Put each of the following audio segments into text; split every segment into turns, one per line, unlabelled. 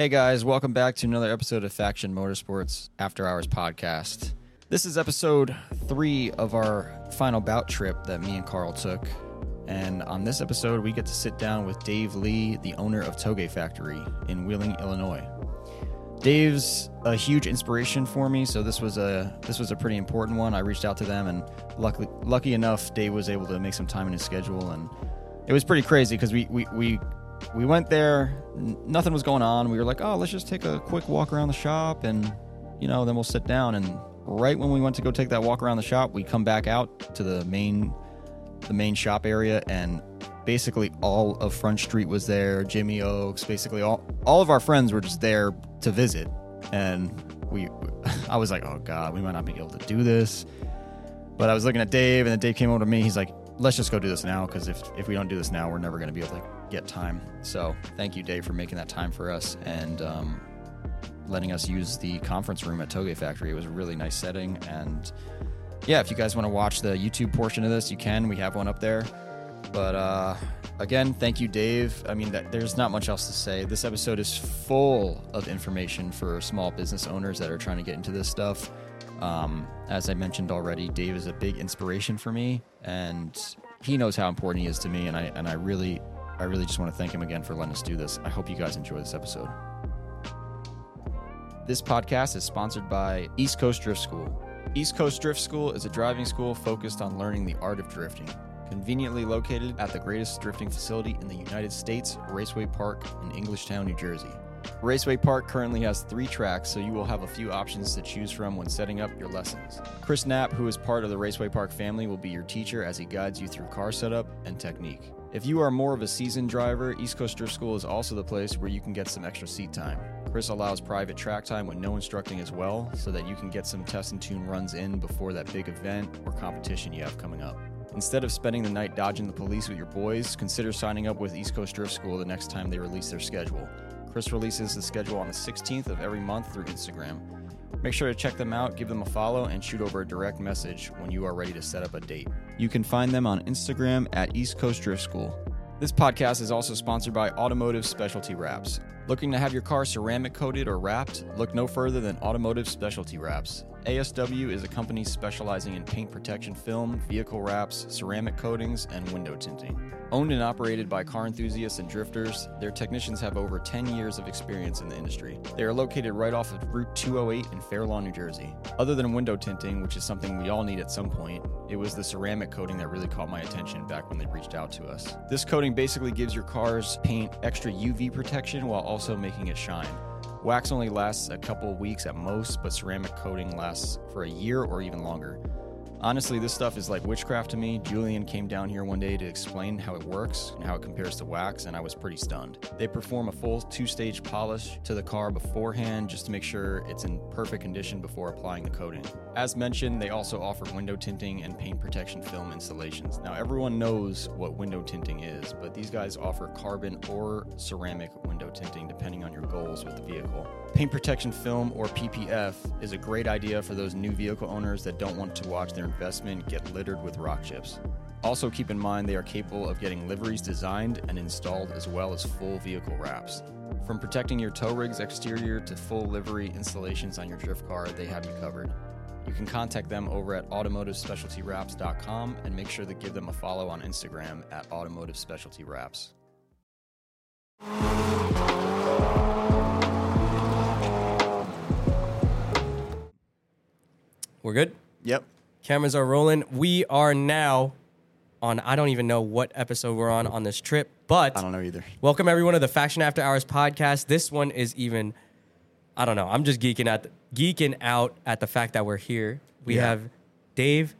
Hey guys, welcome back to another episode of Faction Motorsports After Hours podcast. This is episode three of our final bout trip that me and Carl took. And on this episode, we get to sit down with Dave Lee, the owner of Touge Factory in Wheeling, Illinois. Dave's a huge inspiration for me, so this was a this was a pretty important one. I reached out to them, and luckily, lucky enough, Dave was able to make some time in his schedule, and it was pretty crazy because we, we we we went there, n- nothing was going on. We were like, oh, let's just take a quick walk around the shop, and you know, then we'll sit down. And right when we went to go take that walk around the shop, we come back out to the main the main shop area, and basically all of Front Street was there. Jimmy Oakes, basically all all of our friends were just there to visit, and we I was like, oh god, we might not be able to do this. But I was looking at Dave, and then Dave came over to me. He's like, let's just go do this now, because if if we don't do this now, we're never going to be able to get time. So thank you, Dave, for making that time for us and um, letting us use the conference room at Touge Factory. It was a really nice setting, and yeah, if you guys want to watch the YouTube portion of this, you can. We have one up there. But uh, again, thank you, Dave. I mean, that, there's not much else to say. This episode is full of information for small business owners that are trying to get into this stuff. Um, as I mentioned already, Dave is a big inspiration for me, and he knows how important he is to me. And I and I really, I really just want to thank him again for letting us do this. I hope you guys enjoy this episode. This podcast is sponsored by East Coast Drift School. East Coast Drift School is a driving school focused on learning the art of drifting. Conveniently located at the greatest drifting facility in the United States, Raceway Park in Englishtown, New Jersey. Raceway Park currently has three tracks, so you will have a few options to choose from when setting up your lessons. Chris Knapp, who is part of the Raceway Park family, will be your teacher as he guides you through car setup and technique. If you are more of a seasoned driver, East Coast Drift School is also the place where you can get some extra seat time. Chris allows private track time with no instructing as well, so that you can get some test and tune runs in before that big event or competition you have coming up. Instead of spending the night dodging the police with your boys, consider signing up with East Coast Drift School the next time they release their schedule. Chris releases the schedule on the 16th of every month through Instagram. Make sure to check them out, give them a follow, and shoot over a direct message when you are ready to set up a date. You can find them on Instagram at East Coast Drift School. This podcast is also sponsored by Automotive Specialty Wraps. Looking to have your car ceramic coated or wrapped? Look no further than Automotive Specialty Wraps. ASW is a company specializing in paint protection film, vehicle wraps, ceramic coatings, and window tinting. Owned and operated by car enthusiasts and drifters, their technicians have over 10 years of experience in the industry. They are located right off of Route 208 in Fair Lawn, New Jersey. Other than window tinting, which is something we all need at some point, it was the ceramic coating that really caught my attention back when they reached out to us. This coating basically gives your car's paint extra UV protection while also making it shine. Wax only lasts a couple weeks at most, but ceramic coating lasts for a year or even longer. Honestly, this stuff is like witchcraft to me. Julian came down here one day to explain how it works and how it compares to wax, and I was pretty stunned. They perform a full two stage polish to the car beforehand just to make sure it's in perfect condition before applying the coating. As mentioned, they also offer window tinting and paint protection film installations. Now, everyone knows what window tinting is, but these guys offer carbon or ceramic window tinting depending on your goals with the vehicle. Paint protection film or PPF is a great idea for those new vehicle owners that don't want to watch their investment get littered with rock chips. Also, keep in mind they are capable of getting liveries designed and installed as well as full vehicle wraps. From protecting your tow rig's exterior to full livery installations on your drift car, they have you covered. You can contact them over at automotivespecialtywraps.com and make sure to give them a follow on Instagram at Automotive Specialty Wraps.
We're good.
Yep.
Cameras are rolling. We are now on. I don't even know what episode we're on on this trip, but
I don't know either.
welcome everyone to the Faction After Hours podcast. This one is even. I don't know. I'm just geeking at geeking out at the fact that we're here. We
Yeah.
have Dave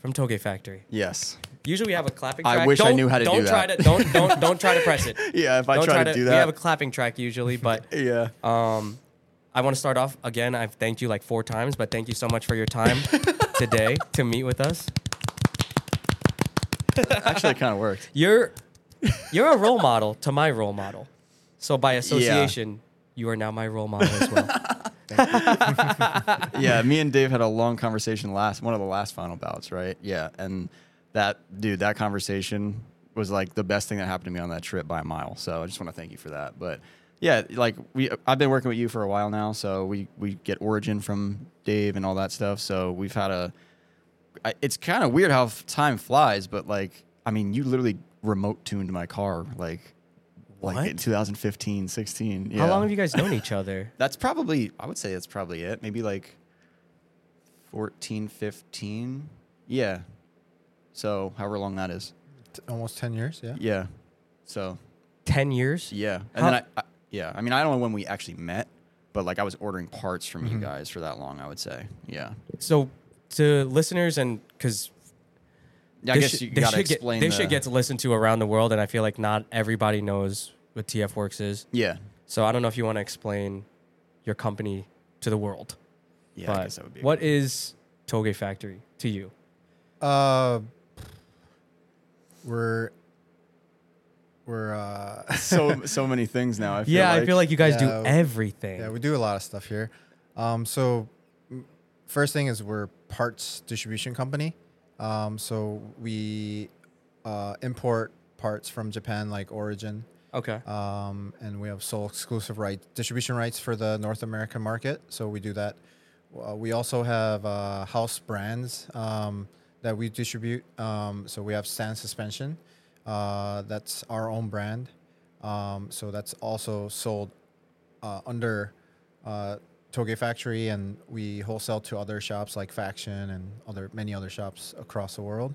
from Touge Factory.
Yes.
Usually we have a clapping track.
I wish I
Don't-
knew how to do
don't try
that.
To, don't don't don't try to press it.
Yeah, if I
Don't
try, to, do that,
We have a clapping track usually, but
yeah.
um, I want to start off again. I've thanked you like four times, but thank you so much for your time today to meet with us.
Actually, it kind of worked.
You're you're a role model to my role model. So by association, you are now my role model as well.
yeah, me and Dave had a long conversation last one of the last final bouts, right? Yeah, and that dude, that conversation was like the best thing that happened to me on that trip by a mile. So I just want to thank you for that. But yeah, like we I've been working with you for a while now, so we we get origin from Dave and all that stuff. So we've had a. I, it's kind of weird how f- time flies, but like I mean, you literally remote tuned my car like like in 2015, 16. Yeah.
How long have you guys known each other?
That's probably I would say that's probably it. Maybe like 14, 15. Yeah. So however long that is.
T- almost 10 years, yeah.
Yeah. So
Ten years.
yeah, and
How-
then I, I yeah. I mean, I don't know when we actually met, but like I was ordering parts from
Mm-hmm.
you guys for that long. I would say, yeah.
So to listeners and because
Yeah, I guess you gotta
should
explain.
Get, this
the,
shit gets listened to around the world, and I feel like not everybody knows what TF Works is.
Yeah,
So I don't know if you want to explain your company to the world.
yeah. I guess that would be.
what is Touge Factory to you?
Uh, we're we're uh,
so so many things now. I feel
yeah,
like.
I feel like you guys
Yeah,
do everything.
yeah, we do a lot of stuff here. Um, so first thing is we're parts distribution company. Um, so we uh, import parts from Japan, like Origin,
okay.
um, and we have sole exclusive right distribution rights for the North American market. So we do that. Uh, we also have uh, house brands um, that we distribute. Um, so we have Stance Suspension. Uh, that's our own brand. Um, so that's also sold uh, under uh, Touge Factory, and we wholesale to other shops like Faction and other many other shops across the world.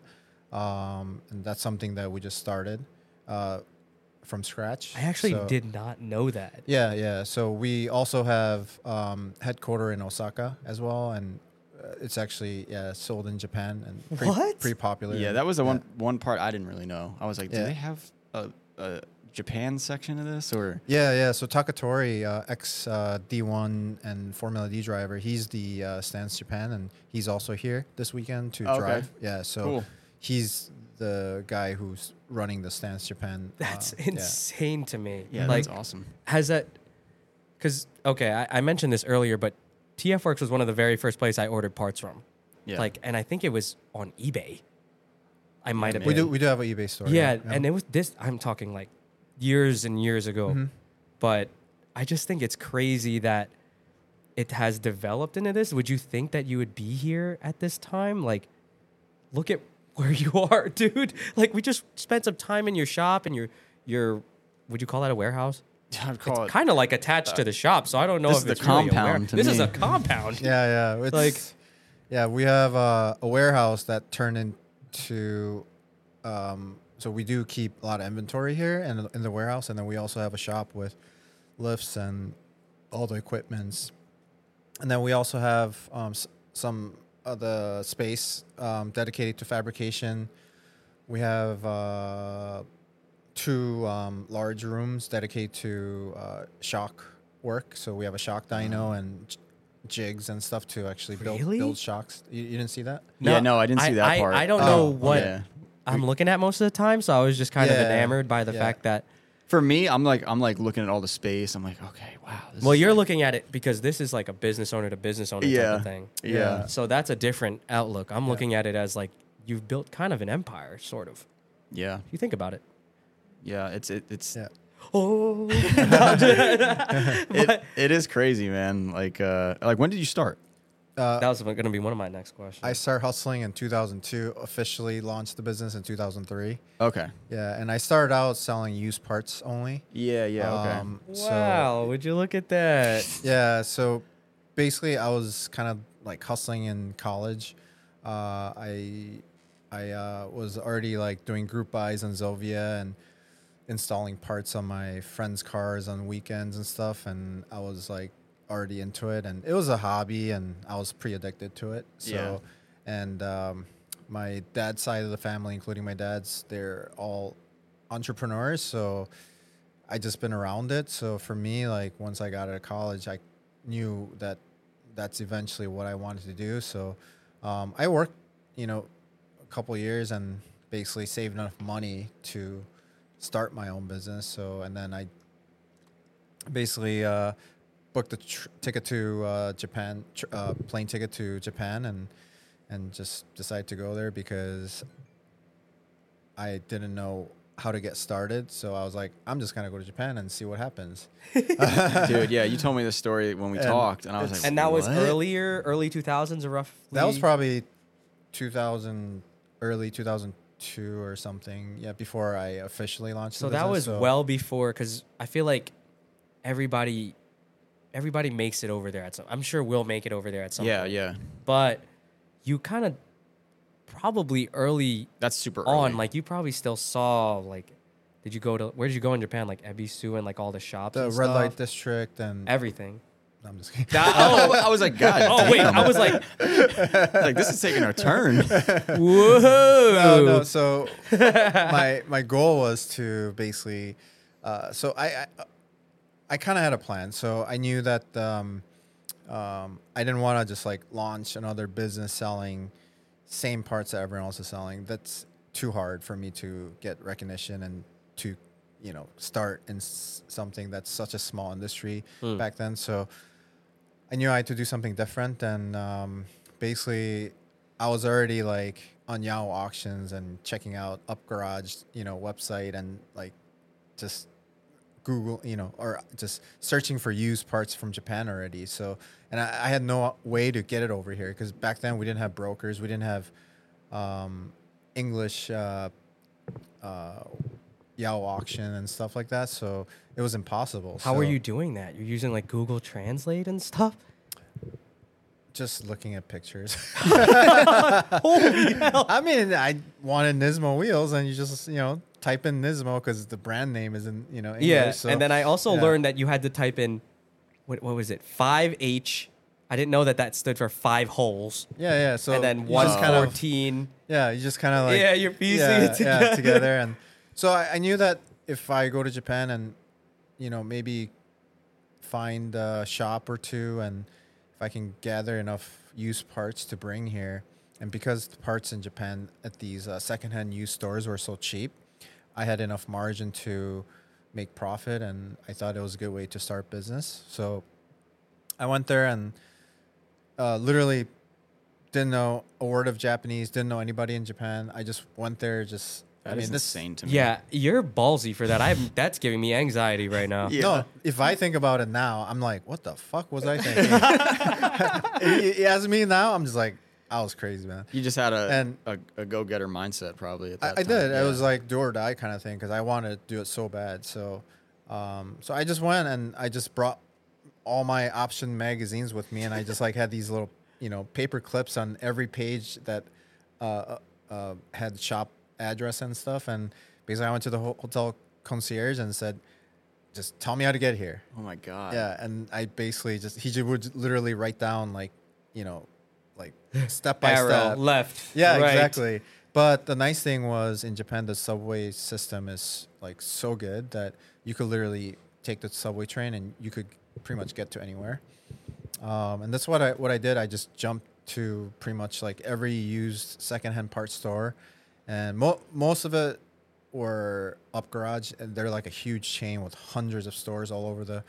Um, and that's something that we just started uh, from scratch.
I actually
So-
did not know that.
Yeah, yeah. So we also have um, headquarter in Osaka as well, and uh, it's actually yeah sold in Japan and pretty,
What?
pretty popular.
yeah, that was the one one part I didn't really know. I was like, do
Yeah.
they have a, a Japan section of this or?
Yeah, yeah. So Takatori, uh, ex uh, D1 and Formula D driver, he's the uh, Stance Japan, and he's also here this weekend to
Okay.
drive. Yeah, so
Cool.
he's the guy who's running the Stance Japan. uh,
That's
yeah.
insane to me.
Yeah,
like,
that's awesome.
has that? Because okay, I, I mentioned this earlier, but TF Works was one of the very first places I ordered parts from.
Yeah.
Like, and I think it was on eBay. I might have
We
been.
do we do have an eBay store.
yeah, and it was this. I'm talking like years and years ago,
Mhm.
but I just think it's crazy that it has developed into this. Would you think that you would be here at this time? Like, look at where you are, dude. Like, we just spent some time in your shop and your your. Would you call that a warehouse?
I'd call
It's
it.
kind of like attached to the shop, so I don't know
this
if
is the
it's really a ware-
compound to
This is a compound.
Yeah, yeah. It's,
Like-
yeah, we have uh, a warehouse that turned into. Um, so we do keep a lot of inventory here and in the warehouse, and then we also have a shop with lifts and all the equipments, and then we also have um, s- some other space um, dedicated to fabrication. We have uh, two um, large rooms dedicated to uh, shock work. So we have a shock dyno and j- jigs and stuff to actually build
Really?
build shocks. You, you didn't see that?
Yeah, no, I didn't see that
I,
part.
I don't
Oh,
know what
Yeah.
I'm looking at most of the time, so I was just kind of
Yeah,
enamored by the
yeah.
fact that.
For me, I'm like I'm like looking at all the space. I'm like, okay, wow. This
Well, you're
like-
looking at it because this is like a business owner to business owner type of thing.
Yeah. yeah.
So that's a different outlook. I'm looking at it as like you've built kind of an empire, sort of.
Yeah.
If you think about it.
Yeah. It's it, it's
Yeah.
Oh,
it, it is crazy, man. Like uh like when did you start?
Uh,
that was going to be one of my next questions.
I started hustling in 2002. Officially launched the business in 2003.
Okay.
Yeah, and I started out selling used parts only.
Yeah. Yeah. Okay.
Um, so-
wow, would you look at that?
Yeah, so basically, I was kind of like hustling in college. Uh, I I uh, was already like doing group buys on Zilvia and installing parts on my friends' cars on weekends and stuff, and I was like already into it, and it was a hobby, and I was pretty addicted to it. So, and um, my dad's side of the family, including my dad's, they're all entrepreneurs, so. I just been around it. So for me, like once I got out of college, I knew that that's eventually what I wanted to do. So um, I worked, you know, a couple years and basically saved enough money to start my own business. So and then I basically uh, booked a tr- ticket to uh, Japan, tr- uh, plane ticket to Japan, and and just decided to go there because I didn't know how to get started. So I was like, I'm just gonna go to Japan and see what happens.
Dude, yeah, you told me this story when we
And
talked, and I was like,
and that was
"What?"
earlier, early 2000s, or roughly.
That was probably 2000, early 2002 or something. Yeah, before I officially launched.
So
the
that was
business, so-
well before, because I feel like everybody, everybody makes it over there at some. I'm sure we'll make it over there at some.
Yeah,
point.
yeah,
But you kind of probably early
that's super
on,
early.
like you probably still saw like. Did you go to where did you go in Japan? Like Ebisu and like all the shops.
the
and
red light district and
Everything.
I'm just kidding.
That-
oh, I was like, God.
oh wait. I was like,
like this is taking a turn.
whoa.
no, no. So my my goal was to basically, uh, so I I, I kind of had a plan. So I knew that um, um, I didn't want to just like launch another business selling same parts that everyone else is selling. That's too hard for me to get recognition and to you know start in s- something that's such a small industry
Hmm.
back then. So I knew I had to do something different, and um, basically, I was already like on Yahoo auctions and checking out Up Garage, you know, website and like just Google, you know, or just searching for used parts from Japan already. So, and I, I had no way to get it over here because back then we didn't have brokers, we didn't have um, English uh, uh, Yahoo auction and stuff like that. So it was impossible.
How are you doing that? You're using like Google Translate and stuff.
Just looking at pictures.
Holy hell!
I mean, I wanted Nismo wheels, and you just you know type in Nismo because the brand name is in you know English.
Yeah,
so-
and then I also
yeah.
learned that you had to type in what what was it? Five H. I didn't know that that stood for five holes,
yeah, yeah. So
and then one
just kind of
fourteen.
yeah, you just kind of like
yeah, you're piecing
yeah,
it together.
yeah, together, and so I, I knew that if I go to Japan and you know maybe find a shop or two, and if I can gather enough used parts to bring here, and because the parts in Japan at these uh, secondhand used stores were so cheap, I had enough margin to make profit, and I thought it was a good way to start business. So I went there and uh, literally didn't know a word of Japanese, didn't know anybody in Japan. I just went there, just
That
I
is
mean, this,
insane to me.
Yeah, you're ballsy for that. I'm that's giving me anxiety right now.
Yeah.
No, if I think about it now, I'm like, what the fuck was I thinking? If you me now, I'm just like, I was crazy, man.
You just had a
And-
a, a go getter mindset probably at
I, I did.
Yeah.
It was like do or die kind of thing because I wanted to do it so bad. So, um, so I just went and I just brought all my option magazines with me, and I just like had these little, you know, paper clips on every page that uh, uh, had shop address and stuff. And basically, I went to the hotel concierge and said, "Just tell me how to get here."
oh my god.
Yeah, and I basically just he would literally write down like, you know, like step by
Arrow
step.
left.
Yeah,
right.
exactly. But the nice thing was in Japan, the subway system is like so good that you could literally take the subway train and you could pretty much get to anywhere. Um, and that's what I what I did. I just jumped to pretty much like every used secondhand part store, and mo- most of it were Up Garage, and they're like a huge chain with hundreds of stores all over the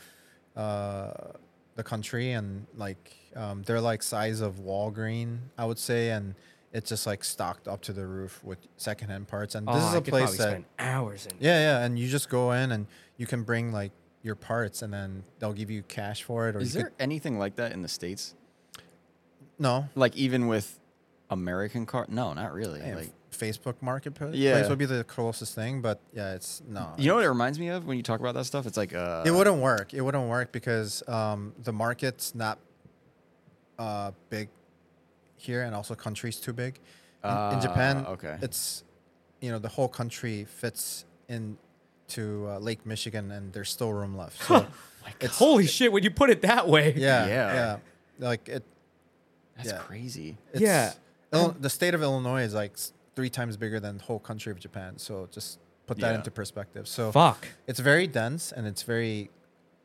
uh, the country, and like um, they're like size of Walgreen, I would say, and it's just like stocked up to the roof with secondhand parts. And this
oh,
is
I
a
could
place
probably
that
spend hours in.
yeah, yeah, and you just go in and you can bring like your parts, and then they'll give you cash for it. Or
Is
you
there anything like that in the states?
no?
Like even with American car? No, not really.
Yeah,
like
Facebook Marketplace
Yeah.
would be the closest thing, but yeah, it's no.
you know what it reminds me of when you talk about that stuff? It's like uh
it wouldn't work. It wouldn't work because um, the market's not uh, big here, and also countries too big. In, in
Ah,
Japan,
okay.
it's you know the whole country fits into uh, Lake Michigan, and there's still room left. So it's
Holy shit! When you put it that way.
yeah,
Yeah.
yeah, like it.
That's
yeah.
crazy.
It's,
Yeah.
Ill- the state of Illinois is like three times bigger than the whole country of Japan. So just put that
Yeah.
into perspective. So
Fuck.
it's very dense and it's very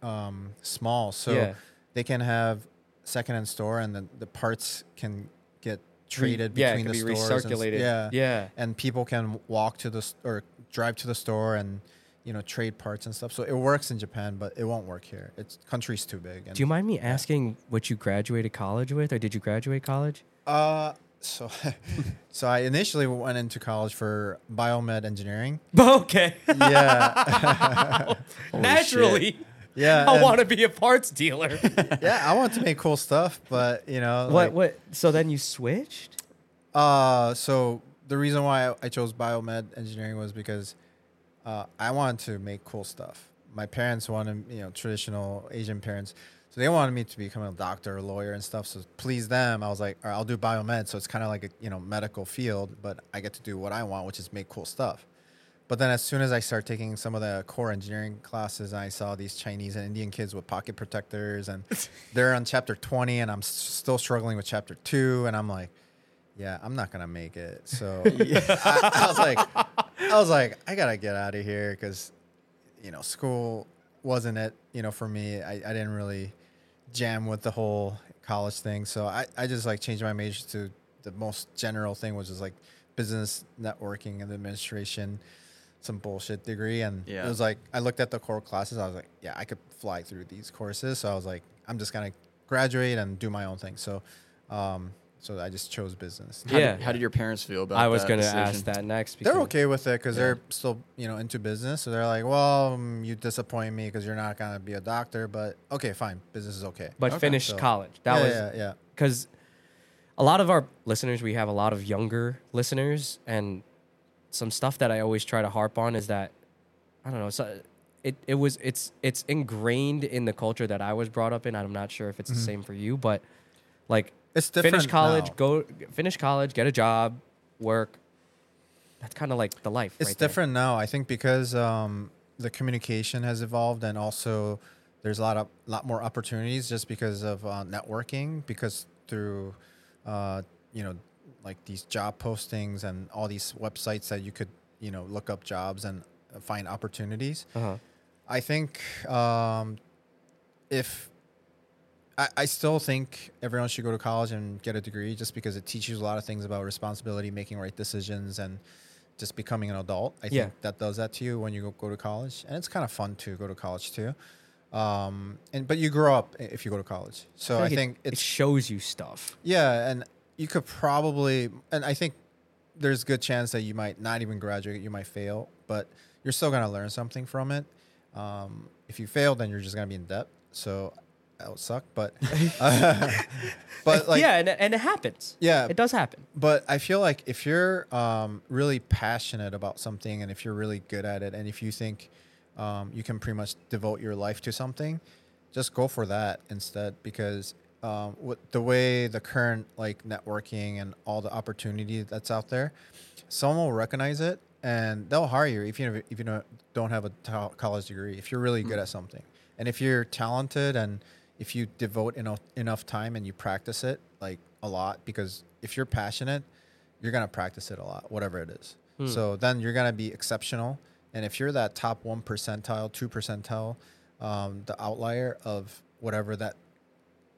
um, small. So
Yeah.
they can have secondhand store and then the parts can get traded
yeah, it
between
can
the
be
stores. and yeah.
Yeah.
And people can walk to the s- or drive to the store and you know trade parts and stuff. So it works in Japan, but it won't work here. It's country's too big. And,
Do you mind me asking what you graduated college with, or did you graduate college?
Uh, so so I initially went into college for biomed engineering.
Okay.
Yeah,
Naturally.
Yeah.
I
and-
want to be a parts dealer.
yeah, I want to make cool stuff, but you know,
what?
like,
What? So then you switched?
Uh, so the reason why I- I chose biomed engineering was because uh, I wanted to make cool stuff. My parents wanted, you know, traditional Asian parents, so they wanted me to become a doctor, or lawyer, and stuff. So to please them, I was like, all right, I'll do biomed. So it's kind of like a you know medical field, but I get to do what I want, which is make cool stuff. But then as soon as I started taking some of the core engineering classes, I saw these Chinese and Indian kids with pocket protectors, and they're on chapter 20, and I'm s- still struggling with chapter two, and I'm like, yeah, I'm not gonna make it. So I, I was like, I was like, I gotta get out of here because, you know, school wasn't it, you know, for me. I, I didn't really jam with the whole college thing. So I, I just like changed my major to the most general thing, which is like business networking and administration, some bullshit degree. And
Yeah.
it was like I looked at the core classes. I was like, yeah, I could fly through these courses. So I was like, I'm just gonna graduate and do my own thing. So, um, so I just chose business.
How
Yeah.
Did, how did your parents feel about? It?
I was
that
gonna
decision?
ask that next.
They're okay with it because
Yeah.
they're still, you know, into business. So they're like, "Well, um, you disappoint me because you're not gonna be a doctor." But okay, fine, business is okay.
But
Okay.
finished
So-
college. That
yeah,
was
yeah, yeah.
because a lot of our listeners, we have a lot of younger listeners, and some stuff that I always try to harp on is that I don't know. So it it was it's it's ingrained in the culture that I was brought up in. I'm not sure if it's the same for you, but like
It's different.
finish college,
now.
go finish college, get a job, work. That's kind of like the life.
It's
right there.
different now. I think because um, the communication has evolved, and also there's a lot of lot more opportunities just because of uh, networking. Because through, uh, you know, like these job postings and all these websites that you could, you know, look up jobs and find opportunities.
Uh-huh.
I think um, if I, I still think everyone should go to college and get a degree just because it teaches you a lot of things about responsibility, making right decisions, and just becoming an adult. I
Yeah.
think that does that to you when you go, go to college, and it's kind of fun to go to college too. Um, and but you grow up if you go to college, so I
it-
think
it
it's
shows you stuff.
yeah, and you could probably, and I think there's a good chance that you might not even graduate, you might fail, but you're still gonna learn something from it. Um, if you fail, then you're just gonna be in debt. So that would suck, but but like
yeah, and, and it happens.
yeah,
It does happen.
but I feel like if you're um, really passionate about something and if you're really good at it and if you think um, you can pretty much devote your life to something, just go for that instead because um, with the way the current like networking and all the opportunity that's out there, someone will recognize it and they'll hire you if you if you don't have a college degree if you're really good at something. And if you're talented and if you devote enough enough time and you practice it like a lot because if you're passionate you're gonna practice it a lot whatever it is. So then you're gonna be exceptional. And if you're that top one percentile two percentile um, the outlier of whatever that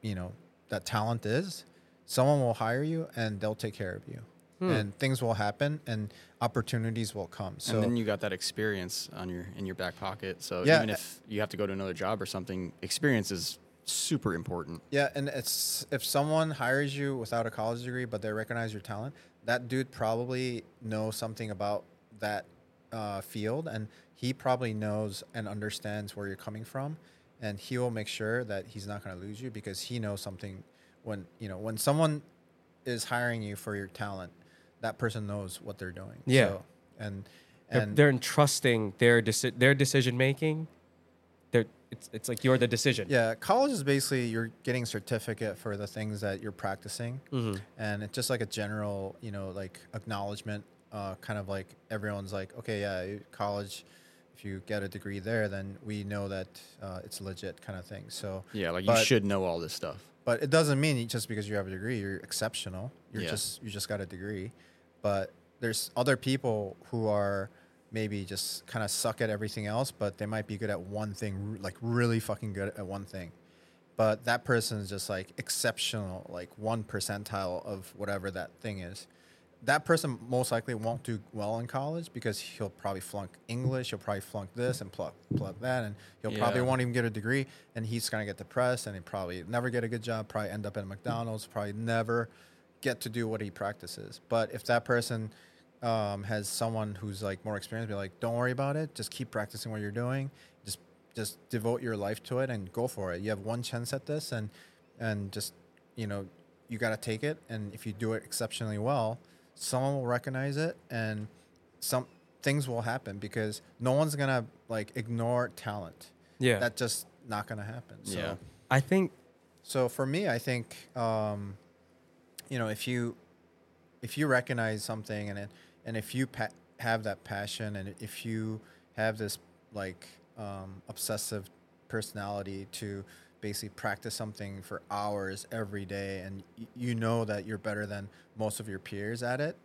you know that talent is someone will hire you and they'll take care of you and things will happen and opportunities will come so
and then you got that experience on your in your back pocket. So
Yeah.
even if you have to go to another job or something, experience is super important.
Yeah, and it's if someone hires you without a college degree, but they recognize your talent, that dude probably knows something about that uh, field, and he probably knows and understands where you're coming from, and he will make sure that he's not going to lose you because he knows something. When you know when someone is hiring you for your talent, that person knows what they're doing.
Yeah.
So, and
They're,
and
they're entrusting their deci- their decision making. They're it's it's like you're the decision.
Yeah, college is basically you're getting certificate for the things that you're practicing,
Mhm.
and it's just like a general, you know, like acknowledgement. Uh, kind of like everyone's like, okay, yeah, college. If you get a degree there, then we know that uh, it's legit, kind of thing. So
Yeah, like
But-
you should know all this stuff.
but it doesn't mean just because you have a degree you're exceptional. You're
Yeah.
just you just got a degree. But there's other people who are maybe just kind of suck at everything else, but they might be good at one thing, like really fucking good at one thing. But that person is just like exceptional, like one percentile of whatever that thing is. That person most likely won't do well in college because he'll probably flunk English, he'll probably flunk this and plug plug that, and he'll probably won't even get a degree, and he's gonna get depressed, and he probably never get a good job, probably end up at McDonald's, probably never get to do what he practices. But if that person um, has someone who's like more experienced, be like, don't worry about it. Just keep practicing what you're doing. Just just devote your life to it and go for it. You have one chance at this, and and just you know you got to take it. And if you do it exceptionally well, someone will recognize it, and some things will happen because no one's gonna like ignore talent.
Yeah.
That's just not gonna happen. So,
Yeah.
I think
so for me, I think um, you know if you if you recognize something and it, and if you pa- have that passion and if you have this like um, obsessive personality to basically practice something for hours every day and y- you know that you're better than most of your peers at it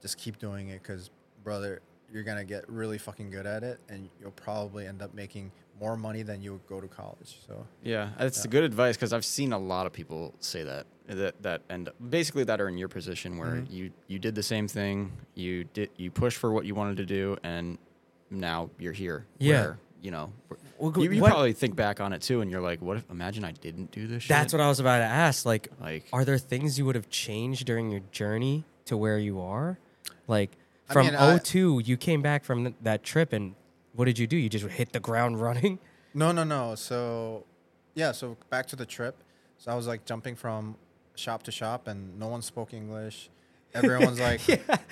just keep doing it because brother you're gonna get really fucking good at it and you'll probably end up making more money than you would go to college so
Yeah, that's
Yeah.
good advice because I've seen a lot of people say that that that end basically that are in your position where
Mhm.
you you did the same thing, you did you pushed for what you wanted to do, and now you're here.
Yeah.
where, you know,
Well,
you, you
what-
probably think back on it too, and you're like, what if? Imagine I didn't do this.
that's what I was about to ask. Like,
like.
are there things you would have changed during your journey to where you are? Like
I
from
mean, I-
02, you came back from th- that trip, and what did you do? You just hit the ground running.
No, no, no. So, yeah. So back to the trip. So I was like jumping from shop to shop, and no one spoke English. Everyone's like,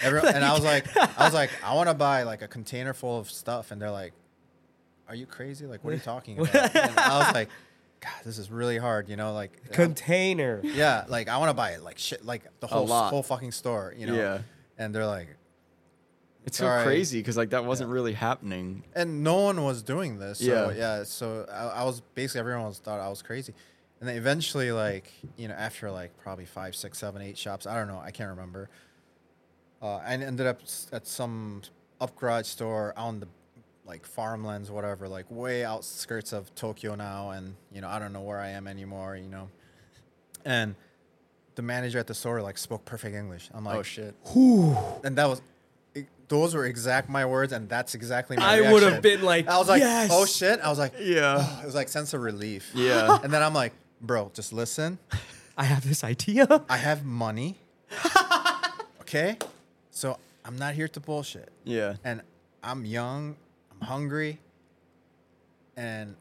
everyone, and I was like, I was like, I want to buy like a container full of stuff, and they're like, Are you crazy? Like, what are you talking about? and I was like, God, this is really hard. You know, like,
Container.
yeah, like I want to buy it, like shit, like the whole
lot.
whole fucking store. You know,
Yeah.
And they're like,
It's so
All right.
crazy because like that wasn't really happening.
and no one was doing this. So
Yeah.
yeah, so I, I was basically everyone was thought I was crazy, and then eventually, like you know, after like probably five, six, seven, eight shops, I don't know, I can't remember. Uh, I ended up at some up garage store on the like farmlands, whatever, like way outskirts of Tokyo now, and you know, I don't know where I am anymore, you know, and the manager at the store like spoke perfect English. I'm like,
oh shit.
and that was it- those were exact my words and that's exactly my
I would have been like,
I was like
yes.
oh shit I was like
Yeah.
it was like sense of relief
Yeah.
and then I'm like bro just listen
I have this idea.
I have money okay so I'm not here to bullshit
Yeah.
and I'm young I'm hungry and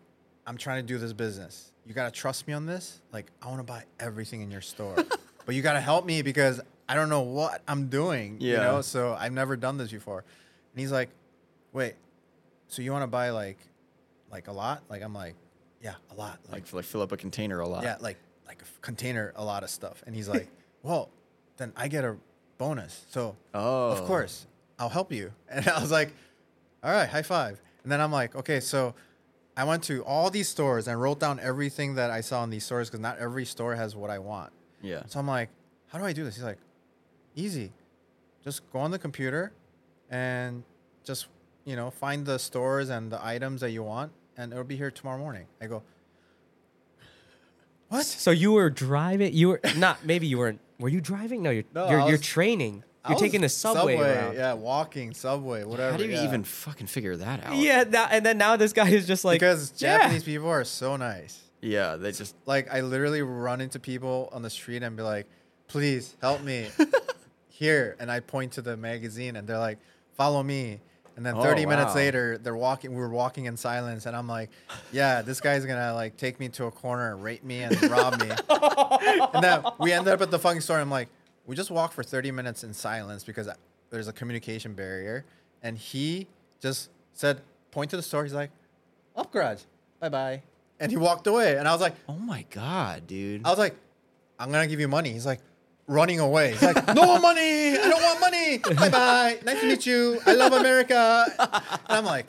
I'm trying to do this business. You gotta trust me on this? Like I want to buy everything in your store. But you gotta help me because I don't know what I'm doing you
Yeah.
know? So I've never done this before. And he's like wait so you want to buy like like a lot? Like I'm like yeah a lot. Like
Like like fill up a container a lot.
yeah like like a container a lot of stuff. And he's like well then I get a bonus. So
Oh.
of course I'll help you. And I was like all right high five and then I'm like okay so I went to all these stores and wrote down everything that I saw in these stores because not every store has what I want
Yeah.
so I'm like how do I do this he's like easy just go on the computer and just you know find the stores and the items that you want and it'll be here tomorrow morning I go what
So you were driving. You were not. Maybe you weren't. Were you driving? No, you're
No,
you're,
I
you're training.
I
You're taking the subway, around.
Yeah, walking subway, whatever.
How do you
yeah.
even fucking figure that out?
Yeah, now, and then now this guy is just like
because
yeah.
Japanese people are so nice.
Yeah. They just.
Like I literally run into people on the street and be like, "Please help me here," and I point to the magazine and they're like, "Follow me." And then
Oh,
30 minutes later, they're walking. We were walking in silence, and I'm like, "Yeah, this guy's gonna like take me to a corner, and rape me, and rob me." and then we ended up at the fucking store. And I'm like, we just walked for 30 minutes in silence because there's a communication barrier. And he just said, point to the store. He's like, up garage, bye bye. And he walked away. And I was like,
Oh my god, dude.
I was like, I'm gonna give you money. He's like, running away. He's like, no money. I don't want money. Bye bye. Nice to meet you. I love America. And I'm like,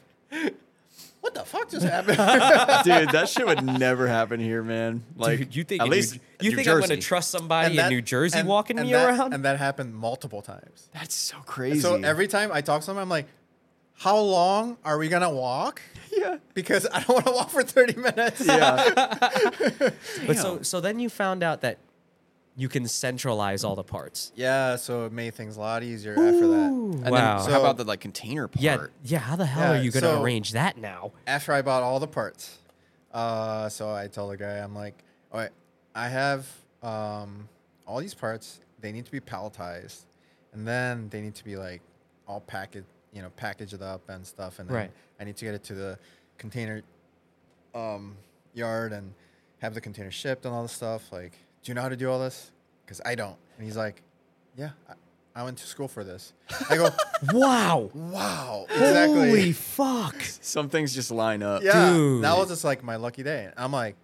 what the fuck just happened?
dude, that shit would never happen here, man. Like
Dude, you think
at least
New, you
New
think I'm gonna trust somebody
And that-
in New Jersey
and-
walking
and
me
that-
around?
And that happened multiple times.
That's so crazy.
So every time I talk to someone, I'm like, how long are we gonna walk?
yeah,
Because I don't want to walk for 30 minutes.
yeah,
but so so then you found out that you can centralize all the parts.
Yeah, so it made things a lot easier after that.
And
wow.
then how about the like container part?
yeah, yeah. How the hell
Yeah,
are you gonna
so-
arrange that now?
After I bought all the parts, uh, so I told the guy, I'm like, all right, I have um, all these parts. they need to be palletized, and then they need to be like all packaged, you know, packaged up and stuff, and then
Right.
I need to get it to the container um, yard and have the container shipped and all this stuff. Like, do you know how to do all this? Because I don't. And he's like, Yeah, I, I went to school for this. I go,
Wow.
Wow, exactly.
Holy fuck.
Some things just line up.
Yeah,
Dude.
that was just like my lucky day. I'm like,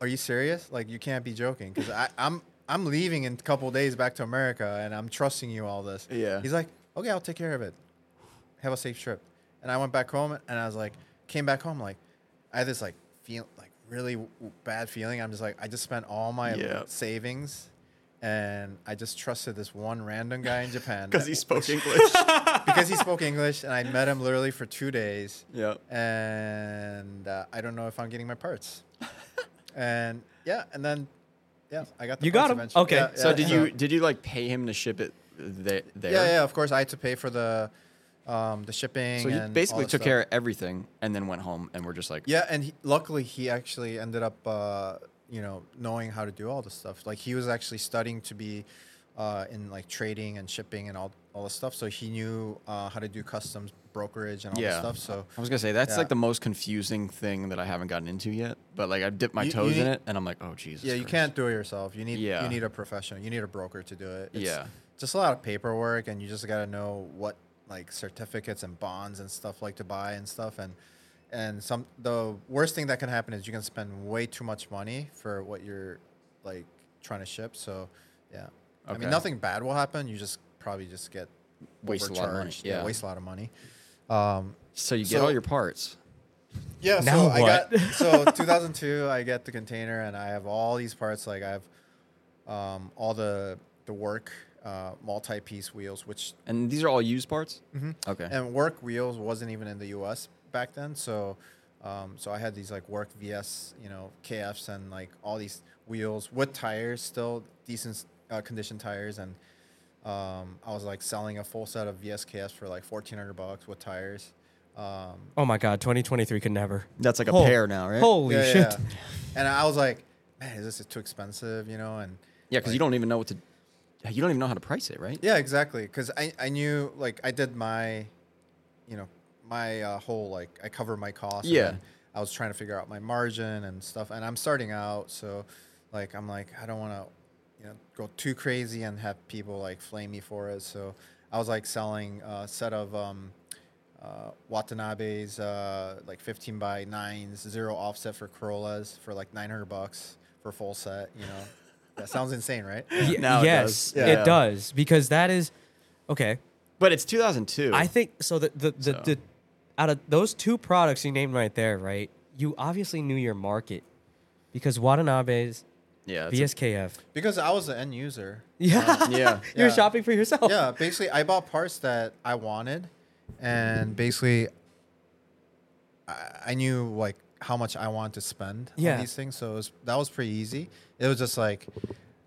are you serious? Like, you can't be joking because I'm I'm leaving in a couple days back to America, and I'm trusting you all this.
Yeah.
He's like, okay, I'll take care of it. Have a safe trip. And I went back home, and I was like, came back home like, I had this like feel like really bad feeling. I'm just like, I just spent all my
Yeah.
savings. And I just trusted this one random guy in Japan
Because he spoke English.
because he spoke English, and I met him literally for two days
yeah.
and uh, I don't know if I'm getting my parts. and yeah, and then yeah, I got the
You
parts
got 'em?
eventually.
Okay.
Yeah,
So
yeah,
did you did you like pay him to ship it there? there?
Yeah, yeah. Of course, I had to pay for the um, the shipping.
So he basically took
stuff.
care of everything and then went home and we're just like,
Yeah, and he, luckily he actually ended up, uh, you know, knowing how to do all this stuff. Like he was actually studying to be uh, in like trading and shipping and all all this stuff. So he knew uh, how to do customs brokerage and all
yeah.
this stuff. So
I was gonna say that's
Yeah.
like the most confusing thing that I haven't gotten into yet. But like I've dipped my
You-
toes
you
in it and I'm like, oh Jesus.
yeah, you can't do it yourself. You need
Yeah.
you need a professional. You need a broker to do it. It's
Yeah.
just a lot of paperwork, and you just got to know what like certificates and bonds and stuff like to buy and stuff. And and some the worst thing that can happen is you can spend way too much money for what you're like trying to ship. So yeah, I mean nothing bad will happen. You just probably just get
Waste a lot of money,
overcharged.
yeah.
waste a lot of money. Um,
So you get
So-
all your parts.
yeah,
Now
so I got so 2002. I get the container, and I have all these parts. Like I have um, all the the work uh, multi-piece wheels, which
And these are all used parts?
Mhm.
Okay.
and work wheels wasn't even in the U.S. back then. So um, so I had these like work VS, you know, KFs, and like all these wheels with tires, still decent uh, condition tires, and um, I was like selling a full set of VS KFs for like 1,400 bucks with tires. Um,
Oh my god, 2023 could never.
That's like a
Hol-
pair now, right?
Holy
Yeah,
shit.
yeah. And I was like, man, is this too expensive? You know, and
Yeah, because you don't even know what to. You don't even know how to price it, right?
yeah, exactly. Because I, I knew like I did my, you know, my uh, whole like I cover my costs.
Yeah.
I was trying to figure out my margin and stuff, and I'm starting out, so like I'm like I don't want to, you know, go too crazy and have people like flame me for it. So I was like selling a set of um, uh, Watanabe's uh, like 15 by nines, zero offset for Corollas for like 900 bucks for full set. You know, that sounds insane, right?
Ye-
Now it
yes,
does.
it
Yeah.
does because that is okay.
But it's 2002.
I think so. The the, the,
So.
the out of those two products you named right there, right? You obviously knew your market because Watanabe's
yeah. it's a-
VSKF.
Because I was the end user.
Yeah,
yeah.
Uh, you were
Yeah.
shopping for yourself.
yeah, basically, I bought parts that I wanted, and basically, I, I knew like how much I wanted to spend
Yeah.
on these things. So it was, that was pretty easy. It was just like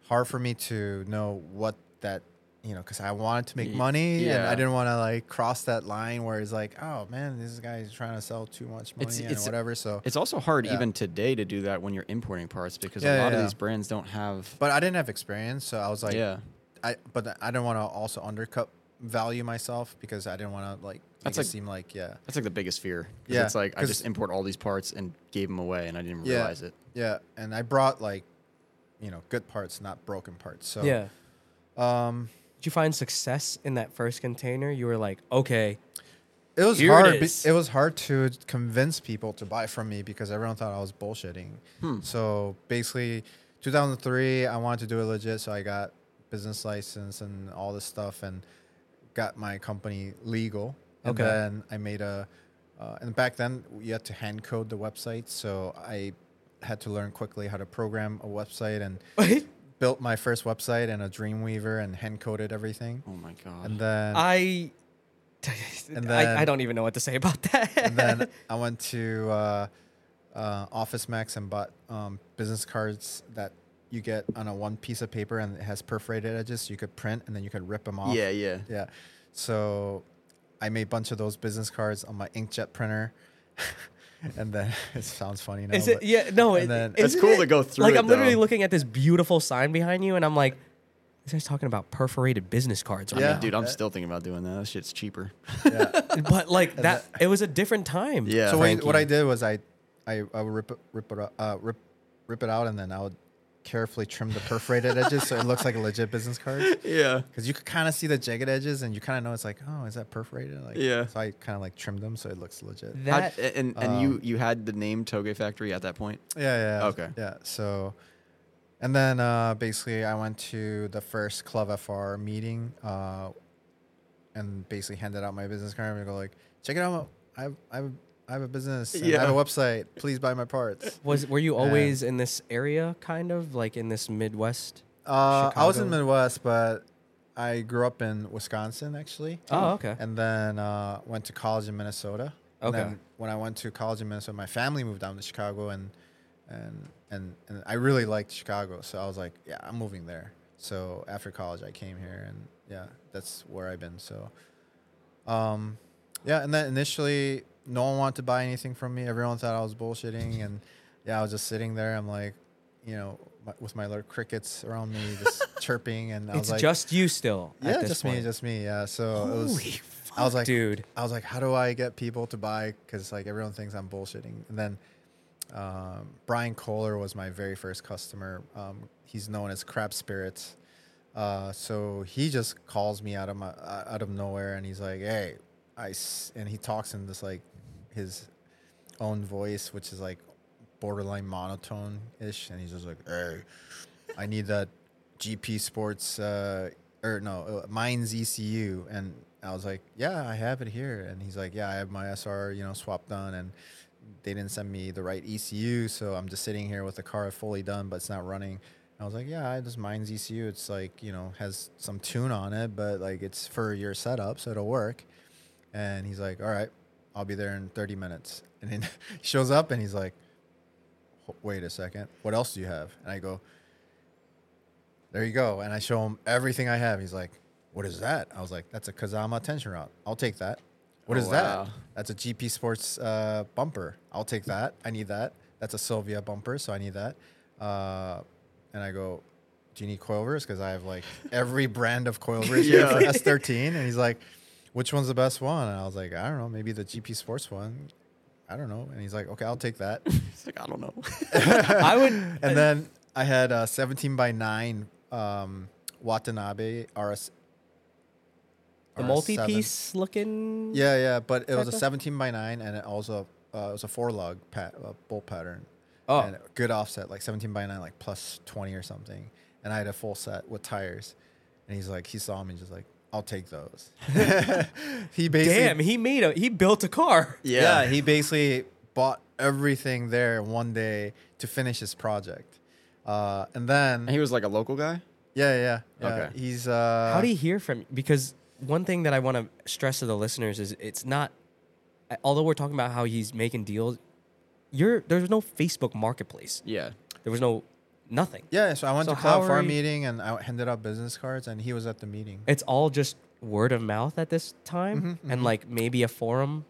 hard for me to know what that you know because I wanted to make money, and. I didn't want to like cross that line where it's like, oh man, this guy's trying to sell too much money
It's-
and
it's-
whatever. So,
It's also hard
Yeah.
even today to do that when you're importing parts because
Yeah,
a lot
yeah,
of
yeah.
these brands don't have.
but I didn't have experience, so I was like,
yeah.
I but I didn't want to also undercut value myself because I didn't want to like
That's like-
seem like yeah.
That's like the biggest fear. 'Cause
Yeah,
It's like I just import all these parts and gave them away and I didn't
Yeah.
realize it.
Yeah, and I brought like, you know, good parts, not broken parts. So
yeah.
um,
Did you find success in that first container? You were like, okay,
it was
Here it
hard. be- It, was hard to convince people to buy from me because everyone thought I was bullshitting.
Hmm.
So basically, 2003, I wanted to do it legit, so I got business license and all this stuff, and got my company legal. And
Okay.
then I made a, uh, and back then you had to hand code the website, so I had to learn quickly how to program a website and built my first website and a Dreamweaver and hand coded everything.
Oh my god.
And then
I,
And
I,
then-
I don't even know what to say about that.
and then I went to uh, uh, Office Max and bought um, business cards that you get on a one piece of paper and it has perforated edges, so you could print and then you could rip them off.
yeah, yeah.
yeah. So I made a bunch of those business cards on my inkjet printer, and then it sounds funny now.
Is it?
but-
Yeah, no.
and
It,
then-
It's cool
it?
to go through
Like
it,
I'm literally looking at this beautiful sign behind you, and I'm like, This guy's talking about perforated business cards. Right
Yeah.
now.
Dude, I'm
Uh,
still thinking about doing that. That shit's cheaper.
Yeah.
but like that, it was a different time.
Yeah.
so what, what I did was I, I, I would rip it, rip it, out- uh, rip, rip it out, and then I would carefully trim the perforated edges so it looks like a legit business card.
yeah.
Because you could kind of see the jagged edges, and you kind of know it's like, oh, is that perforated? Like,
Yeah.
So I kind of like trimmed them so it looks legit.
How'd-
That
and and you
um,
you had the name Touge Factory at that point.
Yeah, yeah.
Okay.
Yeah. So, and then uh, basically, I went to the first Club FR meeting, uh, and basically handed out my business card and go like, check it out. I've I have, I have, a business. and I have a website. Please buy my parts.
was. Were you
And-
always in this area, kind of like in this Midwest?
Uh, I was in
Chicago?
Midwest, but I grew up in Wisconsin actually.
Oh, okay.
And then uh, went to college in Minnesota. And
Okay.
then when I went to college in Minnesota, my family moved down to Chicago, and and and and I really liked Chicago, so I was like, yeah, I'm moving there. So after college, I came here, and yeah, that's where I've been. So, um, yeah, and then initially, no one wanted to buy anything from me. Everyone thought I was bullshitting, and yeah, I was just sitting there. I'm like, you know, my, with my little crickets around me, just chirping, and I was
It's
like,
just you still.
yeah, just
point.
me, just me. Yeah, so it was.
fuck,
I was like,
dude.
I was like, how do I get people to buy? Because like everyone thinks I'm bullshitting. And then um, Brian Kohler was my very first customer. Um, he's known as Crab Spirits. Uh, so he just calls me out of my out of nowhere, and he's like, "Hey, I," and he talks in this like his own voice, which is like borderline monotone ish, and he's just like, "Hey, I need that GP Sports uh, or no, uh, Mine's ECU." And I was like, "Yeah, I have it here." And he's like, "Yeah, I have my SR, you know, swapped done, and they didn't send me the right ECU, so I'm just sitting here with the car fully done, but it's not running." I was like, "Yeah, I just Mine's ECU. It's like you know has some tune on it, but like it's for your setup, so it'll work." And he's like, "All right, I'll be there in 30 minutes." And then he shows up and he's like, "Wait a second, what else do you have?" And I go, "There you go." And I show him everything I have. He's like, "What is that?" I was like, "That's a Kazama tension rod. I'll take that." What
Oh,
is
wow.
that? That's a GP Sports uh, bumper. I'll take that. I need that. That's a Silvia bumper, so I need that. Uh, and I go, "Do you need coilovers? Because I have like every brand of coilvers here for S13. And he's like, "Which one's the best one?" And I was like, "I don't know. Maybe the GP Sports one." I don't know. And he's like, "Okay, I'll take that."
It's like I don't know.
I would.
and then I had a 17 by 9 um, Watanabe RS.
the multi-piece looking.
Yeah, yeah, but it was a
17
17 by 9 and it also uh, it was a four lug pat, uh, bolt pattern.
Oh.
And good offset, like 17 by 9, like plus 20 or something. And I had a full set with tires. And he's like, he saw me just like, I'll take those. he basically,
Damn, he made a. He built a car.
yeah. he basically bought everything there one day to finish his project. Uh, and then,
And he was like a local guy.
yeah, yeah, yeah.
Okay.
He's, uh,
How do you hear from? Because one thing that I want to stress to the listeners is it's not. Although we're talking about how he's making deals, you're there's no Facebook Marketplace.
Yeah.
There was no nothing.
yeah, so I went
So
to
how Club
FR
you-
meeting and I handed out business cards and he was at the meeting.
It's all just word of mouth at this time,
Mhm,
and
mhm.
like maybe a forum.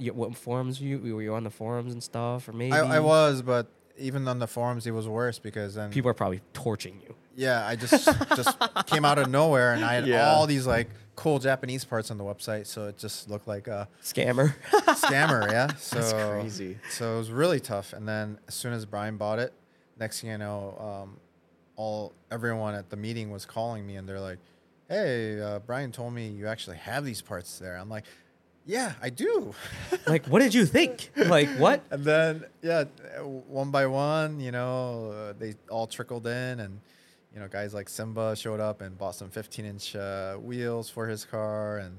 You, what forums you were you on the forums and stuff, or maybe
I, I was, but even on the forums, it was worse because then
people are probably torching you.
yeah, I just just came out of nowhere and I had
Yeah.
all these like cool Japanese parts on the website, so it just looked like a
Scammer.
scammer. Yeah, so
That's crazy.
So it was really tough. And then as soon as Brian bought it, next thing I know, um, all everyone at the meeting was calling me and they're like, "Hey, uh, Brian told me you actually have these parts there." I'm like, "Yeah, I do."
like, what did you think? Like, what?
And then, yeah, uh, one by one, you know, uh, they all trickled in, and you know, guys like Simba showed up and bought some 15-inch uh, wheels for his car, and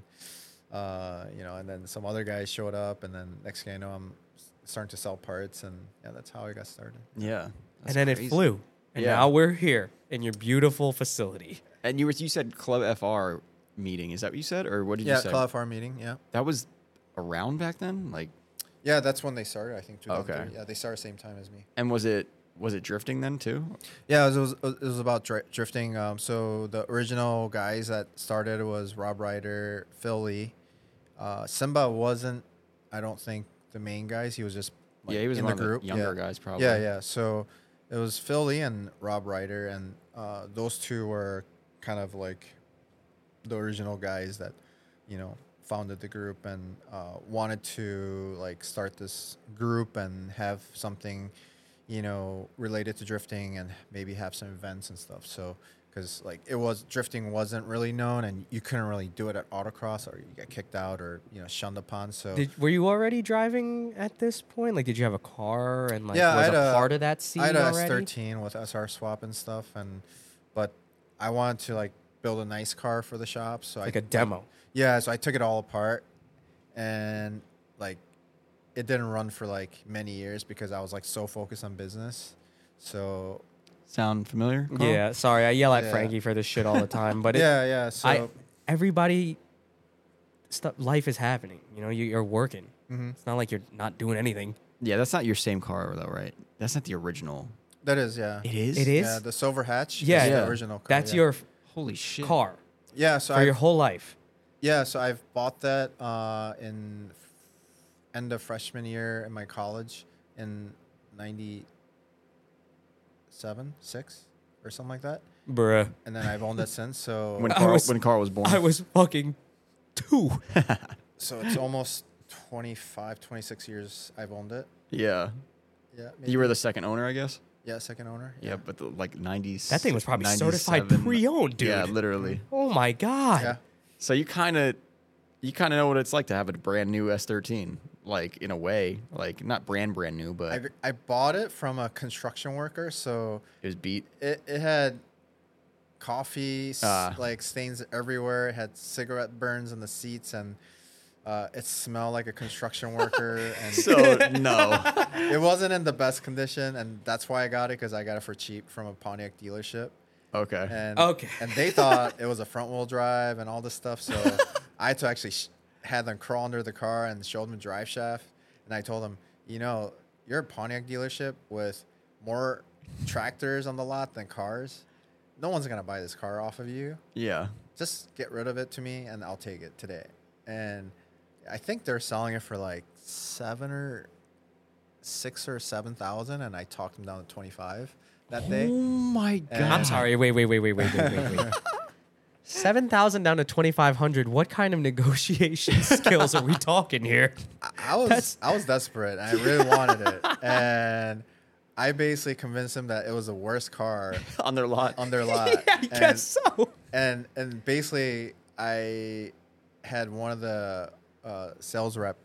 uh, you know, and then some other guys showed up, and then next thing I know, I'm starting to sell parts, and yeah, that's how I got started.
Yeah.
And then
crazy.
it flew, and
Yeah.
now we're here in your beautiful facility.
And you were you said Club FR meeting. Is that what you said, or what did
yeah,
you say?
Yeah, Club FR meeting, yeah,
That was around back then. Like,
yeah, that's when they started. I think.
Okay.
2003. Yeah, they started same time as me.
and was it was it drifting then too?
Yeah, it was, it was about dri- drifting. Um, so the original guys that started was Rob Ryder, Phil Lee. Uh, Simba wasn't, I don't think, the main guys. He was just like,
yeah, he was
in
one
the
of
group.
the younger
yeah.
guys probably.
Yeah, yeah. So it was Phil Lee and Rob Ryder, and uh, those two were kind of like the original guys that you know founded the group and uh, wanted to like start this group and have something you know related to drifting and maybe have some events and stuff. So because like it was drifting wasn't really known and you couldn't really do it at autocross or you get kicked out or you know shunned upon so
Did, were you already driving at this point? Like, did you have a car and like
Yeah, I
was
had
a
a-
part of that scene
I had a
already?
S13 with SR swap and stuff, and but I wanted to like build a nice car for the shop, so
Like
I
a demo.
yeah, so I took it all apart, and like it didn't run for like many years because I was like so focused on business. So
Sound familiar? Carl?
Yeah, sorry, I yell at
Yeah.
Frankie for this shit all the time, but it,
yeah, yeah. So
I everybody stuff life is happening. You know, you, you're working.
mhm.
It's not like you're not doing anything.
Yeah, that's not your same car though, right? That's not the original.
that is yeah.
It is.
It is?
Yeah, the silver hatch.
Yeah,
is
yeah.
the original. Car,
That's
yeah.
your
Holy shit.
car
yeah. So
for
I
your whole life.
Yeah, so I've bought that uh, in f- end of freshman year in my college in '97, six, or something like that,
Bruh.
and then I've owned it since. So,
When Carl
was-
when Carl was born.
I was fucking two.
so it's almost 25, 26 years I've owned it.
yeah.
Yeah,
You were the second owner, I guess.
yeah second owner.
Yeah, but the, like 90s.
That thing was probably certified pre-owned, dude.
Yeah, literally.
Oh my god.
yeah.
So you kind of you kind of know what it's like to have a brand new S13, like in a way, like not brand brand new, but
I, I bought it from a construction worker, so
it was beat.
it, it had coffee s-
Ah.
like stains everywhere. It had cigarette burns in the seats, and uh, it smelled like a construction worker. And
So no.
it wasn't in the best condition, and that's why I got it because I got it for cheap from a Pontiac dealership.
Okay.
And
Okay.
and they thought it was a front wheel drive and all this stuff. So I had to actually sh- had them crawl under the car and showed them the drive shaft. And I told them, you know, you're a Pontiac dealership with more tractors on the lot than cars. No one's gonna buy this car off of you.
yeah.
Just get rid of it to me, and I'll take it today. And I think they're selling it for like seven or six or seven thousand, and I talked them down to twenty five that
Oh
day.
Oh my god.
And-
I'm sorry. Wait, wait, wait, wait, wait, wait, wait, wait. Seven thousand down to twenty five hundred. What kind of negotiation skills are we talking here?
I- I was
That's-
I was desperate. I really wanted it, and I basically convinced him that it was the worst car
on their lot.
on their lot.
yeah, I
and,
guess so.
and and basically, I had one of the uh, sales rep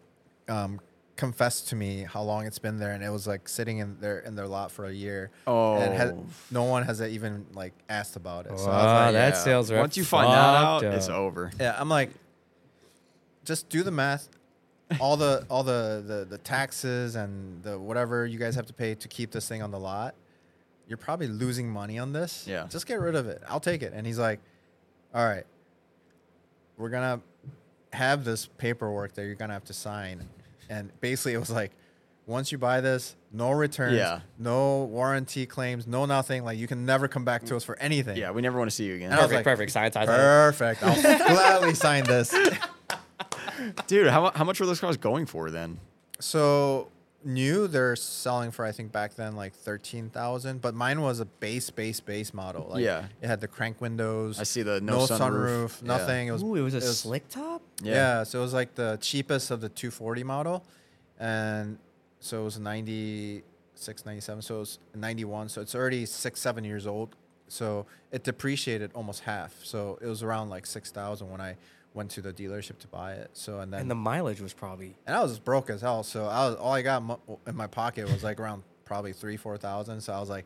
um, confess to me how long it's been there, and it was like sitting in their in their lot for a year. and had,
Oh.
no one has even like asked about it. So I
Wow,
like,
that sales rep
Once you find that out,
fucked
it's over.
yeah, I'm like, just do the math. All the all the, the the taxes and the whatever you guys have to pay to keep this thing on the lot, you're probably losing money on this.
Yeah.
Just get rid of it. I'll take it. And he's like, All right, we're gonna have this paperwork that you're gonna have to sign. And basically it was like, once you buy this, no returns,
Yeah.
no warranty claims, no nothing. Like you can never come back to us for anything.
Yeah, we never want to see you again.
And
Perfect,
like,
perfect. Science, science.
Perfect. I'll gladly sign this.
Dude, how, how much were those cars going for then?
So new, they're selling for I think back then like thirteen thousand, but mine was a base, base, base model. Like,
Yeah.
it had the crank windows.
I see the no sunroof. Yeah.
nothing. It was
Ooh, it was a
it was-
slick top.
Yeah. so it was like the cheapest of the 240 model, and so it was 96, 97. So it was 91. So it's already six, seven years old. So it depreciated almost half. So it was around like six thousand when I went to the dealership to buy it. So and then
And the mileage was probably
and I was broke as hell. So I was all I got in my pocket was like around probably three, four thousand. So I was like,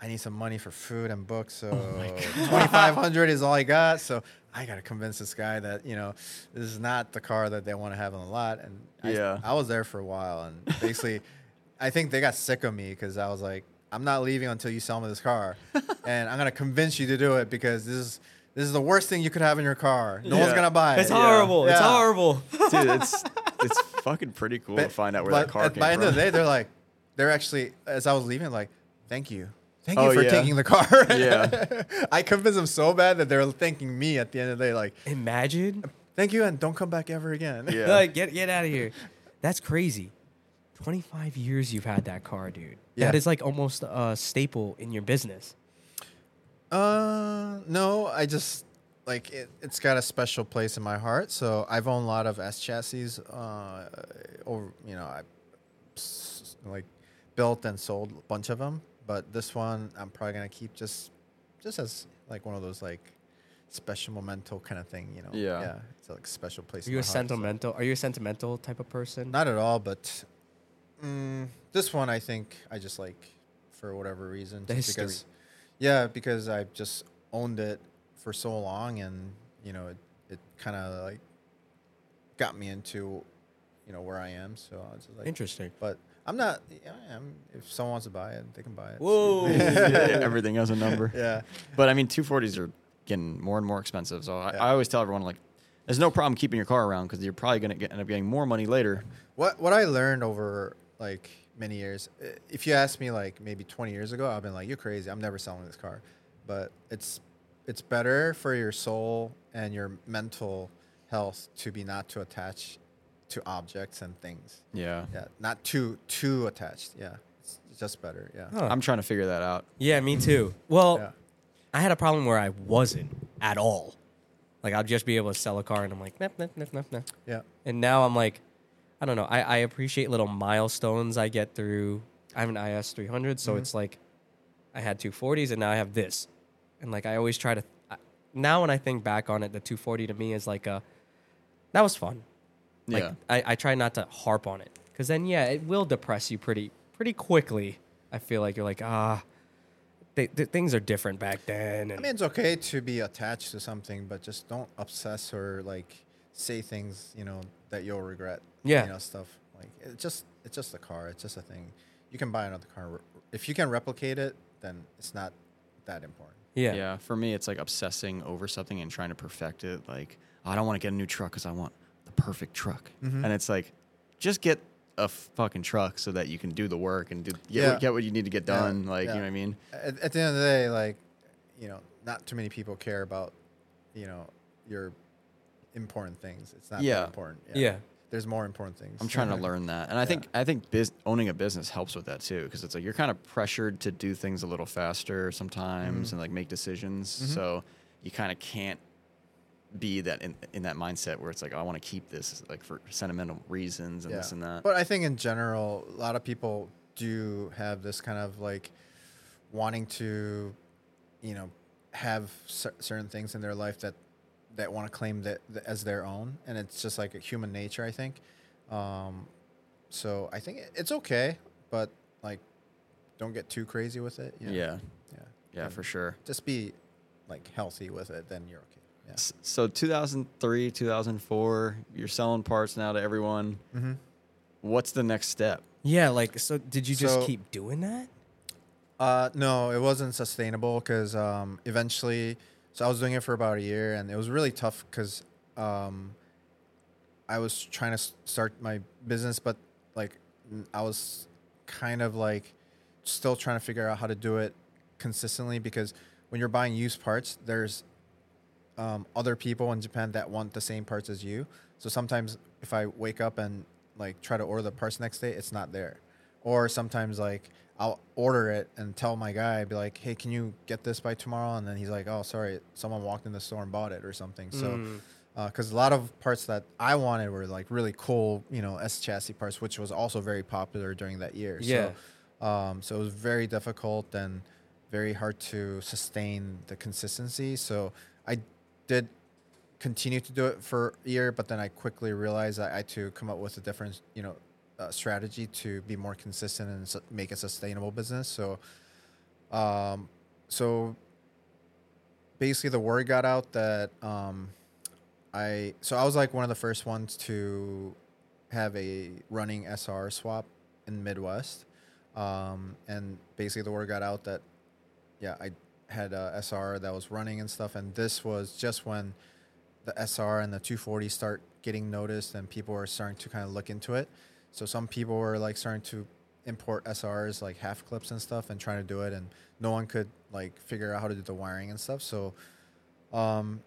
I need some money for food and books. So oh twenty five hundred is all I got. So I gotta convince this guy that you know this is not the car that they want to have on the lot. And I,
Yeah.
I was there for a while, and basically, I think they got sick of me because I was like, I'm not leaving until you sell me this car, and I'm gonna convince you to do it because this is. This is the worst thing you could have in your car. No one's gonna buy it.
It's horrible. It's
Yeah.
horrible.
Dude, it's it's fucking pretty cool to find out where
but
that car
at-
came
by the end of the day, they're like, they're actually, as I was leaving, like, thank you. Thank you
Oh,
for
yeah.
taking the car.
Yeah.
I convinced them so bad that they're thanking me at the end of the day, like,
Imagine.
thank you and don't come back ever again.
Yeah.
Like, get get out of here. That's crazy. 25 years you've had that car, dude.
Yeah.
That is like almost a staple in your business.
Uh, no, I just like it. It's got a special place in my heart. So I've owned a lot of S chassis. Uh, over you know, I s- like built and sold a bunch of them, but this one I'm probably gonna keep just just as like one of those like special memento kind of thing. You know?
Yeah.
Yeah. It's like a special place.
Are
in
you
my
a
heart, so-
sentimental? Are you a sentimental type of person?
Not at all, but mm, this one I think I just like for whatever reason.
The
just
history.
Because, yeah, because I've just owned it for so long, and you know, it, it kind of like got me into, you know, where I am. So I was just like,
Interesting.
but I'm not. Yeah, I'm, if someone wants to buy it, they can buy it.
Whoa.
Everything has a number.
yeah.
But I mean, 240s are getting more and more expensive. So I,
Yeah.
I always tell everyone like, there's no problem keeping your car around because you're probably gonna get, end up getting more money later.
What what I learned over like many years, uh, if you asked me like maybe 20 years ago, I've been like, "You're crazy. I'm never selling this car." But it's it's better for your soul and your mental health to be not too attached to objects and things.
Yeah.
Yeah, not too too attached. Yeah, it's just better. Yeah.
Huh.
I'm trying to figure that out.
Yeah, me too. Well,
Yeah.
I had a problem where I wasn't at all. Like I'd just be able to sell a car, and I'm like, nah, nah, nah, nah, nah.
Yeah.
And now I'm like, I don't know. I, I appreciate little milestones I get through. I have an IS 300, so
Mhm.
it's like I had 240s, and now I have this. And like I always try to. I, now when I think back on it, the 240 to me is like a that was fun. Like
yeah.
I, I try not to harp on it because then yeah, it will depress you pretty pretty quickly. I feel like you're like ah, they, the things are different back then.
I mean, it's okay to be attached to something, but just don't obsess or like say things you know that you'll regret.
Yeah.
you know stuff like it's just it's just a car. It's just a thing. You can buy another car if you can replicate it. Then it's not that important.
yeah,
Yeah. For me, it's like obsessing over something and trying to perfect it. Like, I don't want to get a new truck because I want the perfect truck.
Mhm.
And it's like, just get a fucking truck so that you can do the work and do, get,
Yeah.
what, get what you need to get
Yeah,
done. Like,
yeah.
you know what I mean?
At, at the end of the day, like you know, not too many people care about you know your important things. It's not
Yeah.
that important.
yeah,
there's more important things.
I'm trying to learn that, and I think I think biz- owning a business helps with that too, because it's like you're kind of pressured to do things a little faster sometimes
Mhm.
and like make decisions.
Mhm.
So you kind of can't be that in, in that mindset where it's like I want to keep this like for sentimental reasons and this and that.
But I think in general, a lot of people do have this kind of like wanting to, you know, have cer- certain things in their life that that want to claim that, that as their own, and it's just like a human nature, I think. Um, so I think it's okay, but like, don't get too crazy with it. you know?
yeah,
yeah,
yeah,
And
for sure.
Just be like healthy with it, then you're okay. Yeah.
So 2003, 2004, you're selling parts now to everyone.
Mm-hmm.
What's the next step?
yeah. Like, so did you just
So-
keep doing that?
Uh, no, it wasn't sustainable because um, eventually, so I was doing it for about a year, and it was really tough because um, I was trying to start my business, but like I was kind of like still trying to figure out how to do it consistently because when you're buying used parts, there's um, other people in Japan that want the same parts as you. So sometimes if I wake up and like try to order the parts next day, it's not there. Or sometimes like I'll order it and tell my guy, I'd be like, "Hey, can you get this by tomorrow?" And then he's like, "Oh, sorry, someone walked in the store and bought it or something." So,
Mm.
because a lot of parts that I wanted were like really cool, you know, S chassis parts, which was also very popular during that year.
Yeah.
So, um, so it was very difficult and very hard to sustain the consistency. So I did continue to do it for a year, but then I quickly realized that I had to come up with a different, you know, strategy to be more consistent and su- make a sustainable business. So, um, so basically, the word got out that um, I so I was like one of the first ones to have a running SR swap in Midwest, um, and basically the word got out that yeah I had a SR that was running and stuff, and this was just when the SR and the 240 start getting noticed and people are starting to kind of look into it. So some people were like starting to import SRs like half clips and stuff and trying to do it and no one could like figure out how to do the wiring and stuff. So um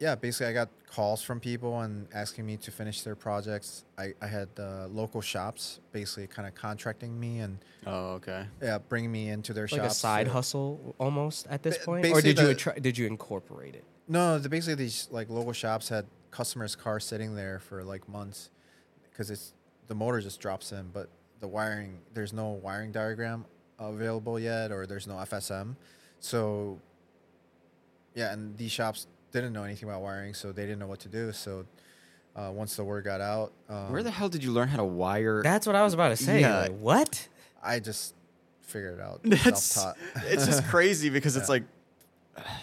yeah, basically, I got calls from people and asking me to finish their projects. I, I had uh, local shops basically kind of contracting me and
Oh, okay.
yeah, bringing me into their
Like
shops.
a side
to-
hustle almost at this
Ba-
point, or
basically
did you
the-
did you incorporate it?
No, the, basically these like local shops had customers' cars sitting there for like months because it's the motor just drops in, but the wiring there's no wiring diagram available yet, or there's no FSM. So yeah, and these shops didn't know anything about wiring, so they didn't know what to do. So uh, once the word got out, um,
Where the hell did you learn how to wire?
That's what I was about to say.
Yeah.
like, what?
I just figured it out
That's
self-taught.
it's just crazy because it's like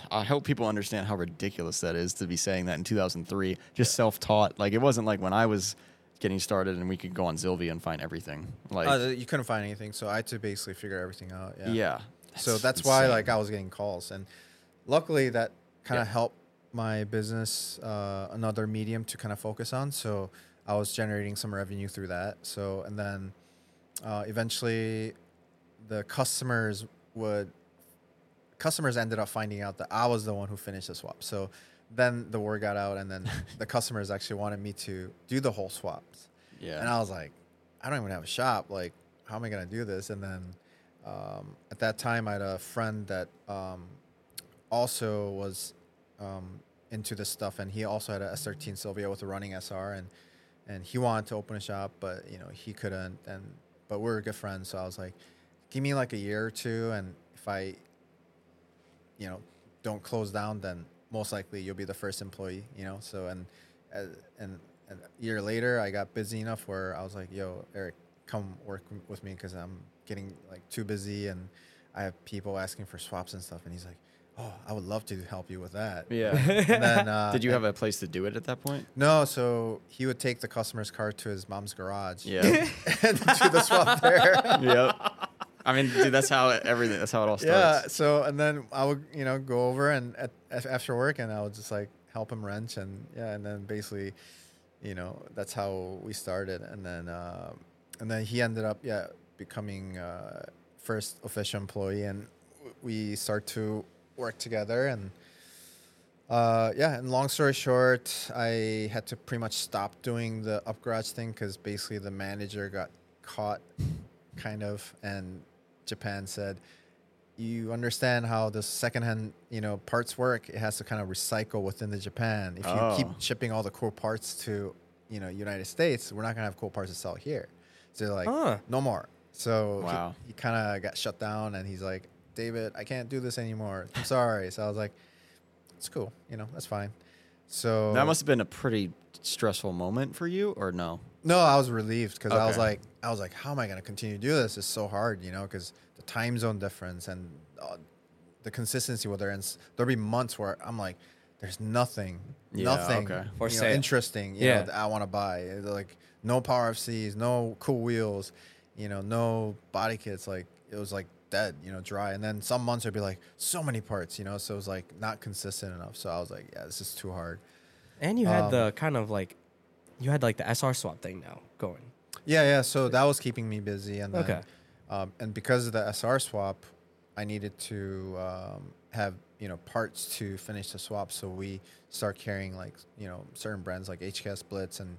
I hope people understand how ridiculous that is to be saying that in 2003, just self-taught. Like it wasn't like when I was getting started and we could go on Zilvia and find everything. Like
uh, you couldn't find anything, so I had to basically figure everything out. Yeah.
yeah.
so that's why like I was getting calls, and luckily that kind of helped my business uh, another medium to kind of focus on. So I was generating some revenue through that. So and then uh, eventually the customers would customers ended up finding out that I was the one who finished the swap. So then the word got out, and then the customers actually wanted me to do the whole swaps.
yeah.
And I was like, I don't even have a shop. Like, how am I gonna do this? And then um, at that time, I had a friend that um, also was um, into this stuff, and he also had a S13 Silvia with a running SR, and and he wanted to open a shop, but you know he couldn't. And but we were good friends, so I was like, give me like a year or two, and if I, you know, don't close down, then most likely you'll be the first employee. You know, so and and and a year later, I got busy enough where I was like, "Yo, Eric, come work with me because I'm getting like too busy, and I have people asking for swaps and stuff." And he's like, "Oh, I would love to help you with that."
yeah.
And then, uh,
Did you have a place to do it at that point?
No, so he would take the customer's car to his mom's garage.
Yeah.
and do the swap there.
yep. I mean, dude, that's how it, everything. That's how it all starts. yeah.
So and then I would you know go over and at, after work and I would just like help him wrench and yeah and then basically, you know that's how we started and then uh, and then he ended up yeah becoming uh, first official employee and we start to work together and. Uh, yeah, and long story short, I had to pretty much stop doing the Up Garage thing because basically the manager got caught, kind of, and Japan said, "You understand how the secondhand, you know, parts work? It has to kind of recycle within the Japan. If you keep
Oh.
shipping all the cool parts to, you know, United States, we're not gonna have cool parts to sell here. So they're like,
Huh.
no more. So he- he, kind of got shut down, and he's like, David, I can't do this anymore. I'm sorry. So I was like, it's cool, you know, that's fine. So
That must have been a pretty stressful moment for you, or no?
No, I was relieved because I was
Okay.
like, I was like, how am I going to continue to do this? It's so hard, you know, because the time zone difference and uh, the consistency with there. And there'll be months where I'm like, there's nothing,
Yeah,
nothing
okay.
For
you know,
sale.
interesting, you
Yeah.
know, that I want to buy. It's Like no power FCs, no cool wheels, you know, no body kits. Like it was like dead, you know, dry. And then some months it'd be like so many parts, you know, so it was like not consistent enough. So I was like, yeah, this is too hard.
And you had
Um,
the kind of like, you had like the SR swap thing now going.
Yeah, yeah. So that was keeping me busy, and then,
Okay.
um, and because of the SR swap, I needed to um, have you know parts to finish the swap. So we start carrying like you know certain brands like HKS Blitz and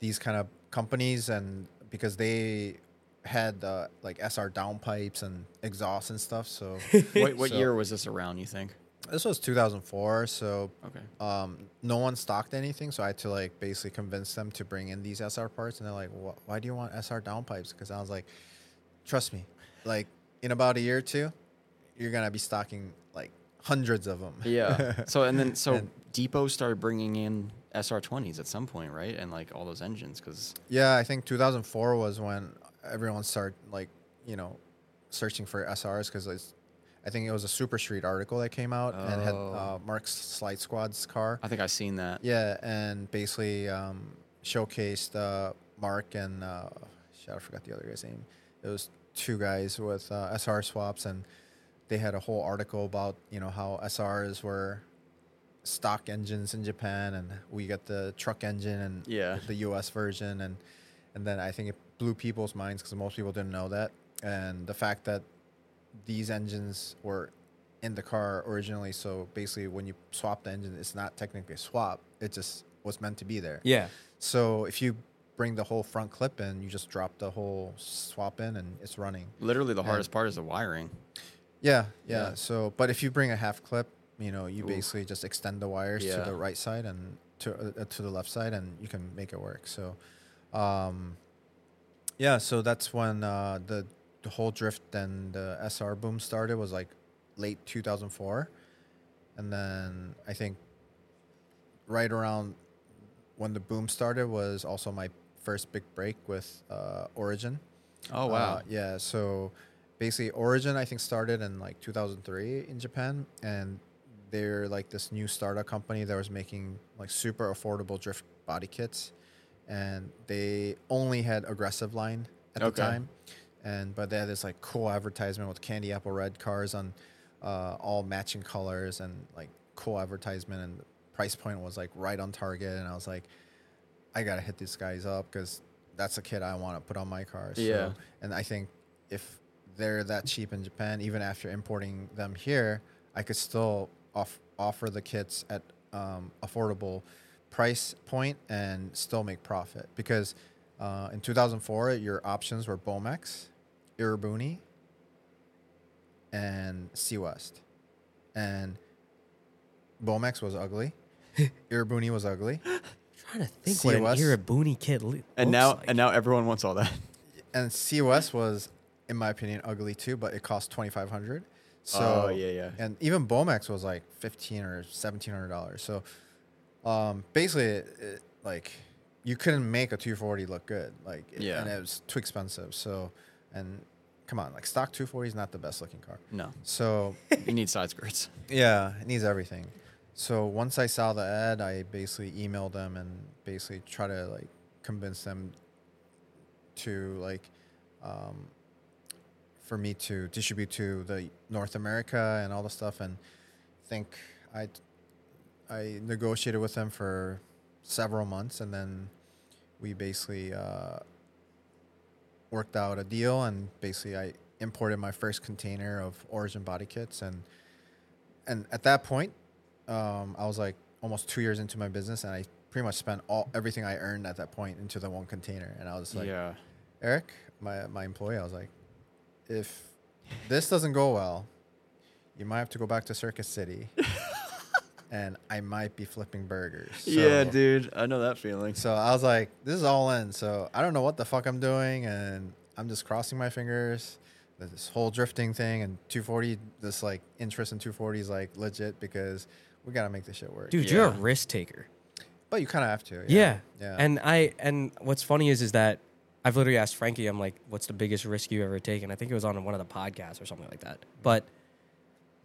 these kind of companies, and because they had uh, like SR downpipes and exhausts and stuff. So
What, what
So-
year was this around? You think?
This was 2004. So
Okay.
um, no one stocked anything, so I had to like basically convince them to bring in these SR parts, and they're like, "Why do you want SR downpipes?" Because I was like, "Trust me, like in about a year or two, you're gonna be stocking like hundreds of them."
Yeah. so and then so
And-
Depot started bringing in SR20s at some point, right? And like all those engines, because
yeah, I think 2004 was when everyone started like you know searching for SRs because it's. I think it was a Super Street article that came out and had
Oh.
uh, Mark's Slide Squad's car.
I think I've seen that.
Yeah, and basically um, showcased uh, Mark and uh, shit, I forgot the other guy's name. It was two guys with uh, SR swaps, and they had a whole article about you know how SRs were stock engines in Japan, and we got the truck engine and
Yeah.
the U.S. version, and and then I think it blew people's minds because most people didn't know that, and the fact that these engines were in the car originally. So basically, when you swap the engine, it's not technically a swap. It just was meant to be there.
Yeah.
So if you bring the whole front clip in, you just drop the whole swap in, and it's running.
Literally, the
And-
hardest part is the wiring.
Yeah, yeah.
Yeah.
So, but if you bring a half clip, you know, you
Oof.
basically just extend the wires to the right side and to uh, to the left side, and you can make it work. So, um, yeah. So that's when uh, the the whole drift and the SR boom started. Was like late 2004, and then I think right around when the boom started was also my first big break with uh, Origin.
Oh wow.
Uh, yeah. So basically, Origin I think started in like 2003 in Japan, and they're like this new startup company that was making like super affordable drift body kits, and they only had aggressive line at
Okay.
the time, and but they had this like cool advertisement with candy apple red cars on uh, all matching colors and like cool advertisement, and the price point was like right on target, and I was like. I gotta hit these guys up because that's a kid I want to put on my car. So,
Yeah.
And I think if they're that cheap in Japan, even after importing them here, I could still off- offer the kits at um, affordable price point and still make profit. Because uh, in 2004, your options were Bomex, Iribuni, and Sea West. And Bomex was ugly. Iribuni was ugly.
trying to think
See
what an
what's-
Irabuni kid li-
and
looks
now
like.
and now everyone wants all that.
and COS was, in my opinion, ugly too, but it cost twenty five hundred. So
Oh, yeah, yeah.
and even Bomex was like fifteen or seventeen hundred dollars. So, um, basically, it, it, like you couldn't make a two forty look good, like it-
Yeah.
and it was too expensive. So, and come on, like stock two forty is not the best looking car.
No,
So
you need side skirts.
yeah, it needs everything. So once I saw the ad, I basically emailed them and basically try to like convince them to like um, for me to distribute to the North America and all the stuff. And think I I negotiated with them for several months, and then we basically uh, worked out a deal. And basically, I imported my first container of Origin body kits, and and at that point, um, I was like almost two years into my business, and I pretty much spent all everything I earned at that point into the one container. And I was like,
yeah,
Eric, my my employee, I was like, if this doesn't go well, you might have to go back to Circus City, and I might be flipping burgers.
yeah, dude. I know that feeling.
So I was like, this is all in. So I don't know what the fuck I'm doing, and I'm just crossing my fingers. This whole drifting thing and 240, this like interest in 240 is like legit because we gotta make this shit work.
dude, you're a risk taker.
But you kind of have to.
Yeah.
Yeah.
And I and what's funny is is that I've literally asked Frankie, I'm like, what's the biggest risk you've ever taken? I think it was on one of the podcasts or something like that. But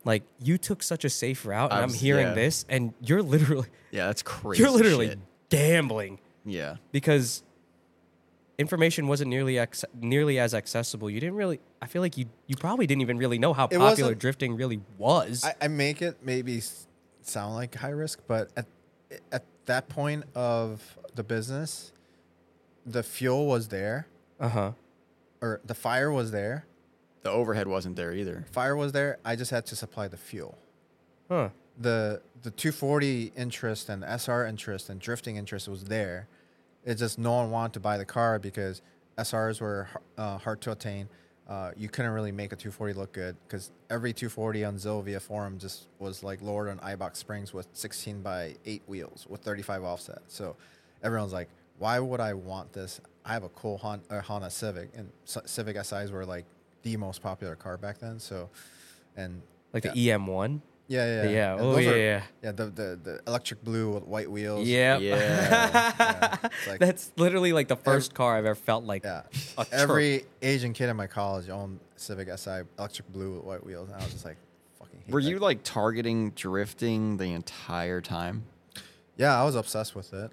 like you took such a safe route and
I
I'm hearing
yeah.
this and you're literally
Yeah, that's crazy.
you're literally
shit.
gambling
Yeah,
because information wasn't nearly ac- nearly as accessible. You didn't really I feel like you you probably didn't even really know how
It
popular drifting really was.
I, I make it maybe sound like high risk, but at at that point of the business, the fuel was there,
uh-huh.
or the fire was there.
The overhead wasn't there either.
Fire was there. I just had to supply the fuel.
Huh.
the the 240 interest and SR interest and drifting interest was there. It's just no one wanted to buy the car because SRs were uh, hard to attain. Uh, you couldn't really make a 240 look good because every 240 on Zilvia forum just was like lowered on Eibach springs with 16 by 8 wheels with 35 offset. So everyone's like, why would I want this? I have a cool Honda, uh, Honda Civic, and C- Civic SIs were like the most popular car back then. So, and
Like
Yeah.
the EM1.
yeah, yeah,
Yeah.
And
Oh
those
yeah,
are-
yeah.
yeah, the, the the electric blue with white wheels.
Yeah.
Yeah.
Like-
That's literally like the first car I've ever felt like.
yeah.
a.
Every Asian kid in my college owned Civic Si electric blue with white wheels, and I was just like, fucking. hate
Were
that.
you like targeting drifting the entire time?
Yeah, I was obsessed with it.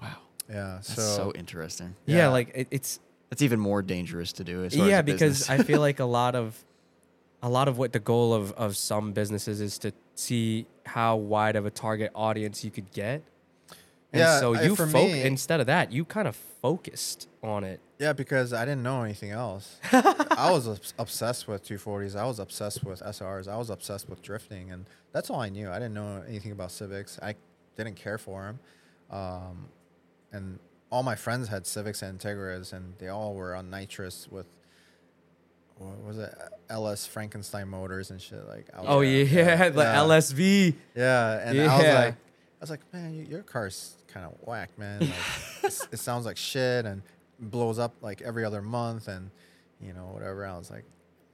Wow,
Yeah,
that's
so,
so, interesting.
Yeah,
Yeah.
like it, it's
That's even more dangerous to do. As far
yeah
as
because. I feel like a lot of a lot of what the goal of of some businesses is to see how wide of a target audience you could get. And
Yeah,
so you
for
fo-
me-
instead of that, you kind of focused on it
Yeah, because I didn't know anything else. I was obsessed with 240s. I was obsessed with SRs. I was obsessed with drifting, and that's all I knew. I didn't know anything about Civics. I didn't care for them, um, and all my friends had Civics and Integras, and they all were on nitrous with what was it, LS Frankenstein motors and shit. Like, I was
Oh
like,
yeah, the
yeah.
LSV.
Yeah, and I was like, I was like, man, your car's kind of whack, man. Like, it sounds like shit and blows up like every other month, and you know whatever. I was like,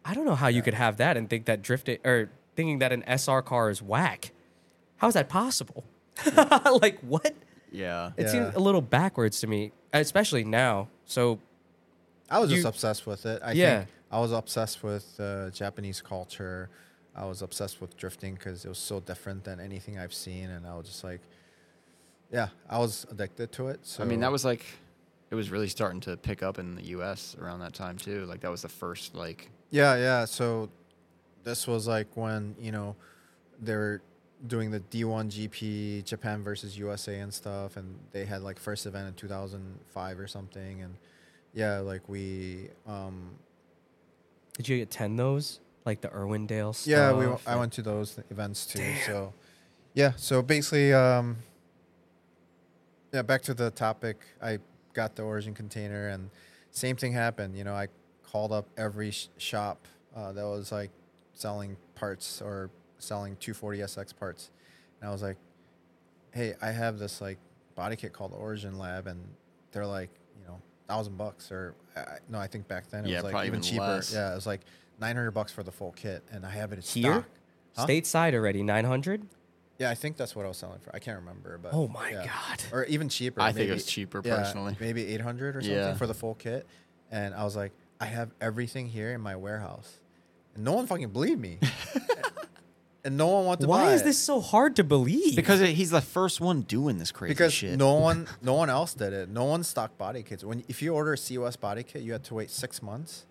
I don't know how you could have that and think that drifting or thinking that an SR car is whack. How is that possible? like what?
Yeah.
It
Yeah.
seems a little backwards to me, especially now. So
I was just
You-
obsessed with it. I
Yeah.
think I was obsessed with uh, Japanese culture. I was obsessed with drifting because it was so different than anything I've seen, and I was just like, yeah, I was addicted to it. So
I mean, that was like, it was really starting to pick up in the U.S. around that time too. Like that was the first like,
Yeah, yeah. So this was like when, you know, they're doing the D1 GP Japan versus USA and stuff and they had like first event in 2005 or something and yeah, like we um
did you attend those? Like the Irwindale stuff?
yeah, we I went to those events too.
Damn.
So yeah, so basically um yeah, back to the topic. I got the origin container and same thing happened, you know, I called up every sh- shop uh, that was like selling parts or selling 240SX parts. And I was like, "Hey, I have this like body kit called Origin Lab and they're like, you know, 1000 bucks or I, no, I think back then it
Yeah,
was like
probably
even
even
cheaper.
less.
Yeah, it was like 900 bucks for the full kit and I have it in
Here?
stock. Huh?
Stateside already, 900?
Yeah, I think that's what I was selling for. I can't remember, but
Oh my
yeah.
God.
or even cheaper.
I think it was cheaper
yeah,
personally.
maybe eight hundred or something
Yeah.
for the full kit. And I was like, I have everything here in my warehouse, and no one fucking believed me, and no one wanted to buy
Why is
it.
this so hard to believe?
because he's the first one doing this crazy
because
shit.
no one, no one else did it. No one stocked body kits. When if you order a COS body kit, you had to wait six months,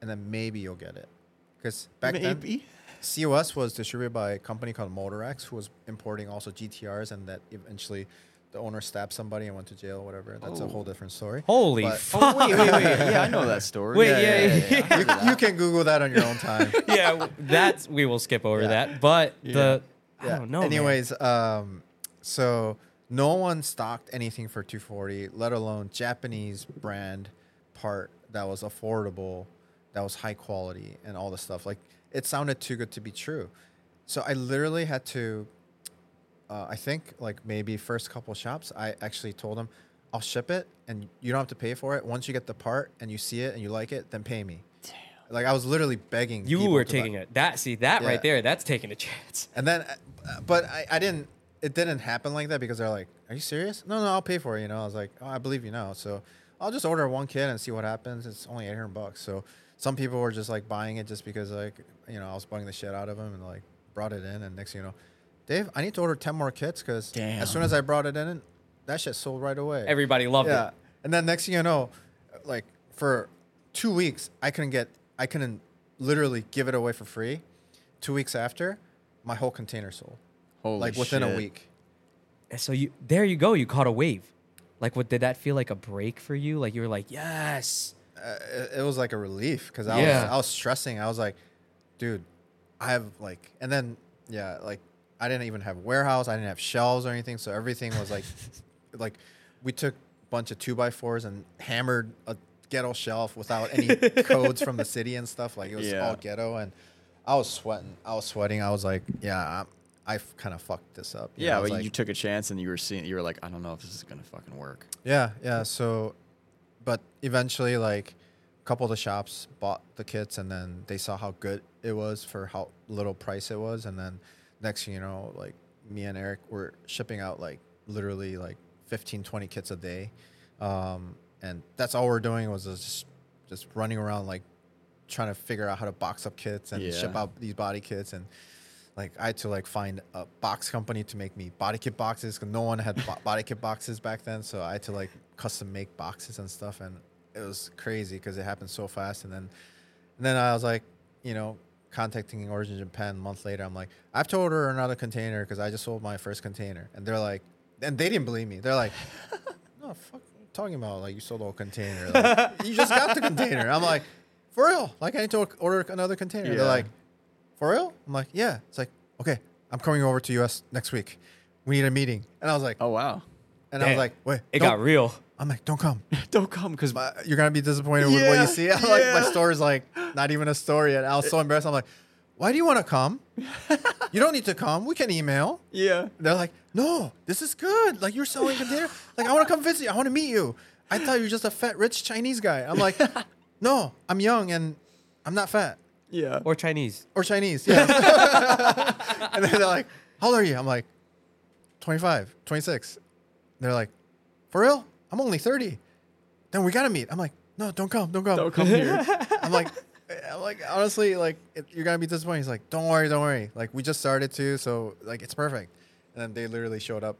and then maybe you'll get it. Because back then, COS was distributed by a company called Motorex, who was importing also GTRs, and that eventually the owner stabbed somebody and went to jail, or whatever. That's a
Oh.
whole different story.
Holy
But-
fuck.
Oh wait, wait, wait. Yeah, I know that story.
Wait, yeah, yeah,
You, you can Google that on your own time.
yeah, that's we will skip over
Yeah.
that. But the I don't know. man.
Anyways, um, so no one stocked anything for 240, let alone Japanese brand part that was affordable, that was high quality, and all the stuff. Like it sounded too good to be true. So I literally had to. Uh, I think like maybe first couple shops, I actually told them, "I'll ship it, and you don't have to pay for it. Once you get the part and you see it and you like it, then pay me." Like I was literally begging.
you were taking it. That see that
Yeah.
right there. That's taking a chance.
and then, uh, but I, I didn't. It didn't happen like that because they're like, "Are you serious?" No, no, I'll pay for it. You know, I was like, "Oh, I believe you now." So I'll just order one kit and see what happens. It's only eight hundred bucks. So some people were just like buying it just because like you know I was bugging the shit out of them and like brought it in. And next thing you know, Dave, I need to order ten more kits because as soon as I brought it in, that shit sold right away.
Everybody loved
yeah.
it.
And then next thing you know, like for two weeks, I couldn't get, I couldn't literally give it away for free. Two weeks after, my whole container sold.
Holy
like within a week.
And So you there you go. You caught a wave. Like, what did that feel like a break for you? Like you were like, yes.
Uh, it, it was like a relief because I
Yeah.
was I was stressing. I was like, dude, I have like, and then yeah, like I didn't even have warehouse. I didn't have shelves or anything. So everything was like, like we took a bunch of two by fours and hammered a ghetto shelf without any codes from the city and stuff. Like it was
Yeah.
all ghetto, and I was sweating. I was sweating. I was like, yeah, I'm, I kind of fucked this up. You
Yeah,
I
but
like-
you took a chance and you were seeing. You were like, I don't know if this is gonna fucking work.
Yeah, yeah. So, but eventually, like, a couple of the shops bought the kits, and then they saw how good it was for how little price it was, and then next thing you know, like, me and Eric were shipping out like literally like 15, 20 kits a day, um, and that's all we're doing was just just running around like trying to figure out how to box up kits and ship out these body kits and like I had to like find a box company to make me body kit boxes because no one had bo- body kit boxes back then. So I had to like custom make boxes and stuff, and it was crazy because it happened so fast. And then, and then I was like, you know, contacting Origin Japan a month later. I'm like, I have to order another container because I just sold my first container, and they're like, and they didn't believe me. They're like, no, fuck, talking about? Like, you sold a whole container. Like, you just got the container. I'm like, for real? Like, I need to order another container.
Yeah.
They're like, for real? I'm like, yeah. It's like, okay, I'm coming over to US next week. We need a meeting. And I was like,
Oh wow.
And I was like, wait,
It got real.
I'm like, don't come.
Don't come because
You're gonna be disappointed with what you see. I'm like, my
yeah.
story's like not even a story yet. I was so embarrassed. I'm like, why do you want to come? you don't need to come. We can email.
yeah.
They're like, no, this is good. Like you're selling container. Like I want to come visit you. I want to meet you. I thought you were just a fat, rich Chinese guy. I'm like, no, I'm young and I'm not fat
Yeah.
Or Chinese.
or Chinese. Yeah. and then they're like, how old are you? I'm like, 25, 26. They're like, for real? I'm only 30. Then we gotta meet. I'm like, no, don't come, don't come.
Don't come here.
I'm like, I'm like honestly, like it, you're gonna be disappointed. He's like, don't worry, don't worry. Like we just started too, so like it's perfect. And then they literally showed up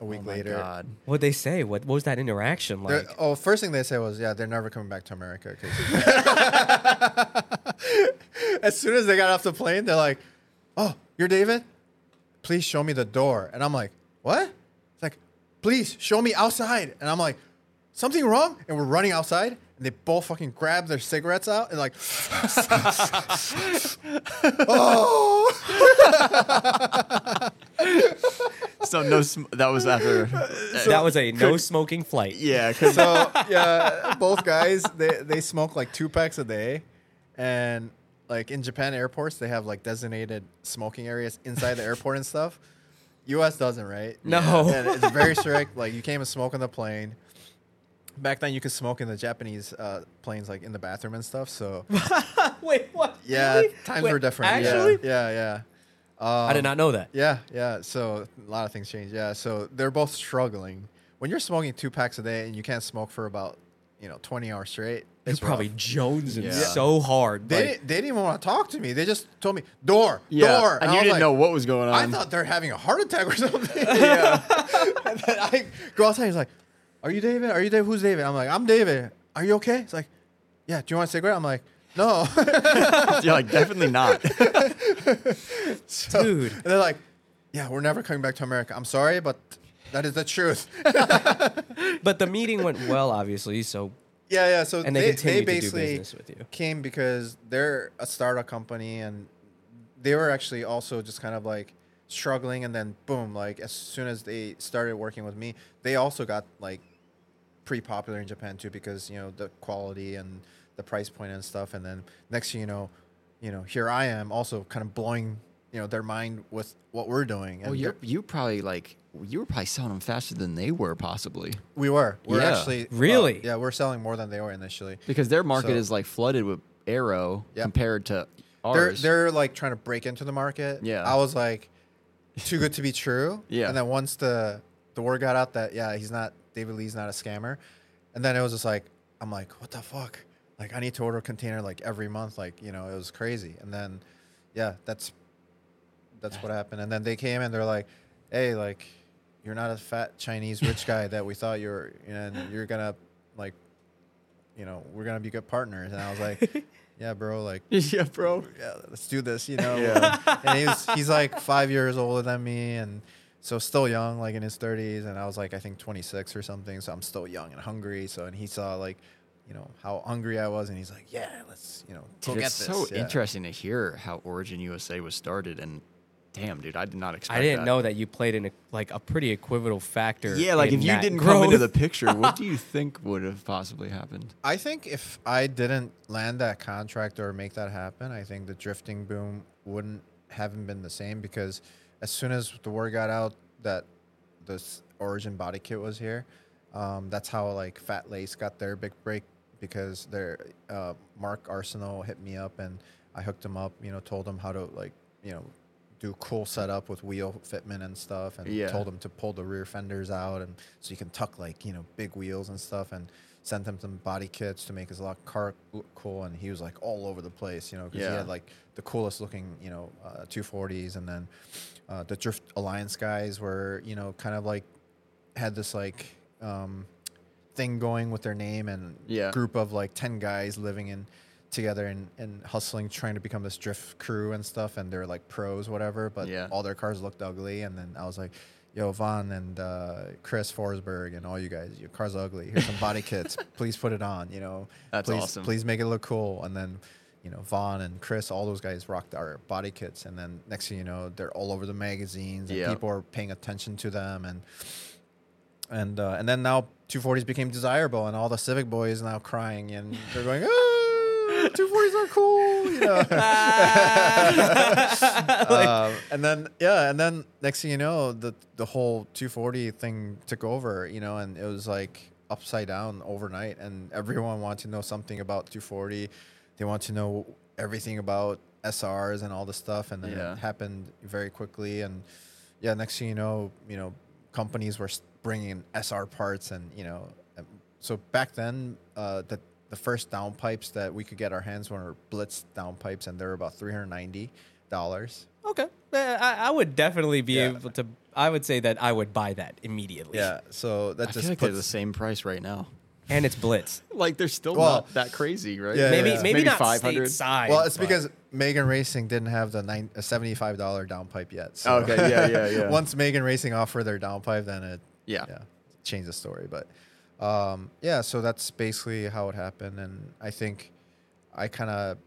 a week
oh my
later.
God.
What'd they say? What, what was that interaction
They're-
like?
oh, first thing they said was, yeah, they're never coming back to America." as soon as they got off the plane, they're like, oh, you're David? Please show me the door. And I'm like, what? It's like, please show me outside. And I'm like, something wrong? And we're running outside. And they both fucking grab their cigarettes out and like, oh.
So no, sm- that was after.
that was a no smoking flight.
yeah, because
so yeah, both guys they they smoke like two packs a day, and like in Japan airports they have like designated smoking areas inside the airport and stuff. U.S. doesn't, right?
No.
and it's very strict. Like you can't even smoke on the plane. Back then, you could smoke in the Japanese uh, planes, like in the bathroom and stuff. So
Wait, what?
yeah,
Really?
times
Wait,
were different.
Actually?
yeah, yeah, yeah. Um,
I did not know that.
yeah, yeah. So a lot of things changed. Yeah. So they're both struggling. When you're smoking two packs a day and you can't smoke for about, you know, 20 hours straight,
It's
it's
probably
rough.
jonesing
Yeah.
so hard.
They,
like-
didn't, they didn't even want to talk to me. They just told me, door,
yeah,
door.
and
I
you
was
didn't
like,
know what was going on.
I
on.
thought they're having a heart attack or something. yeah. and then I go outside. He's like, Are you David? Are you David? Who's David? I'm like, I'm David. Are you okay? He's like, Yeah. Do you want a cigarette? I'm like, No.
You're like definitely not.
So-
Dude.
And they're like, Yeah, we're never coming back to America. I'm sorry, but that is the truth.
but the meeting went well, obviously. So
Yeah, yeah. So
and they,
they, they basically
business with you.
came because they're a startup company and they were actually also just kind of like struggling and then boom, like as soon as they started working with me, they also got like pretty popular in Japan too because, you know, the quality and the price point and stuff and then next thing you know, you know, here I am also kind of blowing, you know, their mind with what we're doing. And
Oh, you you probably like you were probably selling them faster than they were possibly
we were. We're
Yeah.
actually
Really?
yeah, we're selling more than they were initially.
because their market
So-
is like flooded with aero
Yep.
compared to
they're
ours.
they're like trying to break into the market.
Yeah.
I was like, too good to be true.
Yeah.
And then once the the word got out that yeah he's not David Lee's not a scammer, and then it was just like I'm like what the fuck like I need to order a container like every month like you know it was crazy and then yeah that's that's what happened and then they came and they're like hey like you're not a fat Chinese rich guy that we thought you were and you're gonna like you know we're gonna be good partners and I was like yeah bro like
yeah, bro.
yeah, let's do this, you know.
Yeah.
and he's he's like five years older than me, and so still young, like in his thirties. And I was like, I think twenty six or something. So I'm still young and hungry. So and he saw like, you know, how hungry I was, and he's like, Yeah, let's, you know, go
Dude,
get
it's
this.
so
Yeah.
interesting to hear how Origin USA was started, and damn, dude, I did not expect.
I didn't
that.
know that you played in a, like a pretty equivocal factor.
Yeah, like
in
if you didn't come into the picture, what do you think would have possibly happened?
I think if I didn't land that contract or make that happen, I think the drifting boom wouldn't haven't been the same because as soon as the word got out that this Origin body kit was here, um, that's how like Fat Lace got their big break because their uh, Mark Arcenal hit me up and I hooked him up. You know, told him how to like you know do cool setup with wheel fitment and stuff, and
Yeah.
told them to pull the rear fenders out and so you can tuck like you know big wheels and stuff and sent him some body kits to make his lot car look cool and he was like all over the place you know because
Yeah.
he had like the coolest looking you know uh, 240s and then uh, the drift alliance guys were you know kind of like had this like um, thing going with their name and
Yeah.
group of like 10 guys living in together and, and hustling trying to become this drift crew and stuff and they're like pros whatever but
Yeah.
all their cars looked ugly and then i was like yo, Vaughn and uh, Chris Forsberg and all you guys, your car's ugly. Here's some body kits. Please put it on. You know,
That's
please,
awesome.
Please make it look cool. And then, you know, Vaughn and Chris, all those guys rocked our body kits. And then next thing you know, they're all over the magazines and
Yep.
people are paying attention to them. And and uh, and then now 240s became desirable, and all the Civic boys now crying and they're going, oh, 240s are cool, you know. um, and then yeah, and then next thing you know, the the whole 240 thing took over, you know, and it was like upside down overnight, and everyone wanted to know something about 240. They want to know everything about SRs and all this stuff, and then
Yeah.
it happened very quickly, and yeah, next thing you know, you know, companies were bringing in SR parts, and you know, so back then, uh, the the first downpipes that we could get our hands on were Blitz downpipes, and they're about three hundred ninety dollars.
Okay, I, I would definitely be
Yeah.
able to. I would say that I would buy that immediately.
Yeah, so that
I
just
feel like
puts
the same price right now.
and it's Blitz.
Like they're still
Well,
not that crazy, right?
yeah,
maybe,
yeah.
maybe
Maybe
not
500?
stateside.
well, it's
but-
because Megan Racing didn't have the nine, a seventy-five dollar downpipe yet. So
Okay, yeah, yeah, yeah.
Once Megan Racing offered their downpipe, then it
Yeah.
yeah changed the story. But um, yeah, so that's basically how it happened, and I think I kind of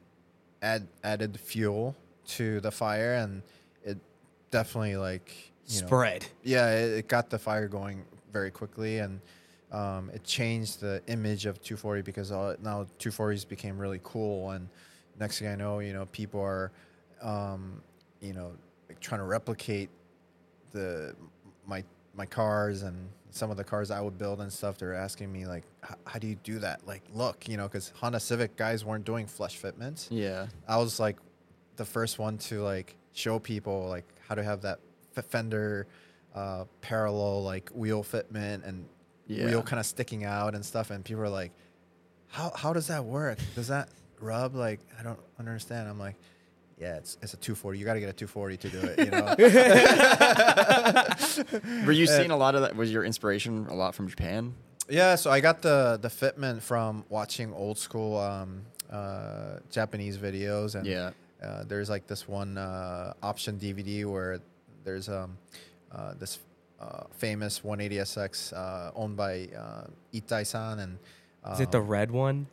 add added fuel to the fire, and it definitely like you know,
spread.
yeah, it, it got the fire going very quickly, and um, it changed the image of 240 because all, now 240s became really cool. And next thing I know, you know, people are, um, you know, like trying to replicate the my my cars and some of the cars I would build and stuff. They're asking me like, how do you do that? Like, look, you know, because Honda Civic guys weren't doing flush fitments.
Yeah.
I was like the first one to like show people like how to have that f- fender uh, parallel like wheel fitment and
Yeah.
wheel kind of sticking out and stuff. And people are like, how how does that work? Does that rub? Like I don't understand. I'm like. Yeah, it's, it's a 240. You got to get a 240 to do it. You know,
Were you seeing a lot of that? Was your inspiration a lot from Japan?
Yeah, so I got the the fitment from watching old school um, uh, Japanese videos, and
Yeah.
uh, there's like this one uh, option DVD where there's um, uh, this uh, famous 180SX uh, owned by uh, Itai-san, and
Is it the
um,
red one?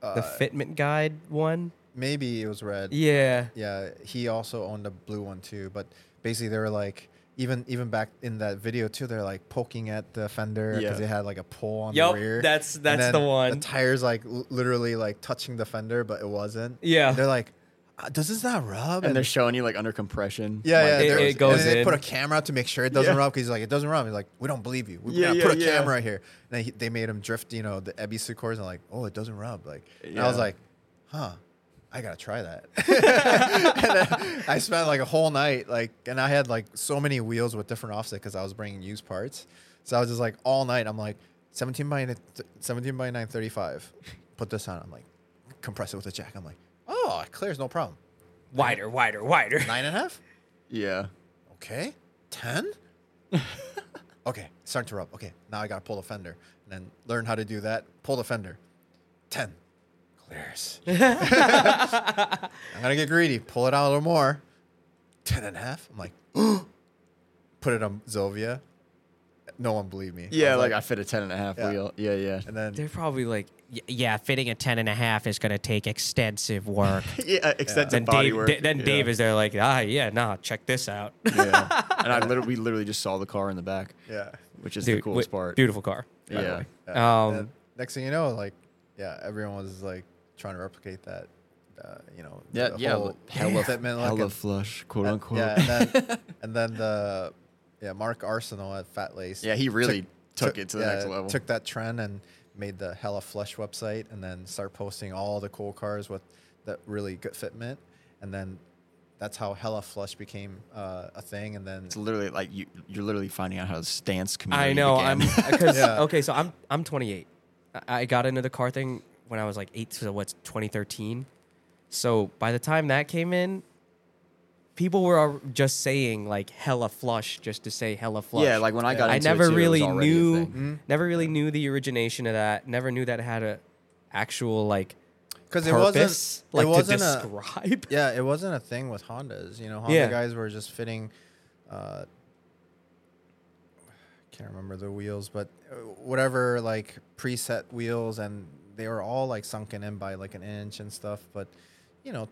The fitment guide one?
Maybe it was red.
Yeah.
Yeah, he also owned a blue one too. But basically, they were like, even even back in that video too, they're like poking at the fender because
Yeah.
they had like a pull on
Yup,
the rear.
that's-
And
that's
then
the one.
The tires like l- literally like touching the fender, but it wasn't.
Yeah.
they're like, uh, does this not rub?
And they're showing you like under compression.
yeah,
Like,
yeah.
It- it goes
and they
in.
put a camera out to make sure it doesn't
Yeah.
rub. Because he's like, it doesn't rub. He's like, we don't believe you. We
Yeah,
gotta
yeah,
put a
yeah.
camera here. And then he, they made him drift, you know, the Ebisu course, and like, oh, it doesn't rub. Like, and I was like, huh. I gotta try that. and then I spent like a whole night, like, and I had like so many wheels with different offset because I was bringing used parts. So I was just like all night. I'm like 17 by 17 by 935. Put this on. I'm like, compress it with a jack. I'm like, oh, it clears, no problem.
Wider, wider, wider.
Nine and a half.
Yeah.
Okay. 10? okay. Starting to rub. Okay. Now I got to pull the fender. And then learn how to do that. Pull the fender. 10. Clears. I'm going to get greedy. Pull it out a little more. 10 and a half. I'm like, put it on Zilvia. No one believed me.
Yeah,
was
like, I fit a 10 and a half
Yeah.
wheel. Yeah, yeah.
And then
They're probably like,
yeah, fitting a 10 and a half is going to take extensive work.
yeah, extensive
then
body
Dave,
work.
Da- then
yeah.
Dave is there like, ah, yeah, nah, check this out.
Yeah. and I literally, we literally just saw the car in the back,
yeah.
which is the coolest
wi-
part.
Beautiful car.
Yeah.
Yeah.
Um,
next thing you know, like, yeah, everyone was like trying to replicate that. Uh, you know,
Yeah,
the
yeah.
whole
Hella,
fitment look
hella
and-
flush, quote
and-
unquote.
Yeah, and then, and then the yeah Mark Arcenal at Fat Lace.
Yeah, he really took it to the
yeah,
next level.
Took that trend and made the Hella Flush website, and then start posting all the cool cars with that really good fitment, and then that's how Hella Flush became uh, a thing, and then
It's literally like you, you're literally finding out how the stance community
I know.
began.
I'm
Yeah.
okay. So I'm I'm 28. I- I got into the car thing when I was like eight. So what's 2013? So by the time that came in, people were just saying like hella flush just to say hella flush.
yeah, like when I got
I
into
never
it was
really
already a
knew.
Mm-hmm.
never really knew the origination of that. Never knew that it had a actual like
because it
purpose,
wasn't
like
it wasn't
to
a
describe.
yeah it wasn't a thing with Hondas. You know, Honda
Yeah.
guys were just fitting. Uh, can't remember the wheels, but uh, whatever like preset wheels, and they were all like sunken in by like an inch and stuff. But you know,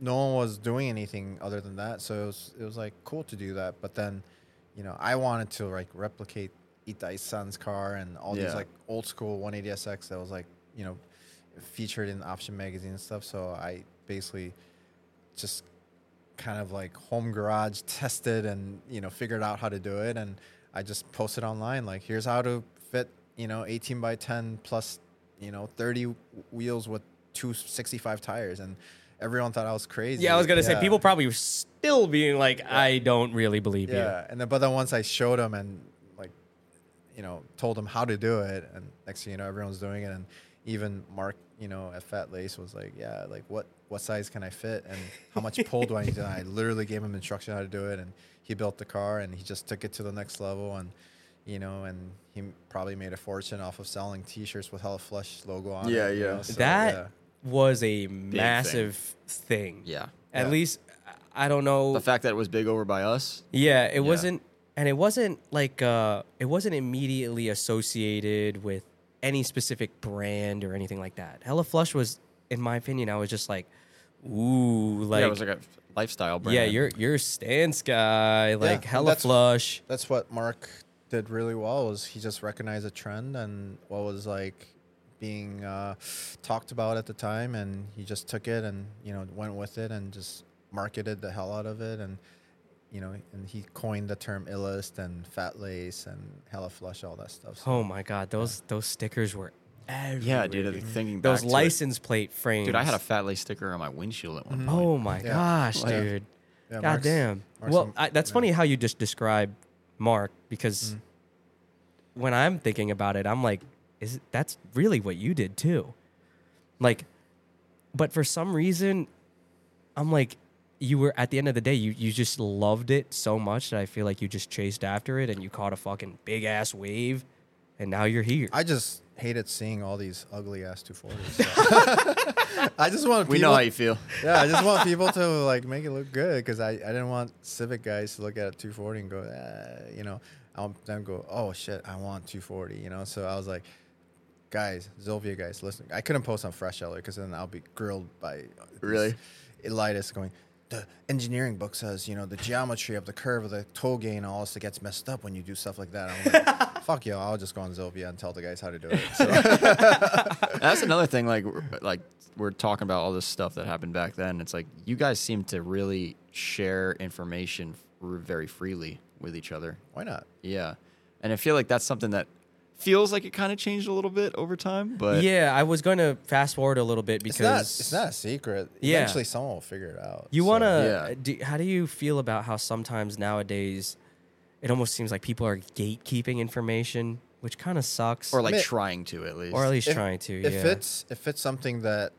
no one was doing anything other than that, so it was it was like cool to do that. But then, you know, I wanted to like replicate Itai San's car and all
Yeah.
these like old school 180SX that was like you know featured in Option magazine and stuff. So I basically just kind of like home garage tested and you know figured out how to do it and i just posted online like here's how to fit you know 18 by 10 plus you know 30 wheels with two 65 tires and everyone thought i was crazy.
Yeah, I was gonna say people probably were still being like, I don't really believe you.
yeah and then but then once i showed them and like you know told them how to do it and next thing you know everyone's doing it and even mark you know at fat lace was like yeah like what what size can i fit and how much pull do i need? And i literally gave him instruction how to do it and he built the car and he just took it to the next level and you know and he probably made a fortune off of selling t-shirts with hella flush logo on
Yeah,
it you
yeah.
know, so,
that
yeah.
was a
thing.
massive thing.
Yeah.
At
Yeah.
least I don't know.
The fact that it was big over by us.
Yeah, it
Yeah.
wasn't, and it wasn't like uh, it wasn't immediately associated with any specific brand or anything like that. Hella Flush was, in my opinion, I was just like, ooh, like
yeah, it was like a lifestyle brand.
yeah, you're you're Stance guy, like
and
Hella
that's-
Flush.
that's what Mark did really well was he just recognized a trend and what was like being uh, talked about at the time and he just took it and you know went with it and just marketed the hell out of it and you know and he coined the term illest and fat lace and hella flush all that stuff so
Oh my god, those those stickers were
yeah, dude.
everywhere.
Thinking
Those
back to it-
license plate frames.
Dude, I had a fat lace sticker on my windshield at one point.
Oh my
Yeah.
gosh,
Yeah.
dude.
yeah,
God
Mark's-
damn.
Mark's
well,
some-
I, that's
yeah.
funny how you just described Mark because
Mm.
when I'm thinking about it, I'm like, is it, that's really what you did too? Like, but for some reason, I'm like, you were at the end of the day, you you just loved it so much that I feel like you just chased after it and you caught a fucking big ass wave, and now you're here.
I just hated seeing all these ugly ass 240s. so. I just want
We know how you feel.
yeah, I just want people to like make it look good because I, I didn't want Civic guys to look at a 240 and go, eh, you know, I'll then go, oh shit, I want 240, you know. So I was like, guys, Zilvia guys, listen, I couldn't post on FreshAlloy because then I'll be grilled by
Really?
Elitis going. The engineering book says, you know, the geometry of the curve of the toe gain all this gets messed up when you do stuff like that. I'm fuck you, I'll just go on Zilvia and tell the guys how to do it. So,
That's another thing. Like, we're- like we're talking about all this stuff that happened back then. It's like you guys seem to really share information f- very freely with each other.
why not?
Yeah, and I feel like that's something that feels like it kind of changed a little bit over time. But
yeah, I was going to fast forward a little bit because
It's not. It's not a secret.
Yeah.
Eventually, someone will figure it out.
You
So-
want
Yeah.
to? Do, how do you feel about how sometimes nowadays it almost seems like people are gatekeeping information, which kind of sucks,
or like
I mean-
trying to at least.
or at least
If-
trying to.
If
yeah.
it's if it's something that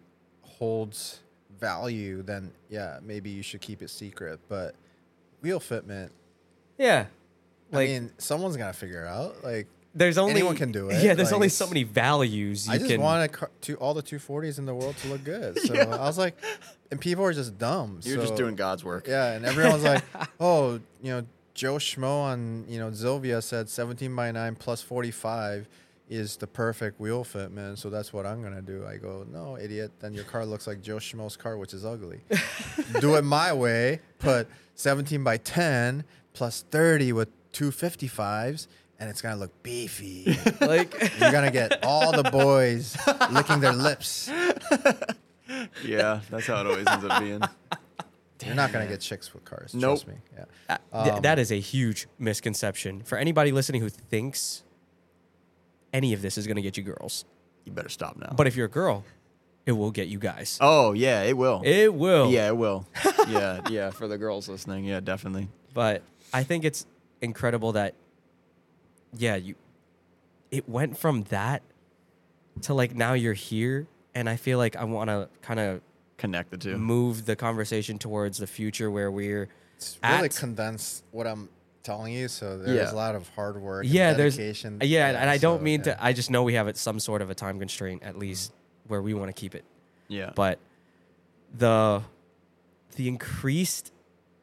holds value, then yeah, maybe you should keep it secret. But wheel fitment,
yeah, like
I mean, someone's gonna figure it out. Like
there's only
anyone can do it,
Yeah, there's
like,
only so many values you
I just
can.
want a car, to all the 240s in the world to look good. So I was like, and people are just dumb.
You're just doing God's work.
Yeah, and everyone's like, oh, you know, Joe Schmo on you know Zilvia said 17 by 9 plus 45 is the perfect wheel fit, man. so that's what I'm gonna do. I go, no, idiot. Then your car looks like Joe Schmo's car, which is ugly. do it my way. Put 17 by 10 plus 30 with 255s and it's gonna look beefy.
like
You're gonna get all the boys licking their lips.
Yeah, that's how it always ends up being.
You're not gonna get chicks with cars.
Nope.
Trust me. Yeah.
uh, th-
Um,
that is a huge misconception for anybody listening who thinks any of this is going to get you girls.
You better stop now.
But if you're a girl, it will get you guys.
oh yeah, it will.
It will.
Yeah, it will. yeah, yeah. For the girls listening, yeah, definitely.
but I think it's incredible that yeah, you it went from that to like now you're here and I feel like I want to kind of
Connect the two.
move the conversation towards the future where we're
It's really
at-
condensed what I'm telling you. So there's
Yeah.
a lot of hard work. and
yeah, there's
dedication.
yeah, and I don't
so,
mean
yeah.
to I just know we have it some sort of a time constraint at least where we want to keep it.
Yeah.
But the the increased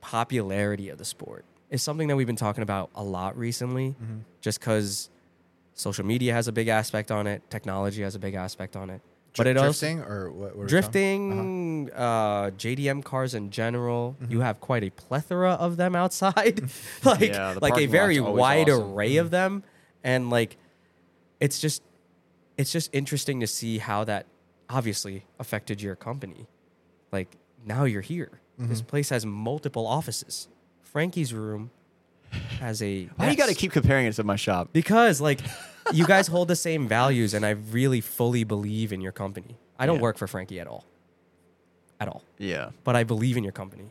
popularity of the sport is something that we've been talking about a lot recently,
Mm-hmm.
just because social media has a big aspect on it, technology has a big aspect on it. But it also
drifting or what? what are we talking-
drifting, uh-huh. uh JDM cars in general, mm-hmm. you have quite a plethora of them outside, like
Yeah,
like a very wide
awesome.
array mm-hmm. of them, and like it's just it's just interesting to see how that obviously affected your company. Like now you're here. This mm-hmm. place has multiple offices. Frankie's room has a.
Why do you got to keep comparing it to my shop?
Because like you guys hold the same values, and I really fully believe in your company. I don't
Yeah.
work for Frankie at all, at all.
Yeah,
But I believe in your company.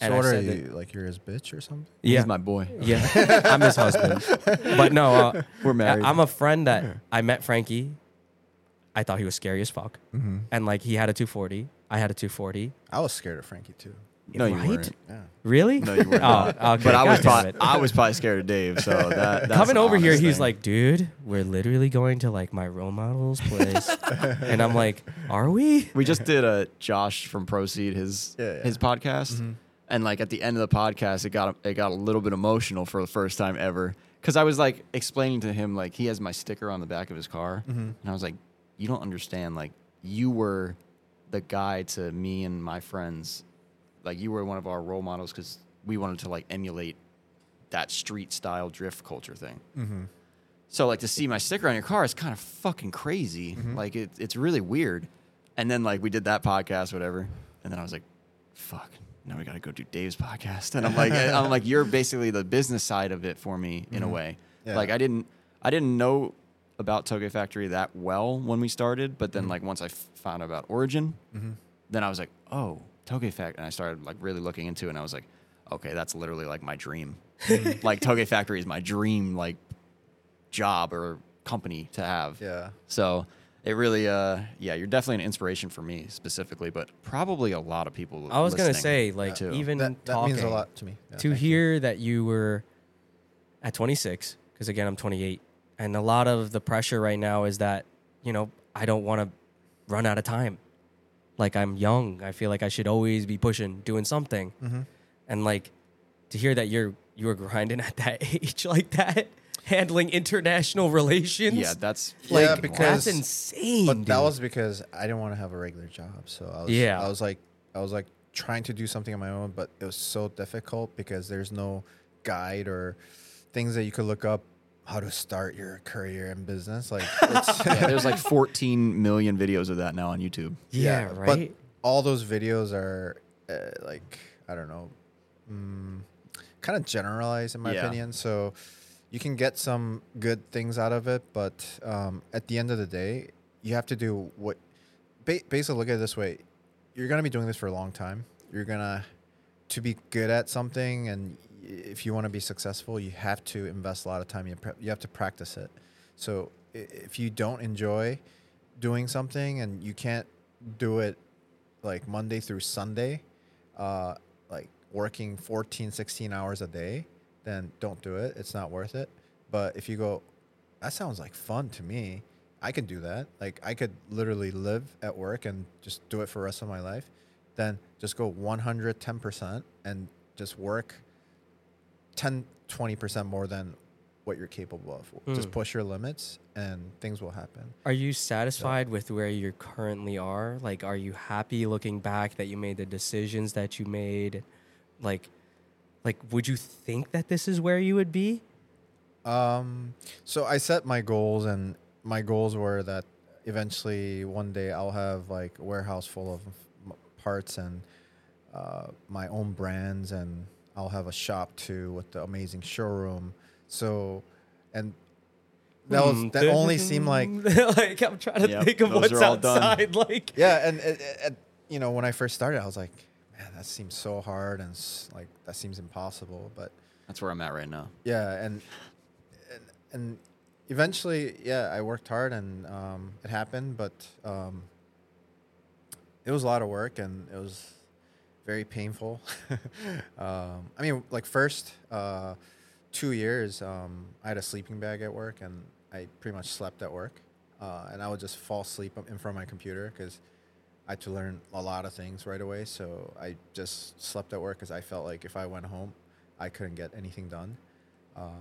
So
And I
what are
said
you
that-
like? You're his bitch or something?
yeah,
he's my boy.
yeah, I'm his husband. But no, uh,
We're married.
I- I'm a friend that I met Frankie. I thought he was scary as fuck,
Mm-hmm.
and like he had a 240. I had a 240.
I was scared of Frankie too.
No, you
right?
weren't.
Yeah.
Really?
No, you weren't.
Oh, okay.
But I was probably. I was probably scared of Dave. So that that's
Coming over here,
honest
he's
thing.
like, dude, we're literally going to like my role model's place. and I'm like, are we?
we just did a Josh from Proceed his
Yeah, yeah.
his podcast, mm-hmm. and like at the end of the podcast, it got it got a little bit emotional for the first time ever because I was like explaining to him like he has my sticker on the back of his car, mm-hmm. and I was like, you don't understand, like you were the guy to me and my friends, like you were one of our role models because we wanted to like emulate that street style drift culture thing.
Mm-hmm.
So like to see my sticker on your car is kind of fucking crazy. Mm-hmm. Like it, it's really weird. And then like we did that podcast, whatever. And then I was like, fuck, now we got to go do Dave's podcast. And I'm like, I'm like, you're basically the business side of it for me in a mm-hmm. way.
Yeah.
Like I didn't, I didn't know about Touge Factory that well when we started, but then mm-hmm. like once I f- found out about Origin, then I was like, oh, Touge Factory. And I started like really looking into it. And I was like, okay, that's literally like my dream. like Touge Factory is my dream, like job or company to have.
Yeah.
So it really, uh, yeah, you're definitely an inspiration for me specifically, but probably a lot of people.
I was gonna say, like,
too.
even
That, that
talking
means a lot to me. Yeah,
to
thank you.
hear that you were at 26, because again, I'm 28, and a lot of the pressure right now is that you know I don't want to run out of time. Like I'm young, I feel like I should always be pushing, doing something,
Mm-hmm.
and like to hear that you're you were grinding at that age like that, handling international relations.
yeah, that's
Yeah,
like
because-
that's insane.
But that was because I didn't want to have a regular job. So I was,
Yeah.
I was like, I was like trying to do something on my own, but it was so difficult because there's no guide or things that you could look up how to start your career in business. Like, it's,
yeah, there's like 14 million videos of that now on YouTube.
yeah,
But
right.
all those videos are uh, like I don't know, mm, kind of generalized in my
Yeah.
opinion. So you can get some good things out of it, but um, at the end of the day, you have to do what. Ba- basically, look at it this way: you're gonna be doing this for a long time. You're gonna to be good at something, and y- if you want to be successful, you have to invest a lot of time. You, pre- you have to practice it. So if you don't enjoy doing something and you can't do it like Monday through Sunday, uh, like working 14, 16 hours a day, then don't do it. It's not worth it. But if you go, that sounds like fun to me. I can do that. Like I could literally live at work and just do it for the rest of my life. Then just go 110% and just work 10, 20% more than what you're capable of. Just
Mm.
push your limits and things will happen.
Are you satisfied with where you currently are? Like, are you happy looking back that you made the decisions that you made? Like, like, would you think that this is where you would be?
Um, so I set my goals, and my goals were that eventually one day I'll have like a warehouse full of parts and uh, my own brands, and I'll have a shop too with the amazing showroom. So, and that was
Hmm,
that only seemed like
like I'm trying to
Yep,
think of
those
what's
are all done.
outside. Like,
yeah, and it, it, it- you know when I first started, I was like, man, that seems so hard, and s- like that seems impossible, but.
That's where I'm at right now.
yeah and and, and eventually yeah i worked hard and um, it happened but um, it was a lot of work and it was very painful. Um, i mean like first uh, two years um, i had a sleeping bag at work and i pretty much slept at work. Uh, and i would just fall asleep in front of my computer because i had to learn a lot of things right away. So i just slept at work because i felt like if i went home I couldn't get anything done. Um,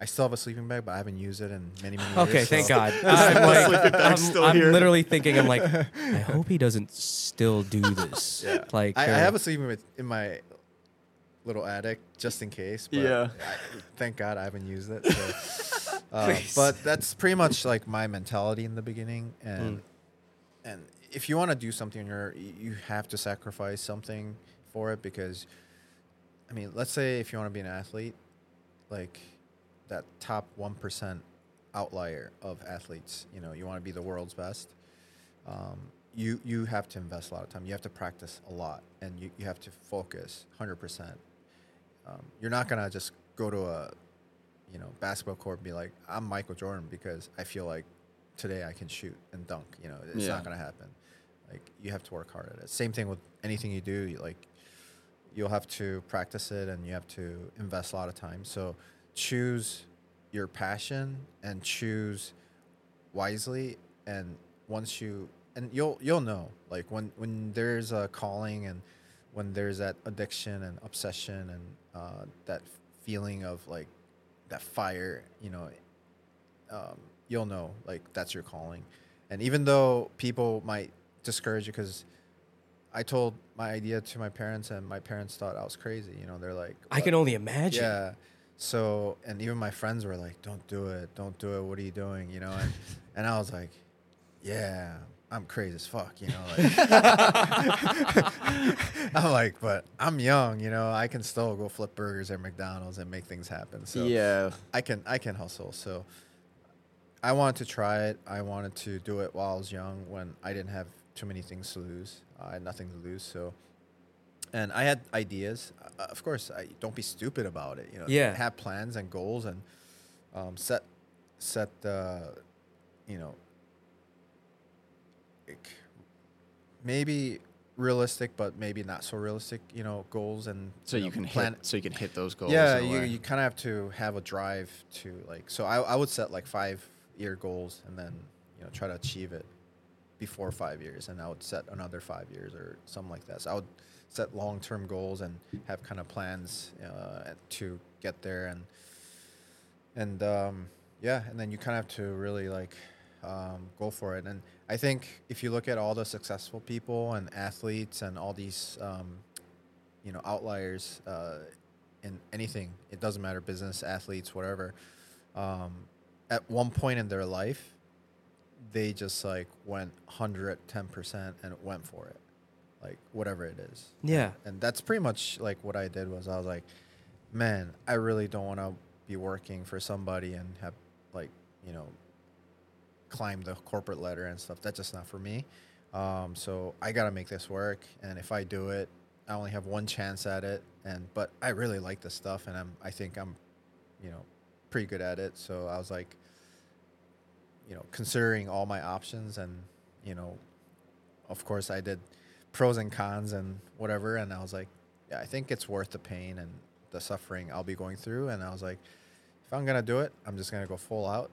I still have a sleeping bag, but I haven't used it in many many years.
Okay, thank
so-
God. I'm, like,
sleeping
I'm,
still
I'm
here.
literally thinking, I'm like, I hope he doesn't still do this.
Yeah.
Like,
I, I
uh,
have a sleeping bag in my little attic just in case. But
Yeah.
I, thank God I haven't used it. So. uh, but that's pretty much like my mentality in the beginning, and
Mm.
and if you want to do something, you're you have to sacrifice something for it because, I mean, let's say if you want to be an athlete, like that top one percent outlier of athletes, you know, you want to be the world's best. Um, you you have to invest a lot of time. You have to practice a lot, and you, you have to focus hundred percent. Um, you're not gonna just go to a you know basketball court and be like, I'm Michael Jordan because I feel like today I can shoot and dunk. You know, it's
Yeah.
not gonna happen. Like you have to work hard at it. Same thing with anything you do. You, like you'll have to practice it and you have to invest a lot of time. So choose your passion and choose wisely and once you and you'll you'll know like when when there's a calling and when there's that addiction and obsession and uh, that feeling of like that fire you know um, you'll know like that's your calling and even though people might discourage you because i told my idea to my parents and my parents thought i was crazy you know they're like
I can only imagine.
Yeah. So, and even my friends were like, "Don't do it, don't do it. What are you doing?" You know, and and I was like, "Yeah, I'm crazy as fuck." You know, like I'm like, but I'm young. You know, I can still go flip burgers at McDonald's and make things happen. So
yeah.
I can I can hustle. So I wanted to try it. I wanted to do it while I was young when I didn't have too many things to lose. I had nothing to lose. So and I had ideas. Uh, of course, I don't be stupid about it. You know,
Yeah.
have plans and goals and um, set set the you know like, maybe realistic, but maybe not so realistic. You know, goals and
So
you
you
know,
can
plan
hit. So you can hit those goals.
yeah you, you kind of have to have a drive to like so I, I would set like five year goals and then you know try to achieve it before five years and i would set another five years or something like that so i would set long-term goals and have kind of plans uh, to get there and and um, yeah and then you kind of have to really like um, go for it. And i think if you look at all the successful people and athletes and all these um, you know outliers uh, in anything it doesn't matter business athletes whatever um, at one point in their life they just like went 110% and went for it like whatever it is.
Yeah.
and that's pretty much like what i did was i was like man i really don't want to be working for somebody and have like you know climb the corporate ladder and stuff. That's just not for me. Um, so i gotta make this work and if i do it i only have one chance at it and but i really like this stuff and i'm i think i'm you know pretty good at it. So i was like you know considering all my options and you know of course i did pros and cons and whatever and i was like yeah i think it's worth the pain and the suffering i'll be going through and i was like if i'm gonna do it i'm just gonna go full out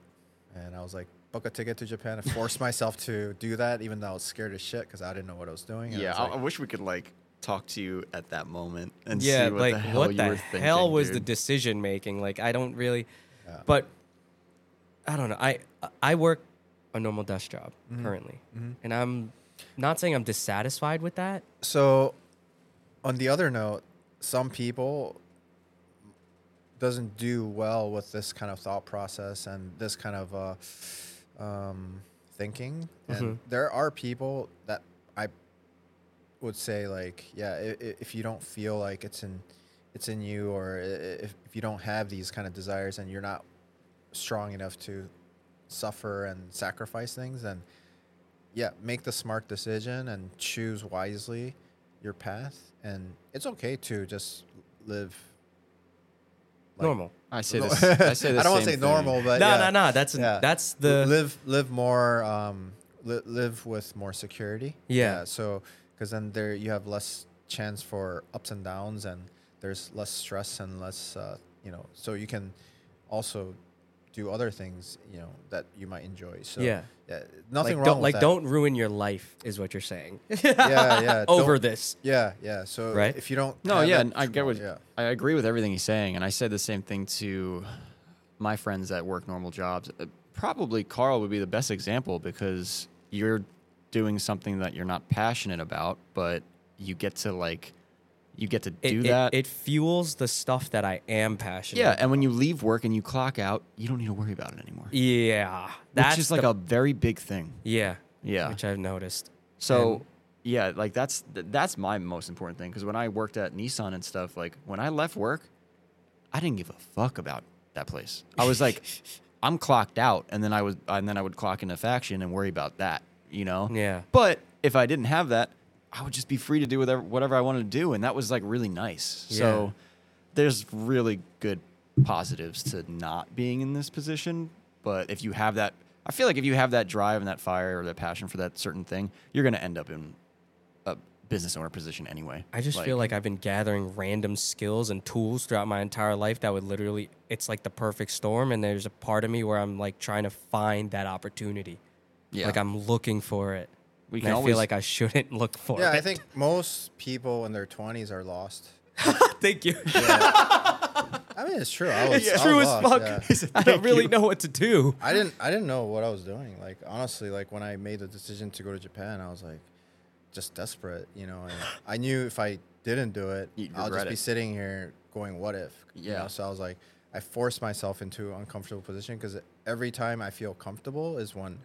and i was like book a ticket to japan and force myself to do that even though i was scared as shit because i didn't know what i was doing and
yeah.
was
I,
like,
I wish we could like talk to you at that moment and
yeah,
see what
like
the hell
what
you
the
were
hell
thinking,
was the
dude.
decision making? Like I don't really,
Yeah.
but I don't know. I I work a normal desk job
Mhm.
currently,
Mhm.
and I'm not saying I'm dissatisfied with that.
So, on the other note, some people doesn't do well with this kind of thought process and this kind of uh, um, thinking. And
Mhm.
there are people that I would say like, yeah, if, if you don't feel like it's in it's in you, or if, if you don't have these kind of desires and you're not strong enough to suffer and sacrifice things, then yeah, make the smart decision and choose wisely your path. And it's okay to just live like-
Normal.
I say this. I say this.
I don't want to
same
say normal, but
no,
yeah,
no, no. That's
yeah.
that's the
live live more um li- live with more security.
Yeah.
so because then there you have less chance for ups and downs, and there's less stress and less uh, you know. So you can also do other things, you know, that you might enjoy. So
Yeah.
yeah nothing
like,
wrong
don't,
with
like
that.
don't ruin your life is what you're saying.
yeah, yeah.
Over this.
Yeah, yeah. So
Right?
if you don't,
No, yeah,
that
and I get what
control,
I agree with everything he's saying, and I said the same thing to my friends that work normal jobs. Uh, Probably Carl would be the best example because you're doing something that you're not passionate about, but you get to like you get to do
it-
that.
It, fuels the stuff that I am passionate.
yeah, and when you leave work and you clock out, you don't need to worry about it anymore.
yeah, that's
is like
the-
a very big thing.
yeah,
Yeah.
which I've noticed.
So
And-
yeah, like that's that's my most important thing because when I worked at Nissan and stuff, like when I left work, I didn't give a fuck about that place. I was like, I'm clocked out, and then I was and then I would clock into faction and worry about that, you know.
Yeah.
But if I didn't have that, I would just be free to do whatever whatever I wanted to do, and that was like really nice.
Yeah.
So there's really good positives to not being in this position. But if you have that, I feel like if you have that drive and that fire or that passion for that certain thing, you're going to end up in a business owner position anyway.
I just feel like I've been gathering random skills and tools throughout my entire life that would literally it's like the perfect storm and there's a part of me where I'm like trying to find that opportunity.
Yeah.
Like I'm looking for it.
We can
I
always-
feel like I shouldn't look for
Yeah,
it.
I think most people in their twenties are lost.
Thank you.
I mean, it's true. I was,
it's
I
true
was
as fuck.
yeah.
I don't really know what to do.
I didn't. I didn't know what I was doing. Like honestly, like when I made the decision to go to Japan, I was like, just desperate, you know. And I knew if I didn't do it,
You'd
I'll just be
it.
sitting here going, "What if?" You
Yeah.
know? So I was like, I forced myself into an uncomfortable position because every time I feel comfortable is when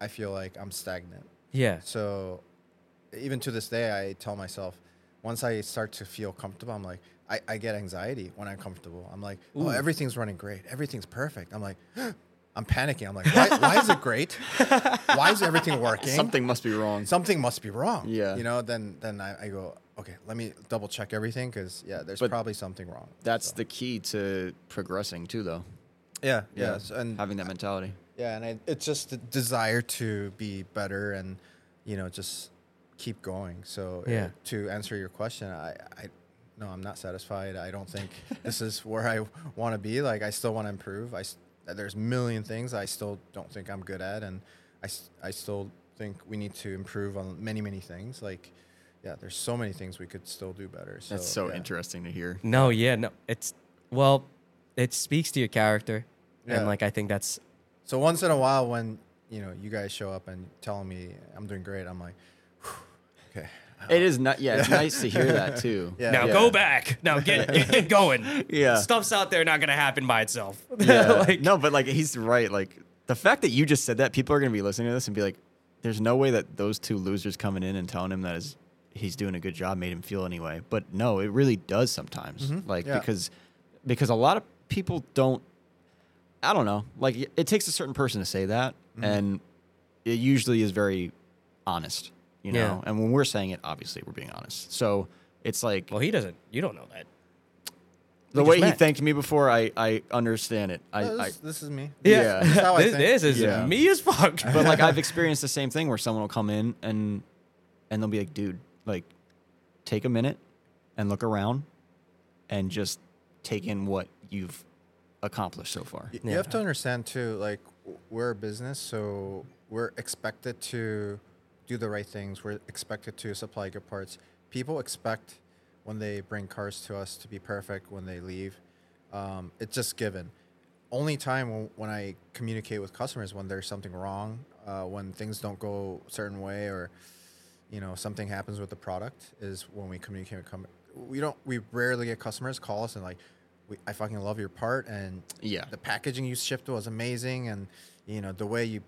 I feel like I'm stagnant.
Yeah.
So even to this day, I tell myself, once I start to feel comfortable, I'm like, I, I get anxiety when I'm comfortable. I'm like, oh, everything's running great. Everything's perfect. I'm like, I'm panicking. I'm like, why, why is it great? Why is everything working?
something must be wrong.
Something must be wrong.
Yeah.
You know, then then I, I go, okay, let me double check everything because yeah, there's
But
probably something wrong.
That's
So,
the key to progressing too, though.
yeah, yeah, so- and
having that mentality.
Yeah, and I, it's just the desire to be better and you know just keep going. So uh,
Yeah.
to answer your question, I, I no, I'm not satisfied. I don't think this is where I want to be. Like I still want to improve. I there's a million things I still don't think I'm good at, and I I still think we need to improve on many many things. Like yeah, there's so many things we could still do better. So,
That's so
yeah.
interesting to hear.
No, yeah, no. It's well, it speaks to your character.
Yeah.
And like I think that's
So once in a while, when you know you guys show up and telling me I'm doing great, I'm like, okay.
It is not. Yeah, it's nice to hear that too.
Yeah.
now
yeah.
go back. Now get, get going.
Yeah.
Stuff's out there not gonna happen by itself.
Yeah.
like
no, but like he's right. Like the fact that you just said that, people are gonna be listening to this and be like, "There's no way that those two losers coming in and telling him that is he's doing a good job made him feel anyway." But no, it really does sometimes. Mm-hmm. Like
Yeah.
because because a lot of people don't. I don't know. Like it- it takes a certain person to say that, mm-hmm. and it usually is very honest. You know,
Yeah.
and when we're saying it, obviously we're being honest. So it's like
Well he doesn't you don't know that.
the
we
way
just
he thanked me before, I I understand it. I,
Oh,
I
this, this is me.
Yeah.
This is
this, this is
Yeah.
me as fuck.
but like I've experienced the same thing where someone will come in and and they'll be like, dude, like take a minute and look around and just take in what you've accomplished so far.
Y- You have to understand too, like we're a business, so we're expected to do the right things. We're expected to supply good parts. People expect when they bring cars to us to be perfect when they leave. Um, it's just given. Only time when, when I communicate with customers when there's something wrong, uh, when things don't go a certain way, or you know something happens with the product, is when we communicate. With com- we don't. We rarely get customers call us and like, we, I fucking love your part and
Yeah.
the packaging you shipped was amazing and you know the way you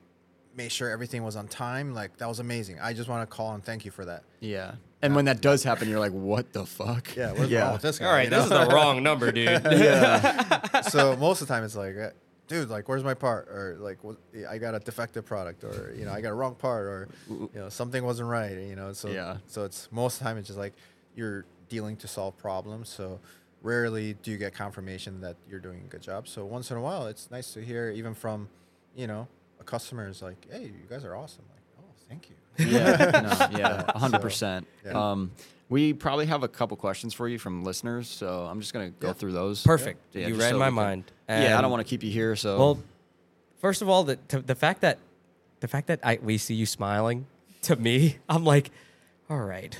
made sure everything was on time like that was amazing i just want to call and thank you for that
Yeah. And when that does happen, you're like, what the fuck?
yeah what's wrong with this guy
All right,
you
this is the wrong number, dude.
yeah.
so most of the time it's like uh, dude like where's my part or like what, i got a defective product or you know i got a wrong part or you know something wasn't right you know so
Yeah.
so it's most of the time it's just like you're dealing to solve problems so rarely do you get confirmation that you're doing a good job so once in a while it's nice to hear even from you know a customer is like hey you guys are awesome like oh Thank you.
Yeah, no, yeah,
So,
hundred percent.
yeah.
Um, we probably have a couple questions for you from listeners, so I'm just gonna go
Yeah.
through those.
Perfect.
Yeah,
you
just
read
so
my
can-
mind.
yeah, I don't want to keep you here, so
Well, first of all, the to, the fact that the fact that I we see you smiling to me, I'm like, all right,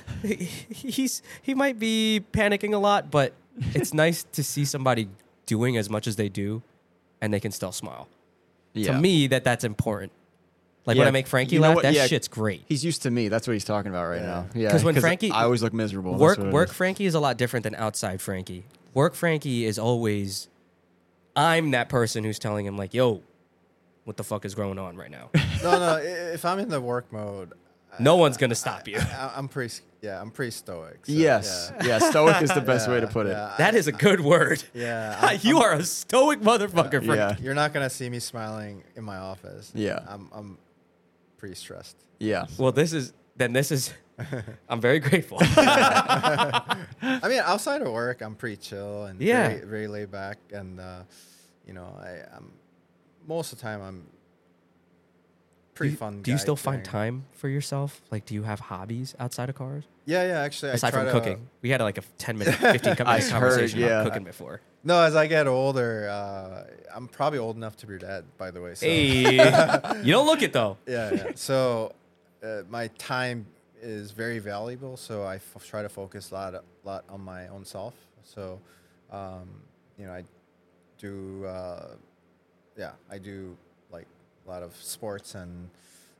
he's he might be panicking a lot, but it's nice to see somebody doing as much as they do, and they can still smile.
yeah.
To me, that that's important. Like
Yeah,
when I make Frankie
you know
laugh,
what?
that
Yeah.
shit's great.
he's used to me. That's what he's talking about right now.
Yeah.
now. Yeah,
'Cause when Frankie-
I always look miserable.
Work work
is.
Frankie is a lot different than outside Frankie. Work Frankie is always I'm that person who's telling him like, "Yo, what the fuck is going on right now?"
No, no. i- If I'm in the work mode,
no one's gonna stop you.
I, I'm pretty. s- Yeah, I'm pretty stoic. so,
Yes,
Yeah.
yeah. Stoic is the best way to
Yeah,
put it.
yeah,
That is a good word.
Yeah. I'm-
you are a stoic motherfucker, Frank.
Yeah,
You're not gonna see me smiling in my office.
Yeah.
I'm. I'm pretty stressed.
yeah.
Well, this is then this is I'm very grateful.
I mean, outside of work, I'm pretty chill and
Yeah.
very, very laid back, and uh, you know, I, I'm most of the time I'm pretty
do you,
fun.
Do you still find time for yourself? Like, do you have hobbies outside of cars
Yeah, yeah. Actually,
aside
I
from
to,
cooking? We had like a 10 minute, 15 minute
I heard,
conversation
yeah.
about cooking before.
No, as I get older, uh, I'm probably old enough to be your dad. By the way, so
Hey, you don't look it though.
yeah, yeah. So uh, my time is very valuable. So I f- try to focus a lot, lot on my own self. So, um, you know, I do, uh, yeah, I do a lot of sports and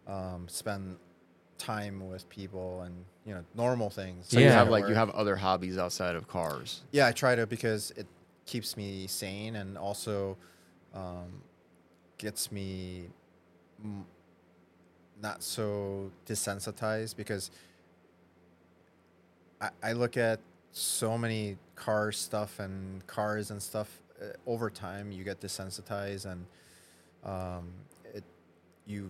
um, spend time with people and you know normal things.
So you
Yeah.
have like you have other hobbies outside of cars.
Yeah, I try to because it keeps me sane and also um, gets me m- not so desensitized because I, I look at so many car stuff and cars and stuff uh, over time you get desensitized and um, it you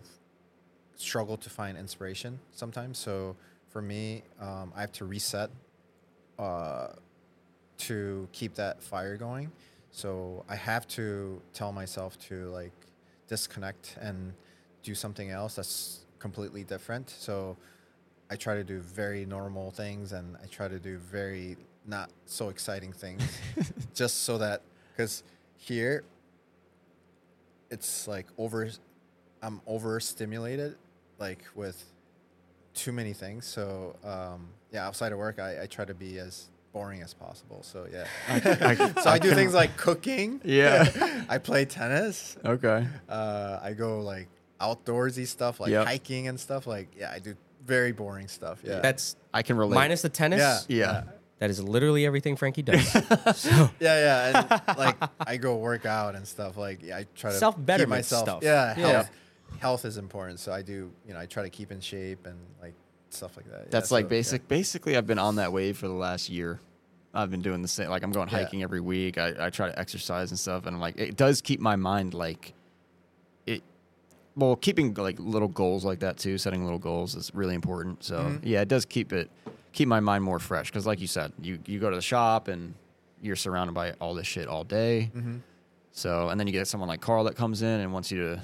struggle to find inspiration sometimes so for me um, i have to reset uh, to keep that fire going. So I have to tell myself to like disconnect and do something else that's completely different. So I try to do very normal things and I try to do very not so exciting things just so that because here it's like over I'm overstimulated like with too many things. So um, yeah, outside of work, I, I try to be as boring as possible. So yeah,
I-
so I, do
can-
things like cooking.
Yeah.
I play tennis.
Okay.
Uh, I go like outdoorsy stuff, like
Yep.
hiking and stuff. Like yeah, I do very boring stuff. Yeah,
That's
I can relate.
minus the tennis.
yeah,
Yeah.
That is literally everything Frankie does.
yeah, yeah. And like I go work out and stuff. Like yeah, I try to self
better
myself.
stuff.
Yeah,
Yeah.
Health. Is important, so I do. You know, I try to keep in shape and like stuff like that. Yeah,
That's
so,
like
yeah.
basic. Basically, I've been on that wave for the last year. I've been doing the same. Like I'm going
Yeah.
hiking every week. I, I try to exercise and stuff, and like it does keep my mind like it. Well, keeping like little goals like that too, setting little goals is really important. So
Mhm.
yeah, it does keep it keep my mind more fresh. Because like you said, you you go to the shop and you're surrounded by all this shit all day.
Mhm.
So and then you get someone like Carl that comes in and wants you to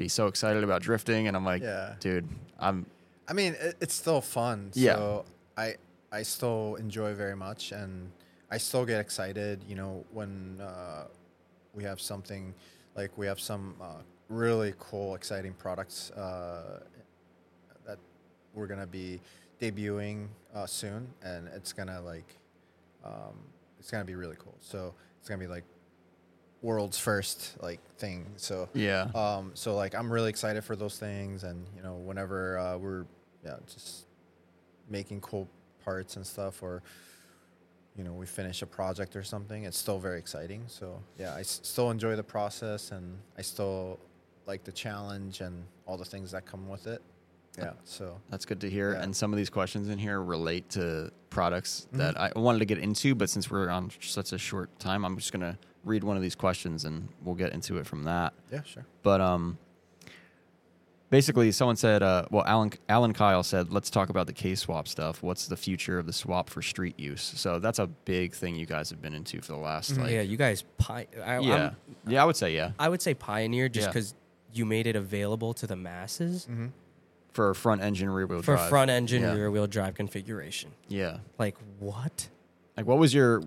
be so excited about drifting, and I'm like,
Yeah.
dude, I'm
I mean, it, it's still fun.
Yeah.
So I I still enjoy very much, and I still get excited. You know, when uh, we have something like we have some uh, really cool, exciting products uh, that we're gonna be debuting uh, soon, and it's gonna like um, it's gonna be really cool. So it's gonna be like world's first like thing. So
yeah.
um, so like I'm really excited for those things, and you know, whenever uh, we're yeah just making cool parts and stuff, or you know, we finish a project or something, it's still very exciting. So yeah, I s- still enjoy the process, and I still like the challenge and all the things that come with it. Yeah. So
That's good to hear.
Yeah.
And some of these questions in here relate to products
Mhm.
that I wanted to get into, but since we're on such a short time, I'm just gonna read one of these questions and we'll get into it from that.
yeah, sure.
But um, basically, someone said, uh, well, Alan Alan Kyle said, let's talk about the K swap stuff. What's the future of the swap for street use? So that's a big thing you guys have been into for the last like
yeah, you guys. Pi- I, I'm-
yeah yeah I would say yeah
I would say pioneer just
Yeah.
because you made it available to the masses.
Mm-hmm.
for front engine rear wheel
for
drive.
front engine
Yeah.
rear wheel drive configuration.
Yeah.
Like what?
Like what was your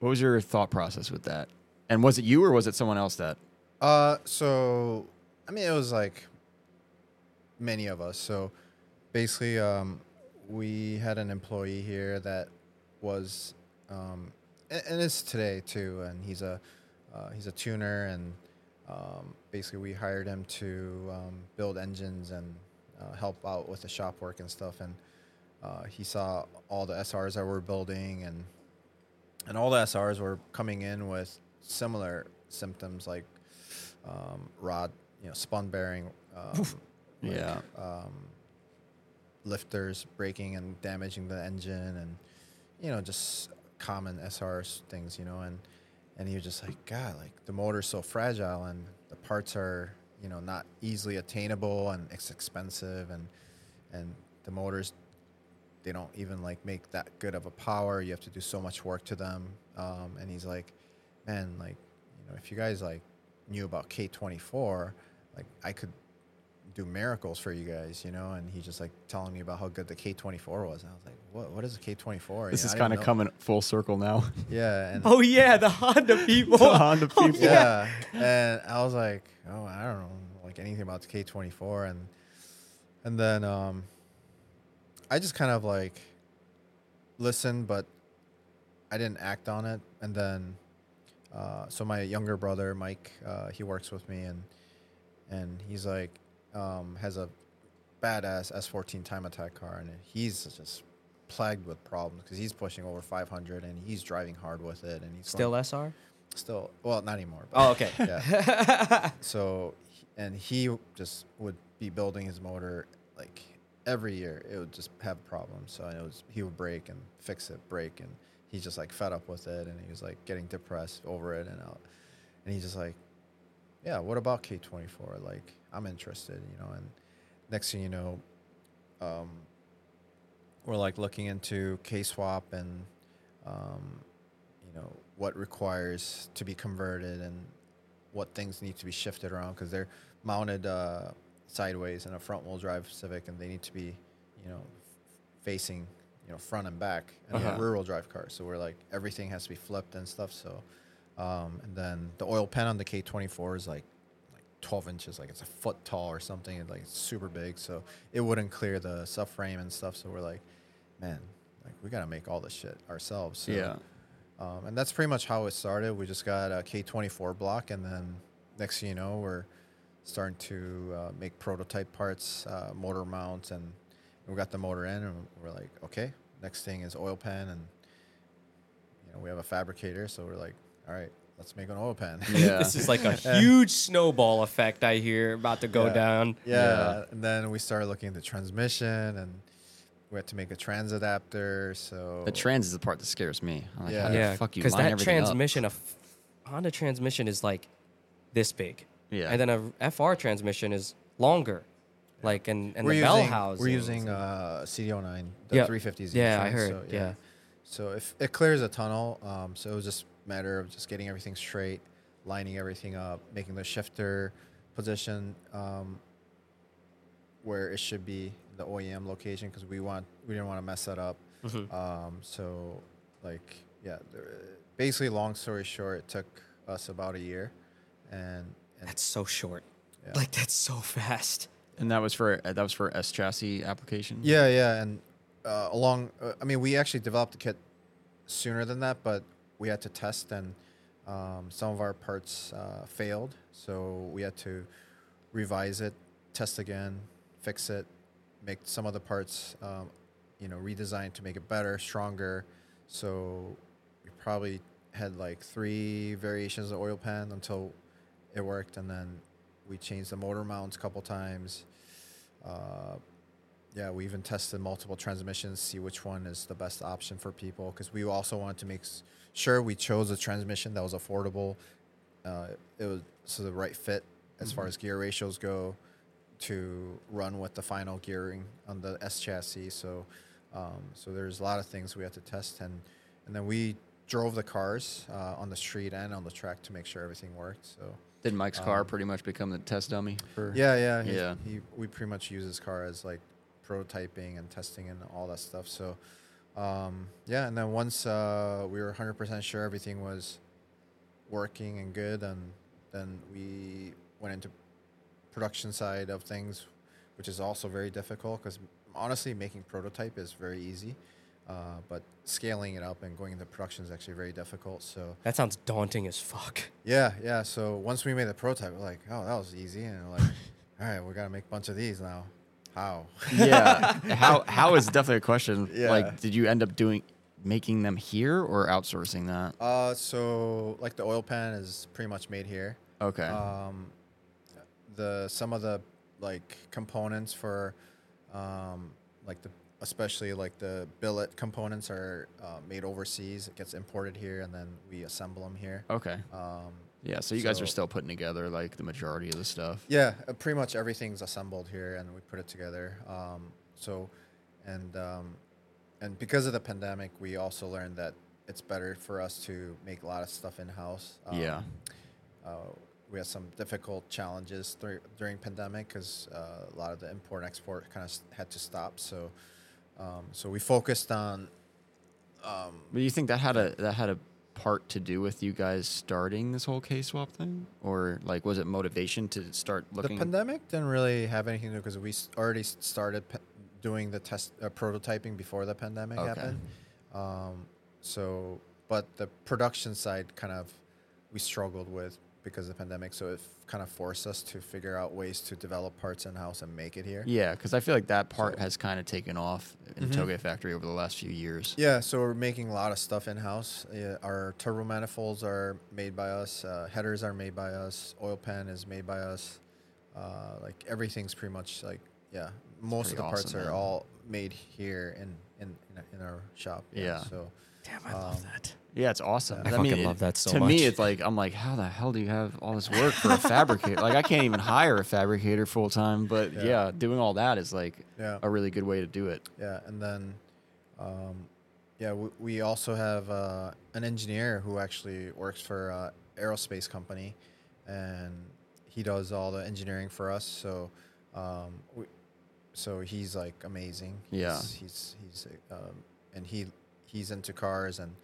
what was your thought process with that? And was it you or was it someone else that
Uh, so I mean, it was like many of us. So basically, um, we had an employee here that was, um, and, and it's today too, and he's a uh, he's a tuner, and um, basically we hired him to um, build engines and uh, help out with the shop work and stuff, and uh, he saw all the SRs that we're building and and all the SRs were coming in with similar symptoms like um, rod, you know, spun bearing, um, like,
Yeah.
um, lifters breaking and damaging the engine, and you know, just common SR things, you know, and and he was just like, God, like the motor's so fragile, and the parts are, you know, not easily attainable, and it's expensive, and and the motors they don't even like make that good of a power. You have to do so much work to them. Um, and he's like, man, like, you know, if you guys like knew about K24, like I could do miracles for you guys, you know. And he's just like telling me about how good the K24 was. And I was like, what? What is a K24?
this
You know,
is kind of coming full circle now?
Yeah. And
Oh yeah, the Honda people.
The Honda
Oh,
people.
yeah. And I was like, oh, I don't know, like anything about the K24. And and then um, I just kind of like listened, but I didn't act on it. And then, uh, so my younger brother Mike, uh, he works with me, and and he's like, um, has a badass S14 time attack car, and he's just plagued with problems because he's pushing over 500 and he's driving hard with it, and he's
Still
going-
SR?
still well not anymore. But
Oh, okay.
yeah. so and he just would be building his motor like every year. It would just have problems. So it was he would break and fix it, break, and he's just like fed up with it, and he was like getting depressed over it, and out. And he's just like, yeah, what about K twenty four? Like I'm interested, you know. And next thing you know, um, we're like looking into K swap and um, you know what requires to be converted and what things need to be shifted around because they're mounted uh, sideways in a front wheel drive Civic and they need to be you know facing you know front and back and
Uh-huh.
a rear wheel drive car so we're like everything has to be flipped and stuff so um, and then the oil pan on the K24 is like like 12 inches like it's a foot tall or something and like it's super big so it wouldn't clear the subframe and stuff so we're like man like we got to make all this shit ourselves so
yeah.
um, and that's pretty much how it started. We just got a K24 block, and then next thing you know, we're starting to uh, make prototype parts, uh, motor mounts, and we got the motor in, and we're like, okay, next thing is oil pan, and you know we have a fabricator, so we're like, all right, let's make an oil pan.
Yeah.
this is like a huge snowball effect I hear about to go
Yeah.
down.
Yeah,
Yeah.
and then we started looking at the transmission, and we had to make a trans adapter. So
The trans is the part that scares me. I'm like,
Yeah.
how the
Yeah,
fuck you
because
line
that
everything up?
transmission, a f- Honda transmission is like this big,
Yeah.
and then a FR transmission is longer, like and and
we're
the
using,
bell housing.
We're using uh, CD009, the
Yeah.
350s.
Yeah, I heard,
So,
yeah.
So if it clears a tunnel, um, so it was just a matter of just getting everything straight, lining everything up, making the shifter position um, where it should be the OEM location because we want we didn't want to mess that up.
Mhm.
Um, so like yeah, there, basically long story short, it took us about a year, and, and
That's so short.
yeah.
Like that's so fast.
and that was for uh, that was for S chassis application.
Yeah, yeah, and uh, along, uh, I mean, we actually developed the kit sooner than that, but we had to test, and um, some of our parts uh, failed, so we had to revise it, test again, fix it, make some of the parts, um, you know, redesigned to make it better, stronger. So we probably had like three variations of the oil pan until it worked, and then we changed the motor mounts a couple times. Uh, yeah, we even tested multiple transmissions, see which one is the best option for people. Because we also wanted to make sure we chose a transmission that was affordable. Uh, it was so the right fit as far as gear ratios go to run with the final gearing on the S chassis. So, um, so there's a lot of things we had to test, and and then we drove the cars uh, on the street and on the track to make sure everything worked. So,
Did Mike's car
Um,
pretty much become the test dummy for?
Yeah, yeah, he,
Yeah.
He, we pretty much use his car as like prototyping and testing and all that stuff. So, um, yeah, and then once uh, we were 100% sure everything was working and good, and then we went into production side of things, which is also very difficult because honestly, making prototype is very easy, uh, but scaling it up and going into production is actually very difficult. So.
That sounds daunting as fuck.
Yeah, yeah. So once we made the prototype, we're like, oh, that was easy, and we're like, all right, we gotta make a bunch of these now. How?
yeah. How how is definitely a question.
Yeah.
Like, did you end up doing making them here or outsourcing that?
Uh, so like the oil pan is pretty much made here.
Okay.
Um, the some of the like components for, um, like the especially like the billet components are uh, made overseas. It gets imported here, and then we assemble them here.
okay.
Um,
Yeah. So you guys are still putting together like the majority of the stuff.
Yeah, uh, pretty much everything's assembled here, and we put it together. Um, so, and um, and because of the pandemic, we also learned that it's better for us to make a lot of stuff in house. Um,
Yeah.
Uh, we had some difficult challenges dur- during pandemic because uh, a lot of the import and export kind of had to stop. So, um, so we focused on. Um,
But you think that had a that had a part to do with you guys starting this whole K swap thing, or like was it motivation to start looking?
The pandemic didn't really have anything to do because we already started p- doing the test uh, prototyping before the pandemic
Okay.
happened. Um, so, but the production side kind of we struggled with because of the pandemic. So it kind of forced us to figure out ways to develop parts in house and make it here.
Yeah, because I feel like that part
So-
has kind of taken off in
Mhm.
Touge Factory over the last few years.
Yeah, so we're making a lot of stuff in house. Yeah, our turbo manifolds are made by us. Uh, headers are made by us. Oil pan is made by us. Uh, like everything's pretty much like yeah. Most of the parts
awesome,
are
man.
all made here in in in, in our shop.
Yeah.
So
Damn, I love
Um,
that.
Yeah, it's awesome.
I
mean,
fucking
it-
love that so
to
much.
me, it's like I'm like, how the hell do you have all this work for a fabricator? like, I can't even hire a fabricator full time. But yeah.
Yeah.
doing all that is like
yeah.
a really good way to do it.
Yeah, and then, um, yeah, we, we also have uh, an engineer who actually works for uh, aerospace company, and he does all the engineering for us. So, um, we, so he's like amazing.
Yeah.
he's he's, he's um, and he he's into cars and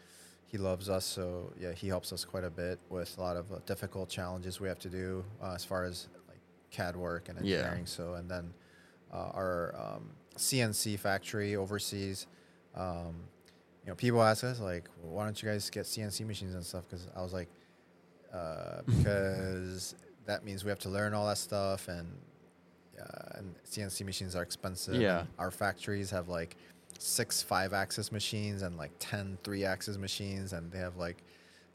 he loves us. So yeah, he helps us quite a bit with a lot of uh, difficult challenges we have to do uh, as far as like CAD work and
Yeah.
engineering. So and then uh, our um, CNC factory overseas. Um, you know, people ask us like, "Why don't you guys get CNC machines and stuff?" Because I was like, uh, because that means we have to learn all that stuff, and uh, and CNC machines are expensive.
Yeah.
our factories have like six five-axis machines and like 10 three-axis machines, and they have like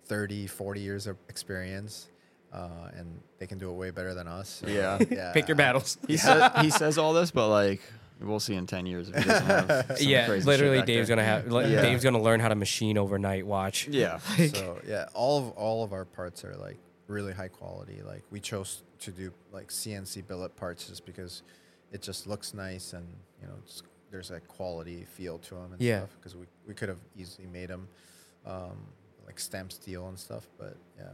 30, 40 years of experience. Uh, and they can do it way better than us. so,
Yeah.
yeah.
Pick your battles.
He says he says all this, but like we'll see in ten years if he have.
yeah,
crazy
literally, Dave's
there.
gonna have. like,
Yeah.
Dave's gonna learn how to machine overnight. Watch.
Yeah.
so yeah, all of all of our parts are like really high quality. Like we chose to do like CNC billet parts just because it just looks nice and you know it's, there's a quality feel to them and
Yeah.
stuff. Because we we could have easily made them um, like stamp steel and stuff, but yeah.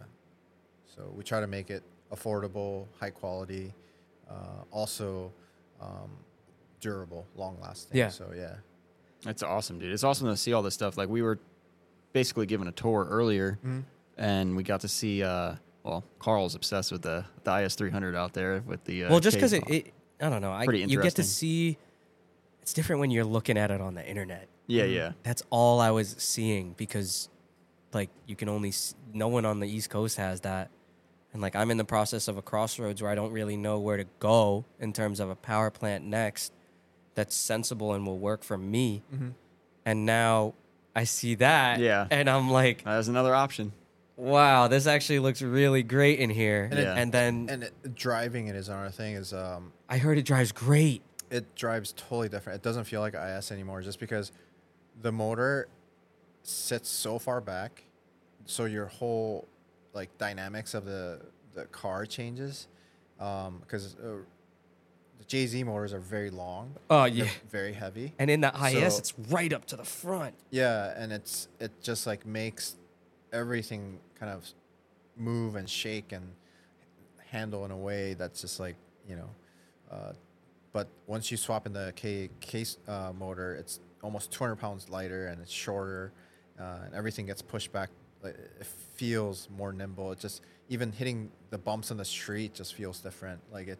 So we try to make it affordable, high quality, uh, also um, durable, long lasting.
Yeah.
So yeah.
that's awesome, dude. It's awesome to see all this stuff. Like we were basically given a tour earlier, and we got to see. uh Well, Carl's obsessed with the the IS three hundred out there with the. Uh,
well, just because it, it, I don't know. I,
Pretty
you get to see. It's different when you're looking at it on the internet.
Yeah, yeah,
That's all I was seeing because, like, you can only s no one on the East Coast has that, and like I'm in the process of a crossroads where I don't really know where to go in terms of a power plant next that's sensible and will work for me. And now I see that,
Yeah.
and I'm like,
That's another option.
wow, this actually looks really great in here.
And
it-
and then
And it, driving it is another thing. Is um,
I heard it drives great.
It drives totally different. It doesn't feel like IS anymore just because the motor sits so far back, so your whole like dynamics of the the car changes. Because uh, the JZ motors are very long,
Oh yeah.
very heavy.
And in that IS,
So-
it's right up to the front.
Yeah, and it's it just like makes everything kind of move and shake and handle in a way that's just like you know. Uh, but once you swap in the K case uh, motor, it's almost 200 pounds lighter and it's shorter, uh, and everything gets pushed back. It feels more nimble. It just even hitting the bumps on the street just feels different. Like it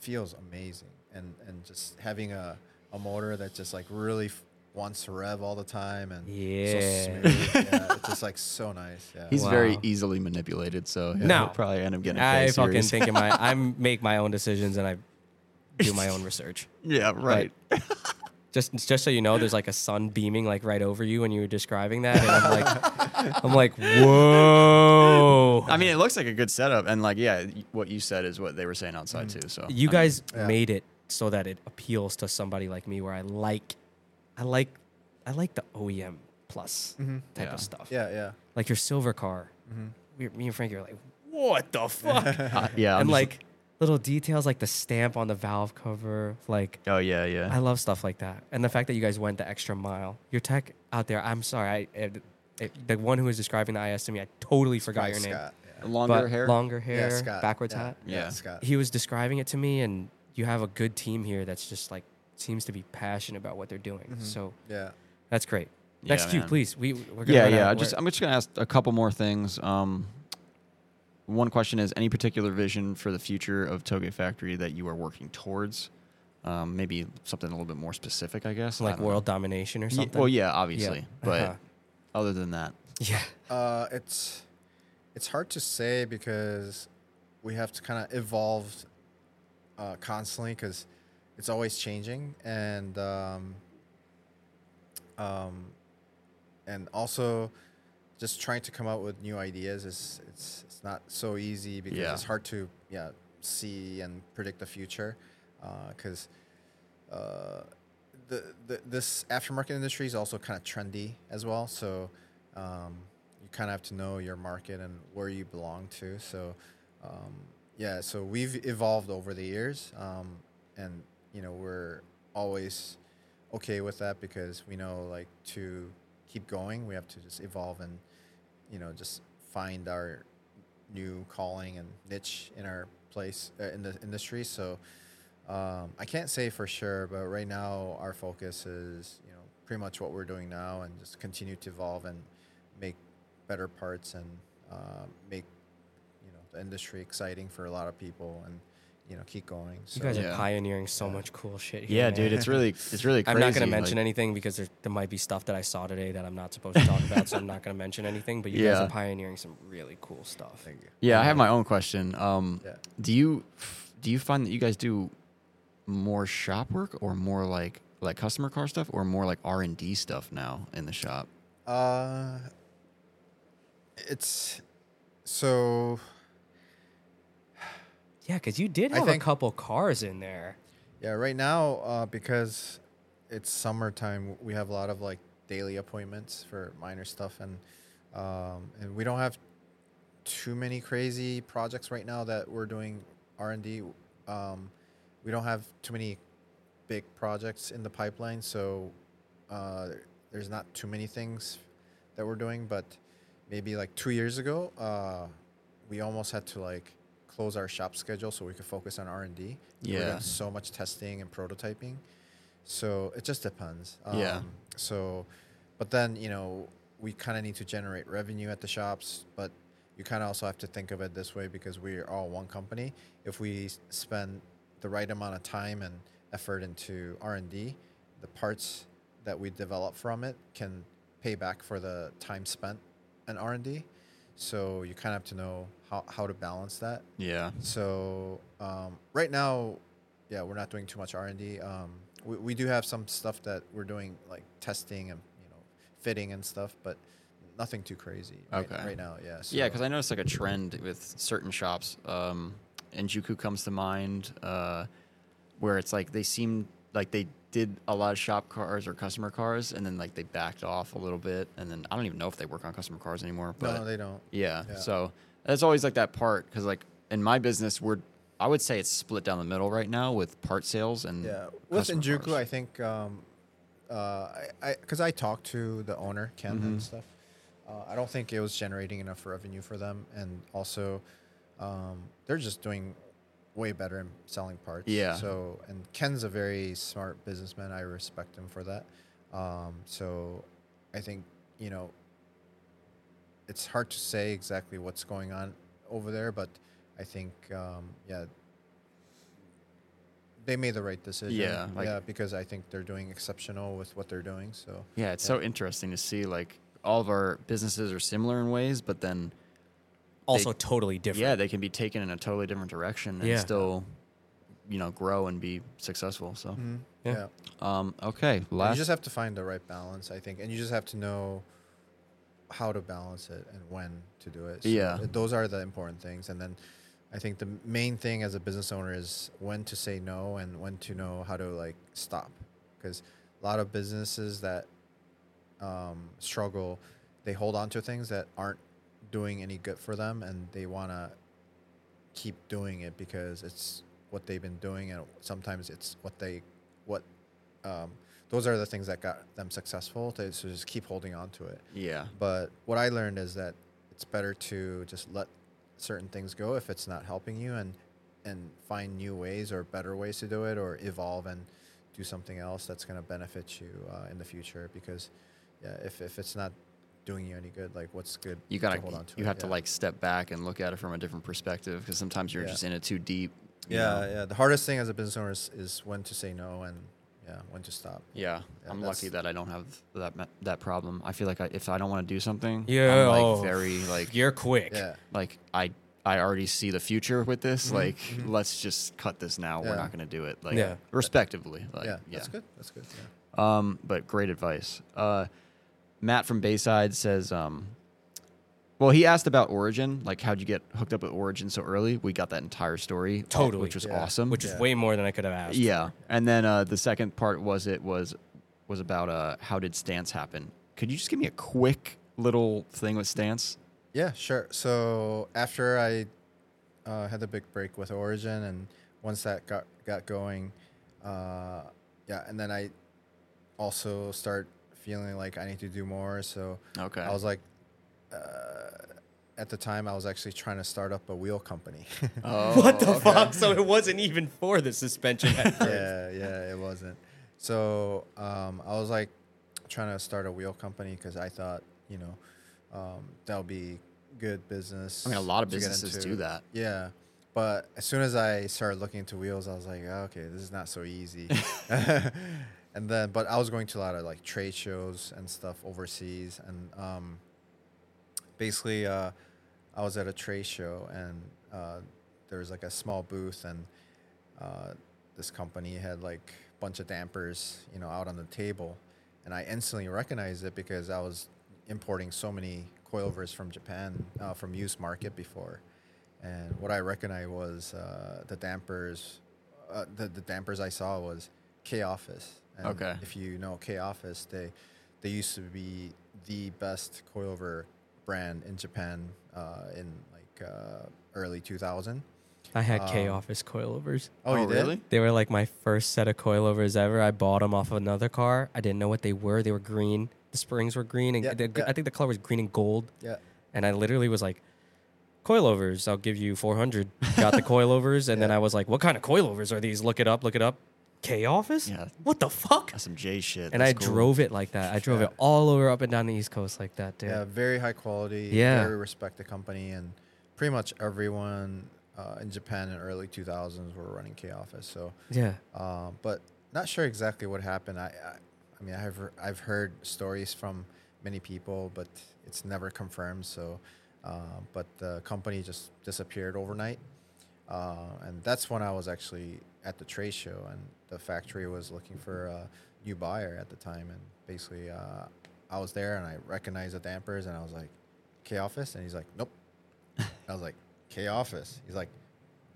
feels amazing, and and just having a a motor that just like really f- wants to rev all the time and
Yeah.
so smooth. yeah, it's just like so nice. Yeah,
He's very easily manipulated, so yeah,
No.
he'll probably end up getting a
I
K
fucking think in my I make my own decisions and I do my own research.
yeah, right.
Just just so you know, there's like a sun beaming like right over you when you were describing that, and I'm like, I'm like, whoa.
I mean, it looks like a good setup, and like, yeah, what you said is what they were saying outside too. So
you
I mean,
guys
Yeah.
made it so that it appeals to somebody like me, where I like, I like, I like the OEM plus
Mhm.
type
Yeah.
of stuff.
yeah, yeah.
Like your silver car.
Mhm.
We, me and Frankie are like, what the fuck?
uh, yeah, I'm
and
just-
like little details like the stamp on the valve cover, like
oh yeah, yeah.
I love stuff like that, and the fact that you guys went the extra mile. Your tech out there, I'm sorry, I it, it, the one who was describing the IS to me, I totally forgot
Probably
your name.
Scott, yeah.
Longer
But
hair.
longer hair,
Yeah, Scott.
backwards
yeah,
hat.
Yeah,
Yeah.
Scott.
He was describing it to me, and you have a good team here that's just like seems to be passionate about what they're doing.
Mhm.
So
Yeah.
that's great.
Yeah,
Next cue,
man.
please. We we're gonna
Yeah, yeah. Just I'm just gonna ask a couple more things. Um, one question is any particular vision for the future of Touge Factory that you are working towards? Um, maybe something a little bit more specific, I guess.
Like
don't
world
know.
domination or
Ye-
something.
well, yeah, obviously, but
Uh-huh.
other than that,
yeah.
Uh, it's it's hard to say because we have to kind of evolve uh, constantly because it's always changing and um, um, and also just trying to come up with new ideas is it's it's not so easy because
Yeah.
it's hard to yeah see and predict the future because uh, the, the this aftermarket industry is also kind of trendy as well. So um, you kind of have to know your market and where you belong to. So um, yeah, so we've evolved over the years, um, and you know we're always okay with that because we know like to keep going, we have to just evolve and you know just find our new calling and niche in our place uh, in the industry. So um, I can't say for sure, but right now our focus is you know pretty much what we're doing now and just continue to evolve and make better parts and uh, make you know the industry exciting for a lot of people and you know keep going. So
You guys
Yeah.
are pioneering so
Yeah.
much cool shit. Here,
yeah,
man.
dude, it's really it's really crazy.
I'm not going to mention
like-
anything because there, there might be stuff that I saw today that I'm not supposed to talk about, so I'm not going to mention anything. But you guys are pioneering some really cool stuff.
thank you.
Yeah, I have my own question. Um,
Yeah.
do you do you find that you guys do more shop work or more like like customer car stuff or more like R and D stuff now in the shop?
Uh, it's so
Yeah, because you did
I
have
think-
a couple cars in there.
Yeah, right now, uh, because it's summertime, we have a lot of like daily appointments for minor stuff, and um, and we don't have too many crazy projects right now that we're doing R and D. Um, we don't have too many big projects in the pipeline, so uh, there's not too many things that we're doing. But maybe like two years ago, uh, we almost had to like close our shop schedule so we could focus on R and D. We're
Yeah.
so much testing and prototyping. So it just depends.
Yeah.
Um, So, but then you know we kind of need to generate revenue at the shops, but you kind of also have to think of it this way because we are all one company. If we spend the right amount of time and effort into R and D, the parts that we develop from it can pay back for the time spent in R and D. So you kind of have to know how, how to balance that.
Yeah.
So um, right now, yeah, we're not doing too much R and D. Um, we, we do have some stuff that we're doing like testing and you know fitting and stuff, but nothing too crazy. Right,
Okay.
Right now, yeah. So,
Yeah, because I noticed like a trend with certain shops. Um, and Juku comes to mind, uh, where it's like they seem like they did a lot of shop cars or customer cars, and then like they backed off a little bit, and then I don't even know if they work on customer cars anymore. But
no, they don't.
yeah,
Yeah.
so that's always like that part because like in my business, we're I would say it's split down the middle right now with part sales and
Yeah, with Enjuku,
cars.
I think um, uh, I because I, talked to the owner Ken and
Mhm.
stuff. Uh, I don't think it was generating enough revenue for them, and also um, they're just doing way better in selling parts.
Yeah.
So and Ken's a very smart businessman. I respect him for that. Um, so I think you know it's hard to say exactly what's going on over there, but I think um, yeah they made the right decision.
Yeah, like-
yeah, because I think they're doing exceptional with what they're doing. So
Yeah, it's so interesting to see like all of our businesses are similar in ways, but then
Also, totally different.
yeah, they can be taken in a totally different direction and
Yeah.
still, you know, grow and be successful. So,
Yeah.
yeah.
um, okay,
you just have to find the right balance, I think, and you just have to know how to balance it and when to do it. So
Yeah.
those are the important things, and then I think the main thing as a business owner is when to say no and when to know how to like stop, because a lot of businesses that um, struggle, they hold on to things that aren't doing any good for them, and they want to keep doing it because it's what they've been doing, and sometimes it's what they what um, those are the things that got them successful. to, so just keep holding on to it.
yeah,
But what I learned is that it's better to just let certain things go if it's not helping you, and and find new ways or better ways to do it, or evolve and do something else that's going to benefit you uh, in the future. Because yeah, if if it's not doing you any good, like what's good?
you gotta
to hold on to
you
it,
have to like step back and look at it from a different perspective because sometimes you're
Yeah.
just in it too deep.
Yeah,
know?
yeah. The hardest thing as a business owner is, is when to say no and yeah, when to stop.
Yeah,
Yeah,
I'm lucky that I don't have that that problem. I feel like I, if I don't want to do something,
Yeah,
I'm like
oh,
very like
You're quick.
Yeah.
like I I already see the future with this.
Mhm,
Like,
mhm.
let's just cut this now. We're not going to do it. Like,
Yeah.
respectively. Like,
yeah,
yeah.
that's good. That's good. Yeah.
Um, but great advice. Uh, Matt from Bayside says, um, well, he asked about Origin. Like, how'd you get hooked up with Origin so early? We got that entire story,
Totally.
which was
Yeah.
awesome.
Which is
Yeah.
way more than I could have asked.
yeah, and then uh, the second part was it was was about uh, how did Stance happen? Could you just give me a quick little thing with Stance?
Yeah, sure. So after I uh, had the big break with Origin, and once that got got going, uh, yeah, and then I also start feeling like I need to do more. So
Okay.
I was like, uh, at the time, I was actually trying to start up a wheel company.
Oh,
What the
okay.
fuck? So it wasn't even for the suspension.
yeah, yeah, it wasn't. So um, I was like trying to start a wheel company because I thought, you know, um, that would be good business.
I mean, a lot of businesses do that.
Yeah. But as soon as I started looking into wheels, I was like, oh, okay, this is not so easy. and then, but I was going to a lot of like trade shows and stuff overseas. And um, basically, uh, I was at a trade show and uh, there was like a small booth, and uh, this company had like a bunch of dampers, you know, out on the table. And I instantly recognized it because I was importing so many coilovers from Japan, uh, from used market before. And what I recognized was uh, the dampers. Uh, the, the dampers I saw was K Office. And
Okay.
If you know K Office, they they used to be the best coilover brand in Japan uh, in like uh, early 2000.
I had K
Um,
Office coilovers.
Oh, you did?
They were like my first set of coilovers ever. I bought them off of another car. I didn't know what they were. They were green. The springs were green, and
Yeah,
the,
yeah.
I think the color was green and gold.
Yeah.
And I literally was like, coilovers. I'll give you 400. Got the coilovers, and then I was like, what kind of coilovers are these? Look it up. Look it up. K Office.
Yeah.
What the fuck?
That's some J shit.
And I
cool.
drove it like that. I drove
Yeah.
it all over up and down the East Coast like that, dude.
Yeah, very high quality.
Yeah.
Very respected company, and pretty much everyone uh, in Japan in early 2000s were running K Office. So,
Yeah.
uh, but not sure exactly what happened. I, I, I mean, I've he- I've heard stories from many people, but it's never confirmed. So, uh, but the company just disappeared overnight, uh, and that's when I was actually at the trade show, and the factory was looking for a new buyer at the time, and basically, uh, I was there and I recognized the dampers, and I was like, "K Office," and he's like, "Nope." I was like, "K Office." He's like,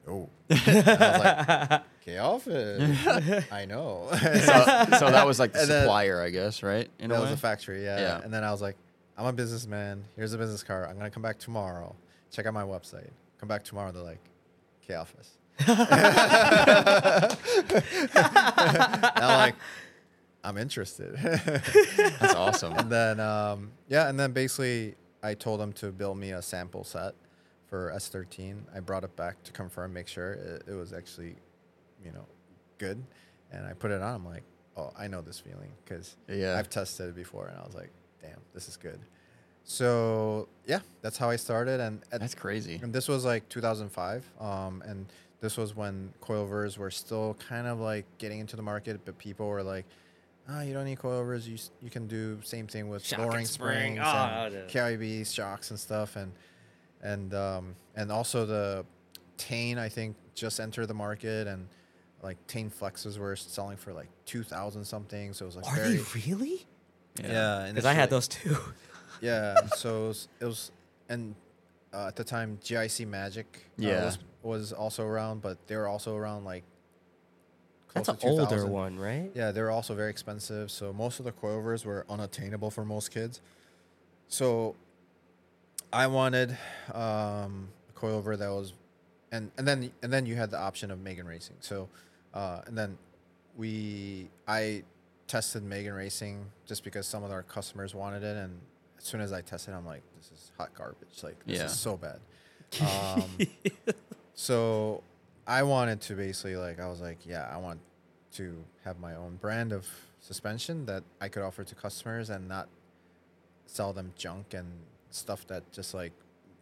"No." I was like, K Office. I know.
so, so that was like the
then-
supplier, I guess, right? In
that was a factory, yeah.
Yeah.
And then I was like, I'm a businessman. Here's a business card. I'm gonna come back tomorrow. Check out my website. Come back tomorrow. They're like, K Office. I'm like, I'm interested.
That's awesome.
and then um, yeah, and then basically I told them to build me a sample set for S13. I brought it back to confirm, make sure it, it was actually, you know, good. And I put it on. I'm like, oh, I know this feeling because
Yeah.
I've tested it before, and I was like, damn, this is good. So yeah, that's how I started, and at,
That's crazy.
and this was like 2005, um, and this was when coilovers were still kind of like getting into the market, but people were like, "Ah, you don't need coilovers. You you can do same thing with
Shock and
lowering
spring.
springs
Ah,
and
yeah.
KYB shocks and stuff, and and um, and also the Tein I think just entered the market, and like Tein flexes were selling for like 2,000 something, so it was like
Are
very
they really?
yeah,
Because I had
initially-
those too.
yeah, so it was, it was and uh, at the time JIC Magic uh,
Yeah.
was, was also around, but they were also around like close
That's
to
an older
2000.
one, right?
Yeah, they were also very expensive, so most of the coilovers were unattainable for most kids. So I wanted um, a coilover that was, and and then and then you had the option of Megan Racing. So uh, and then we I tested Megan Racing just because some of our customers wanted it, and as soon as I tested, I'm like, this is hot garbage. Like this
Yeah.
is so bad. Um, so I wanted to basically like I was like, yeah, I want to have my own brand of suspension that I could offer to customers and not sell them junk and stuff that just like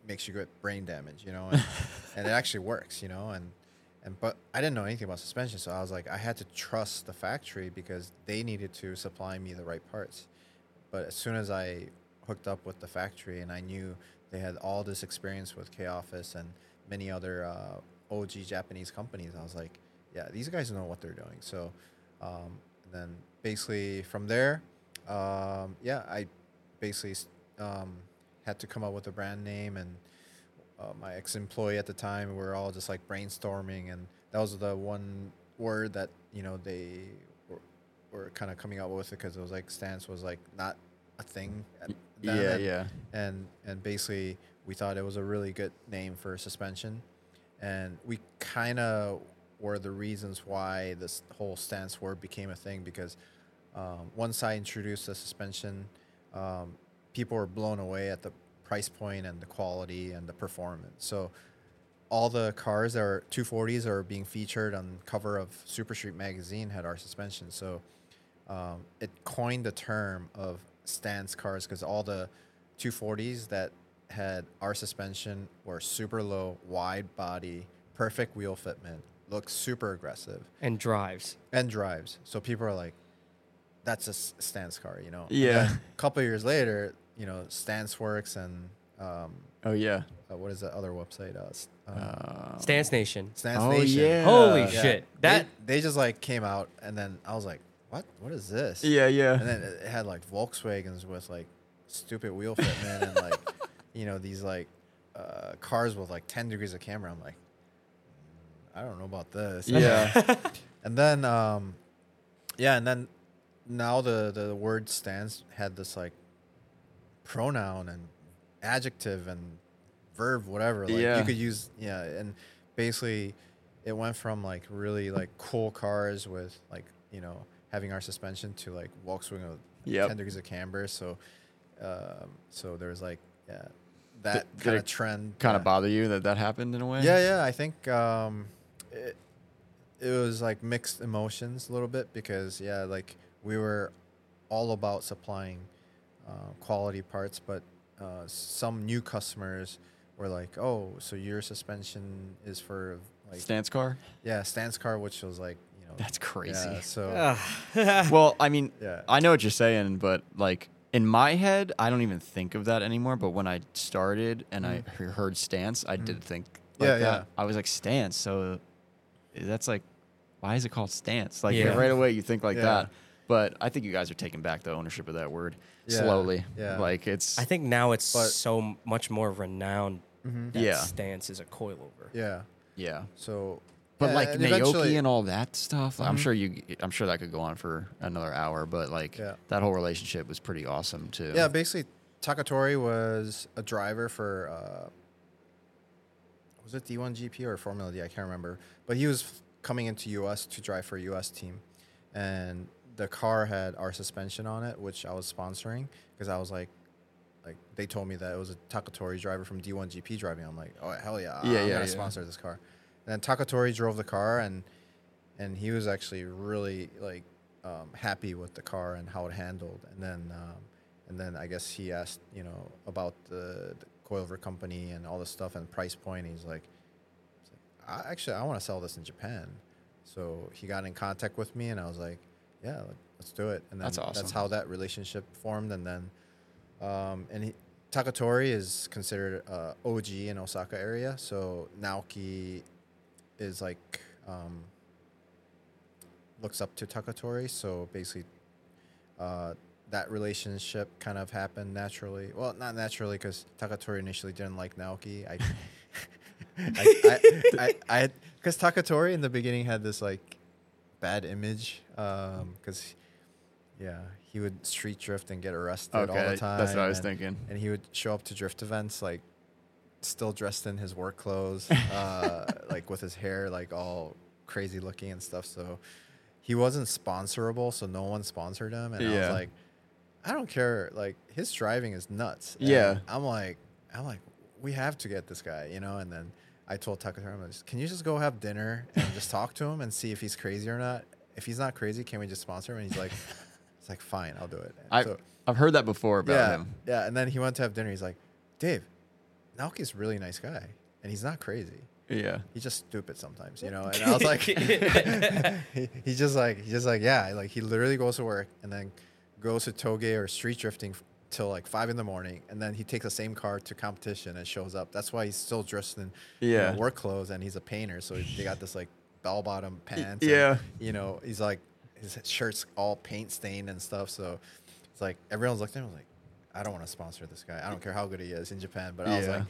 makes you get brain damage, you know, and, and it actually works, you know, and and but I didn't know anything about suspension, so I was like, I had to trust the factory because they needed to supply me the right parts. But as soon as I hooked up with the factory and I knew they had all this experience with K Office and many other uh, OG Japanese companies, I was like, yeah, these guys know what they're doing. So um, then basically from there, um, yeah, I basically um, had to come up with a brand name and uh, my ex-employee at the time we were all just like brainstorming and that was the one word that you know they were, were kind of coming up with it because it was like stance was like not a thing then,
Yeah,
and-
yeah.
and and basically we thought it was a really good name for suspension and we kind of were the reasons why this whole stance word became a thing because um, once I introduced the suspension, um, people were blown away at the price point and the quality and the performance. So all the cars that are 240s are being featured on cover of Super Street magazine had our suspension. So um, it coined the term of stance cars because all the 240s that had our suspension were super low, wide body, perfect wheel fitment, looks super aggressive,
And drives.
and drives. So people are like, "That's a stance car," you know.
Yeah.
A couple years later, you know, Stance Works and um,
Oh yeah.
uh, what is that other website? Uh, s- Uh,
Stance Nation.
Stance
oh,
Nation.
yeah.
Holy
Yeah.
shit.
They-
That
they, just like came out, and then I was like, "What? What is this?"
yeah, yeah.
And then it had like Volkswagens with like stupid wheel fitment and like you know these like uh, cars with like 10 degrees of camber. I'm like, "Mm, I don't know about this.
yeah.
and then um, yeah, and then now the the word stance had this like pronoun and adjective and verb whatever like
Yeah.
you could use yeah and basically it went from like really like cool cars with like you know having our suspension to like Volkswagen with
Yep.
10 degrees of camber so um so there's like yeah that
did
kind
it
of trend
kind of bother you that that happened in a way.
Yeah, yeah. I think um, it, it was like mixed emotions a little bit because yeah, like we were all about supplying uh, quality parts, but uh, some new customers were like, "Oh, so your suspension is for like
Stance car.
yeah, stance car," which was like you know
That's crazy.
Yeah, so
well, I mean,
Yeah.
I know what you're saying, but like in my head, I don't even think of that anymore. But when I started and I heard stance, I did think like
Mm. Yeah,
that.
yeah.
I was like stance. So that's like, why is it called stance? Like
Yeah.
right away you think like
Yeah.
that. But I think you guys are taking back the ownership of that word
Yeah,
slowly.
yeah.
Like it's
I think now it's
But-
so much more renowned
Mhm.
that
Yeah.
stance is a coilover.
yeah.
yeah.
So
But
yeah,
like
and
Naoki and all that stuff, I'm
Mhm.
sure you. I'm sure that could go on for another hour. But like
Yeah.
that whole relationship was pretty awesome too.
Yeah, basically, Takatori was a driver for uh, was it D1 GP or Formula D? I can't remember. But he was coming into US to drive for a US team, and the car had our suspension on it, which I was sponsoring because I was like, like they told me that it was a Takatori driver from D1 GP driving. I'm like, oh hell yeah,
Yeah,
I'm
yeah,
gonna
yeah.
sponsor this car. And then Takatori drove the car and and he was actually really like um, happy with the car and how it handled. And then um, and then I guess he asked you know about the, the coilover company and all this stuff and price point. He's like, he's like, I, actually I want to sell this in Japan. So he got in contact with me and I was like, yeah, let- let's do it. And
That's awesome.
That's how that relationship formed. And then um, and he, Takatori is considered uh, OG in Osaka area. So Naoki is like um, looks up to Takatori. So basically, uh, that relationship kind of happened naturally. Well, not naturally because Takatori initially didn't like Naoki. I, I, I, I, because Takatori in the beginning had this like bad image. Um, because yeah, he would street drift and get arrested all the time.
that's what I was
and-
thinking.
and he would show up to drift events like still dressed in his work clothes, uh, like with his hair like all crazy looking and stuff. So he wasn't sponsorable, so no one sponsored him. And I was like, I don't care. Like his driving is nuts. And
Yeah.
I'm like, I'm like, we have to get this guy, you know. And then I told Takatori, I'm like, can you just go have dinner and just talk to him and see if he's crazy or not? If he's not crazy, can we just sponsor him? And he's like, it's like fine, I'll do it.
I
So-
I've heard that before about
yeah,
him.
Yeah, and then he went to have dinner. He's like, Dave, Naoki's a really nice guy, and he's not crazy.
Yeah.
He's just stupid sometimes, you know. And I was like, he, he's just like, he's just like, yeah, like he literally goes to work and then goes to touge or street drifting till like five in the morning, and then he takes the same car to competition and shows up. That's why he's still dressed in you know,
Yeah.
work clothes, and he's a painter, so he got this like bell bottom pants.
yeah.
and, you know, he's like his shirt's all paint stained and stuff. So it's like everyone's looking at him like, I don't want to sponsor this guy. I don't care how good he is in Japan, but I was
Yeah.
like,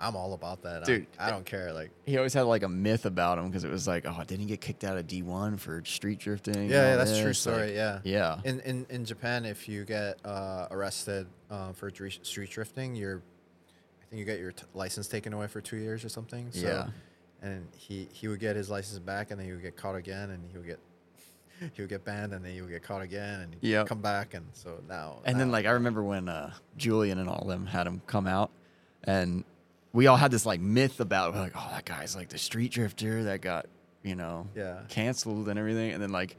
I'm all about that,
Dude,
I, I don't care. Like,
He always had like a myth about him because it was like, oh, didn't he get kicked out of D1 for street drifting? and
yeah, yeah
all
that's true
this?
story.
Like,
yeah,
Yeah.
In in in Japan, if you get uh, arrested uh, for street drifting, you're, I think you get your t- license taken away for two years or something. So,
Yeah.
And he he would get his license back, and then he would get caught again, and he would get. He would get banned, and then he would get caught again, and
Yep.
come back, and so now.
And then like I remember when uh, Julian and all them had him come out, and we all had this like myth about like, oh, that guy's like the street drifter that got you know
Yeah.
canceled and everything, and then like.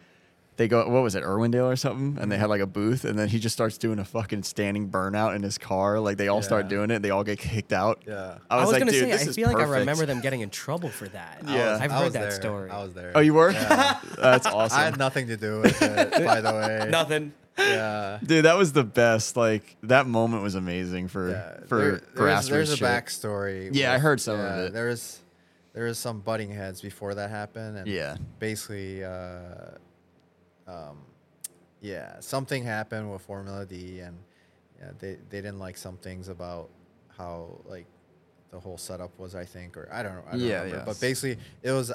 They go, what was it, Irwindale or something? And they had like a booth, and then he just starts doing a fucking standing burnout in his car. Like they all start doing it, they all get kicked out.
Yeah.
I was, like,
gonna
dude,
say,
this
I
is
feel like I remember them getting in trouble for that.
Yeah.
I've heard that
there.
story.
I was there.
Oh, you were?
Yeah.
That's awesome.
I had nothing to do with it, by the way.
Nothing.
Yeah.
Dude, that was the best. Like that moment was amazing for
yeah.
for
There- there's,
grassroots.
there's a backstory.
Yeah, I heard some of it.
There was there was some butting heads before that happened, and
Yeah.
basically, uh, um, yeah, something happened with Formula D, and yeah, they they didn't like some things about how like the whole setup was. I think, or I don't know. I don't
Yeah,
remember. But basically, it was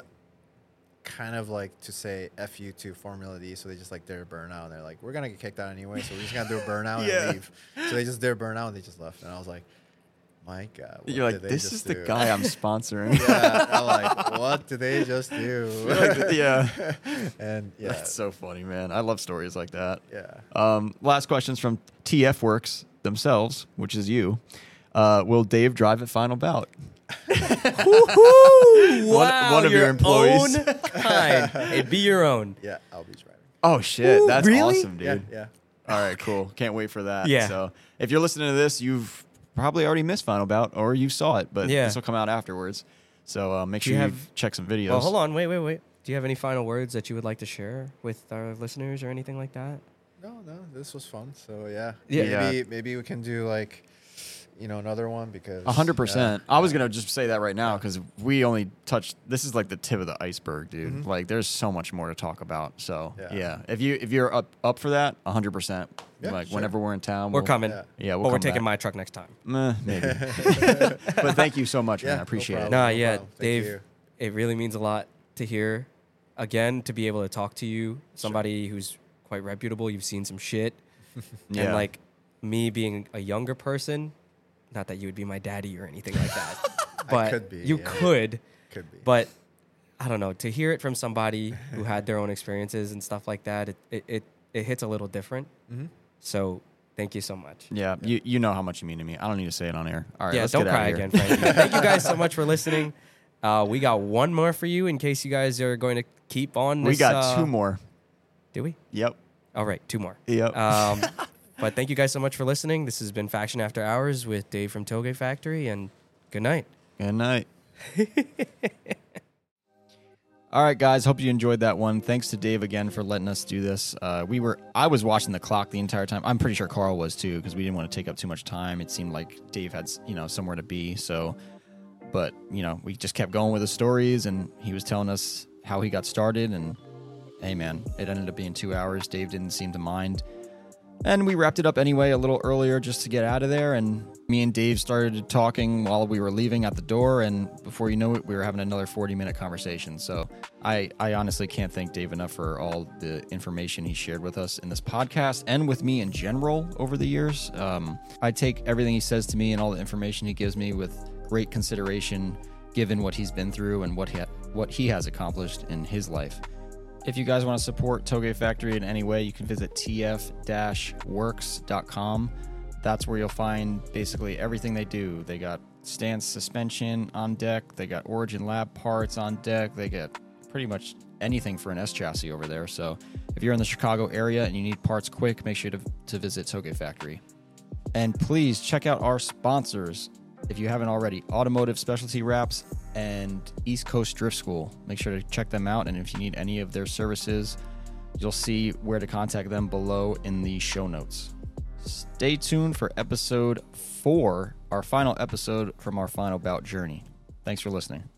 kind of like to say "f you" to Formula D, so they just like did a burnout. And they're like, "We're gonna get kicked out anyway, so we're just gonna do a burnout
Yeah.
and leave." So they just did a burnout and they just left, and I was like, "My God!" what
You're like, this
just
is the guy I'm sponsoring.
yeah, I'm like, what did they just do?
Like, yeah.
and yeah,
That's so funny, man. I love stories like that.
yeah.
Um, last questions from TF Works themselves, which is you. Uh, will Dave drive at Final Bout?
Woo-hoo!
One- one of your employees.
Own kind. It'd be your own.
Yeah, I'll be driving.
Oh shit,
Ooh,
that's
really?
awesome, dude.
Yeah, yeah.
All right, cool. Can't wait for that.
Yeah.
So if you're listening to this, you've probably already missed Final Bout or you saw it, but
Yeah.
this will come out afterwards. So uh, make
Do
sure
you
you,
have-
check some videos.
Well, hold on. Wait, wait, wait. Do you have any final words that you would like to share with our listeners or anything like that?
No, no, this was fun. So yeah,
Yeah.
maybe maybe we can do like, you know, another one because
A hundred percent. I was gonna just say that right now because we only touched. This is like the tip of the iceberg, dude.
Mhm.
Like, there's so much more to talk about. So
Yeah.
yeah, if you if you're up up for that, a hundred percent.
Yeah,
Like
sure.
whenever we're in town,
We're
we'll-
coming.
yeah.
Yeah, we'll
but we're taking
back.
my truck next time.
Meh, maybe. but thank you so much,
Yeah,
man. I appreciate
problem.
it.
Nah,
no
yeah,
problem. Thank
Dave.
you.
It really means a lot to hear. Again, to be able to talk to you, somebody who's quite reputable. You've seen some shit,
Yeah.
and like me being a younger person. Not that you would be my daddy or anything like that, but
could be,
you
yeah.
could.
Could be.
But I don't know. To hear it from somebody who had their own experiences and stuff like that, it it, it, it hits a little different.
Mhm.
So Thank you so much.
Yeah, you you know how much you mean to me. I don't need to say it on air. All right,
yeah,
let's
don't
get out
cry
of here.
again, Frankie. Thank you guys so much for listening. Uh, we got one more for you in case you guys are going to keep on.
We got
uh,
two more.
Do we?
Yep.
All right, two more.
Yep.
Um, but thank you guys so much for listening. This has been Faction After Hours with Dave from Touge Factory, and good night.
Good night. All right, guys. Hope you enjoyed that one. Thanks to Dave again for letting us do this. Uh, we were I was watching the clock the entire time. I'm pretty sure Carl was too because we didn't want to take up too much time. It seemed like Dave had you know somewhere to be. So, but you know we just kept going with the stories, and he was telling us how he got started. And hey, man, it ended up being two hours. Dave didn't seem to mind. And we wrapped it up anyway a little earlier just to get out of there. And me and Dave started talking while we were leaving at the door. And before you know it, we were having another 40 minute conversation. So I, I honestly can't thank Dave enough for all the information he shared with us in this podcast and with me in general over the years. Um, I take everything he says to me and all the information he gives me with great consideration, given what he's been through and what he, what he has accomplished in his life. If you guys want to support Touge Factory in any way, you can visit tf-works.com. That's where you'll find basically everything they do. They got stance suspension on deck, they got Origin Lab parts on deck, they get pretty much anything for an S chassis over there. So if you're in the Chicago area and you need parts quick, make sure to, to visit Touge Factory. And please check out our sponsors if you haven't already Automotive Specialty Wraps and East Coast Drift School. Make sure to check them out. And if you need any of their services, you'll see where to contact them below in the show notes. Stay tuned for episode four, our final episode from our final bout journey. Thanks for listening.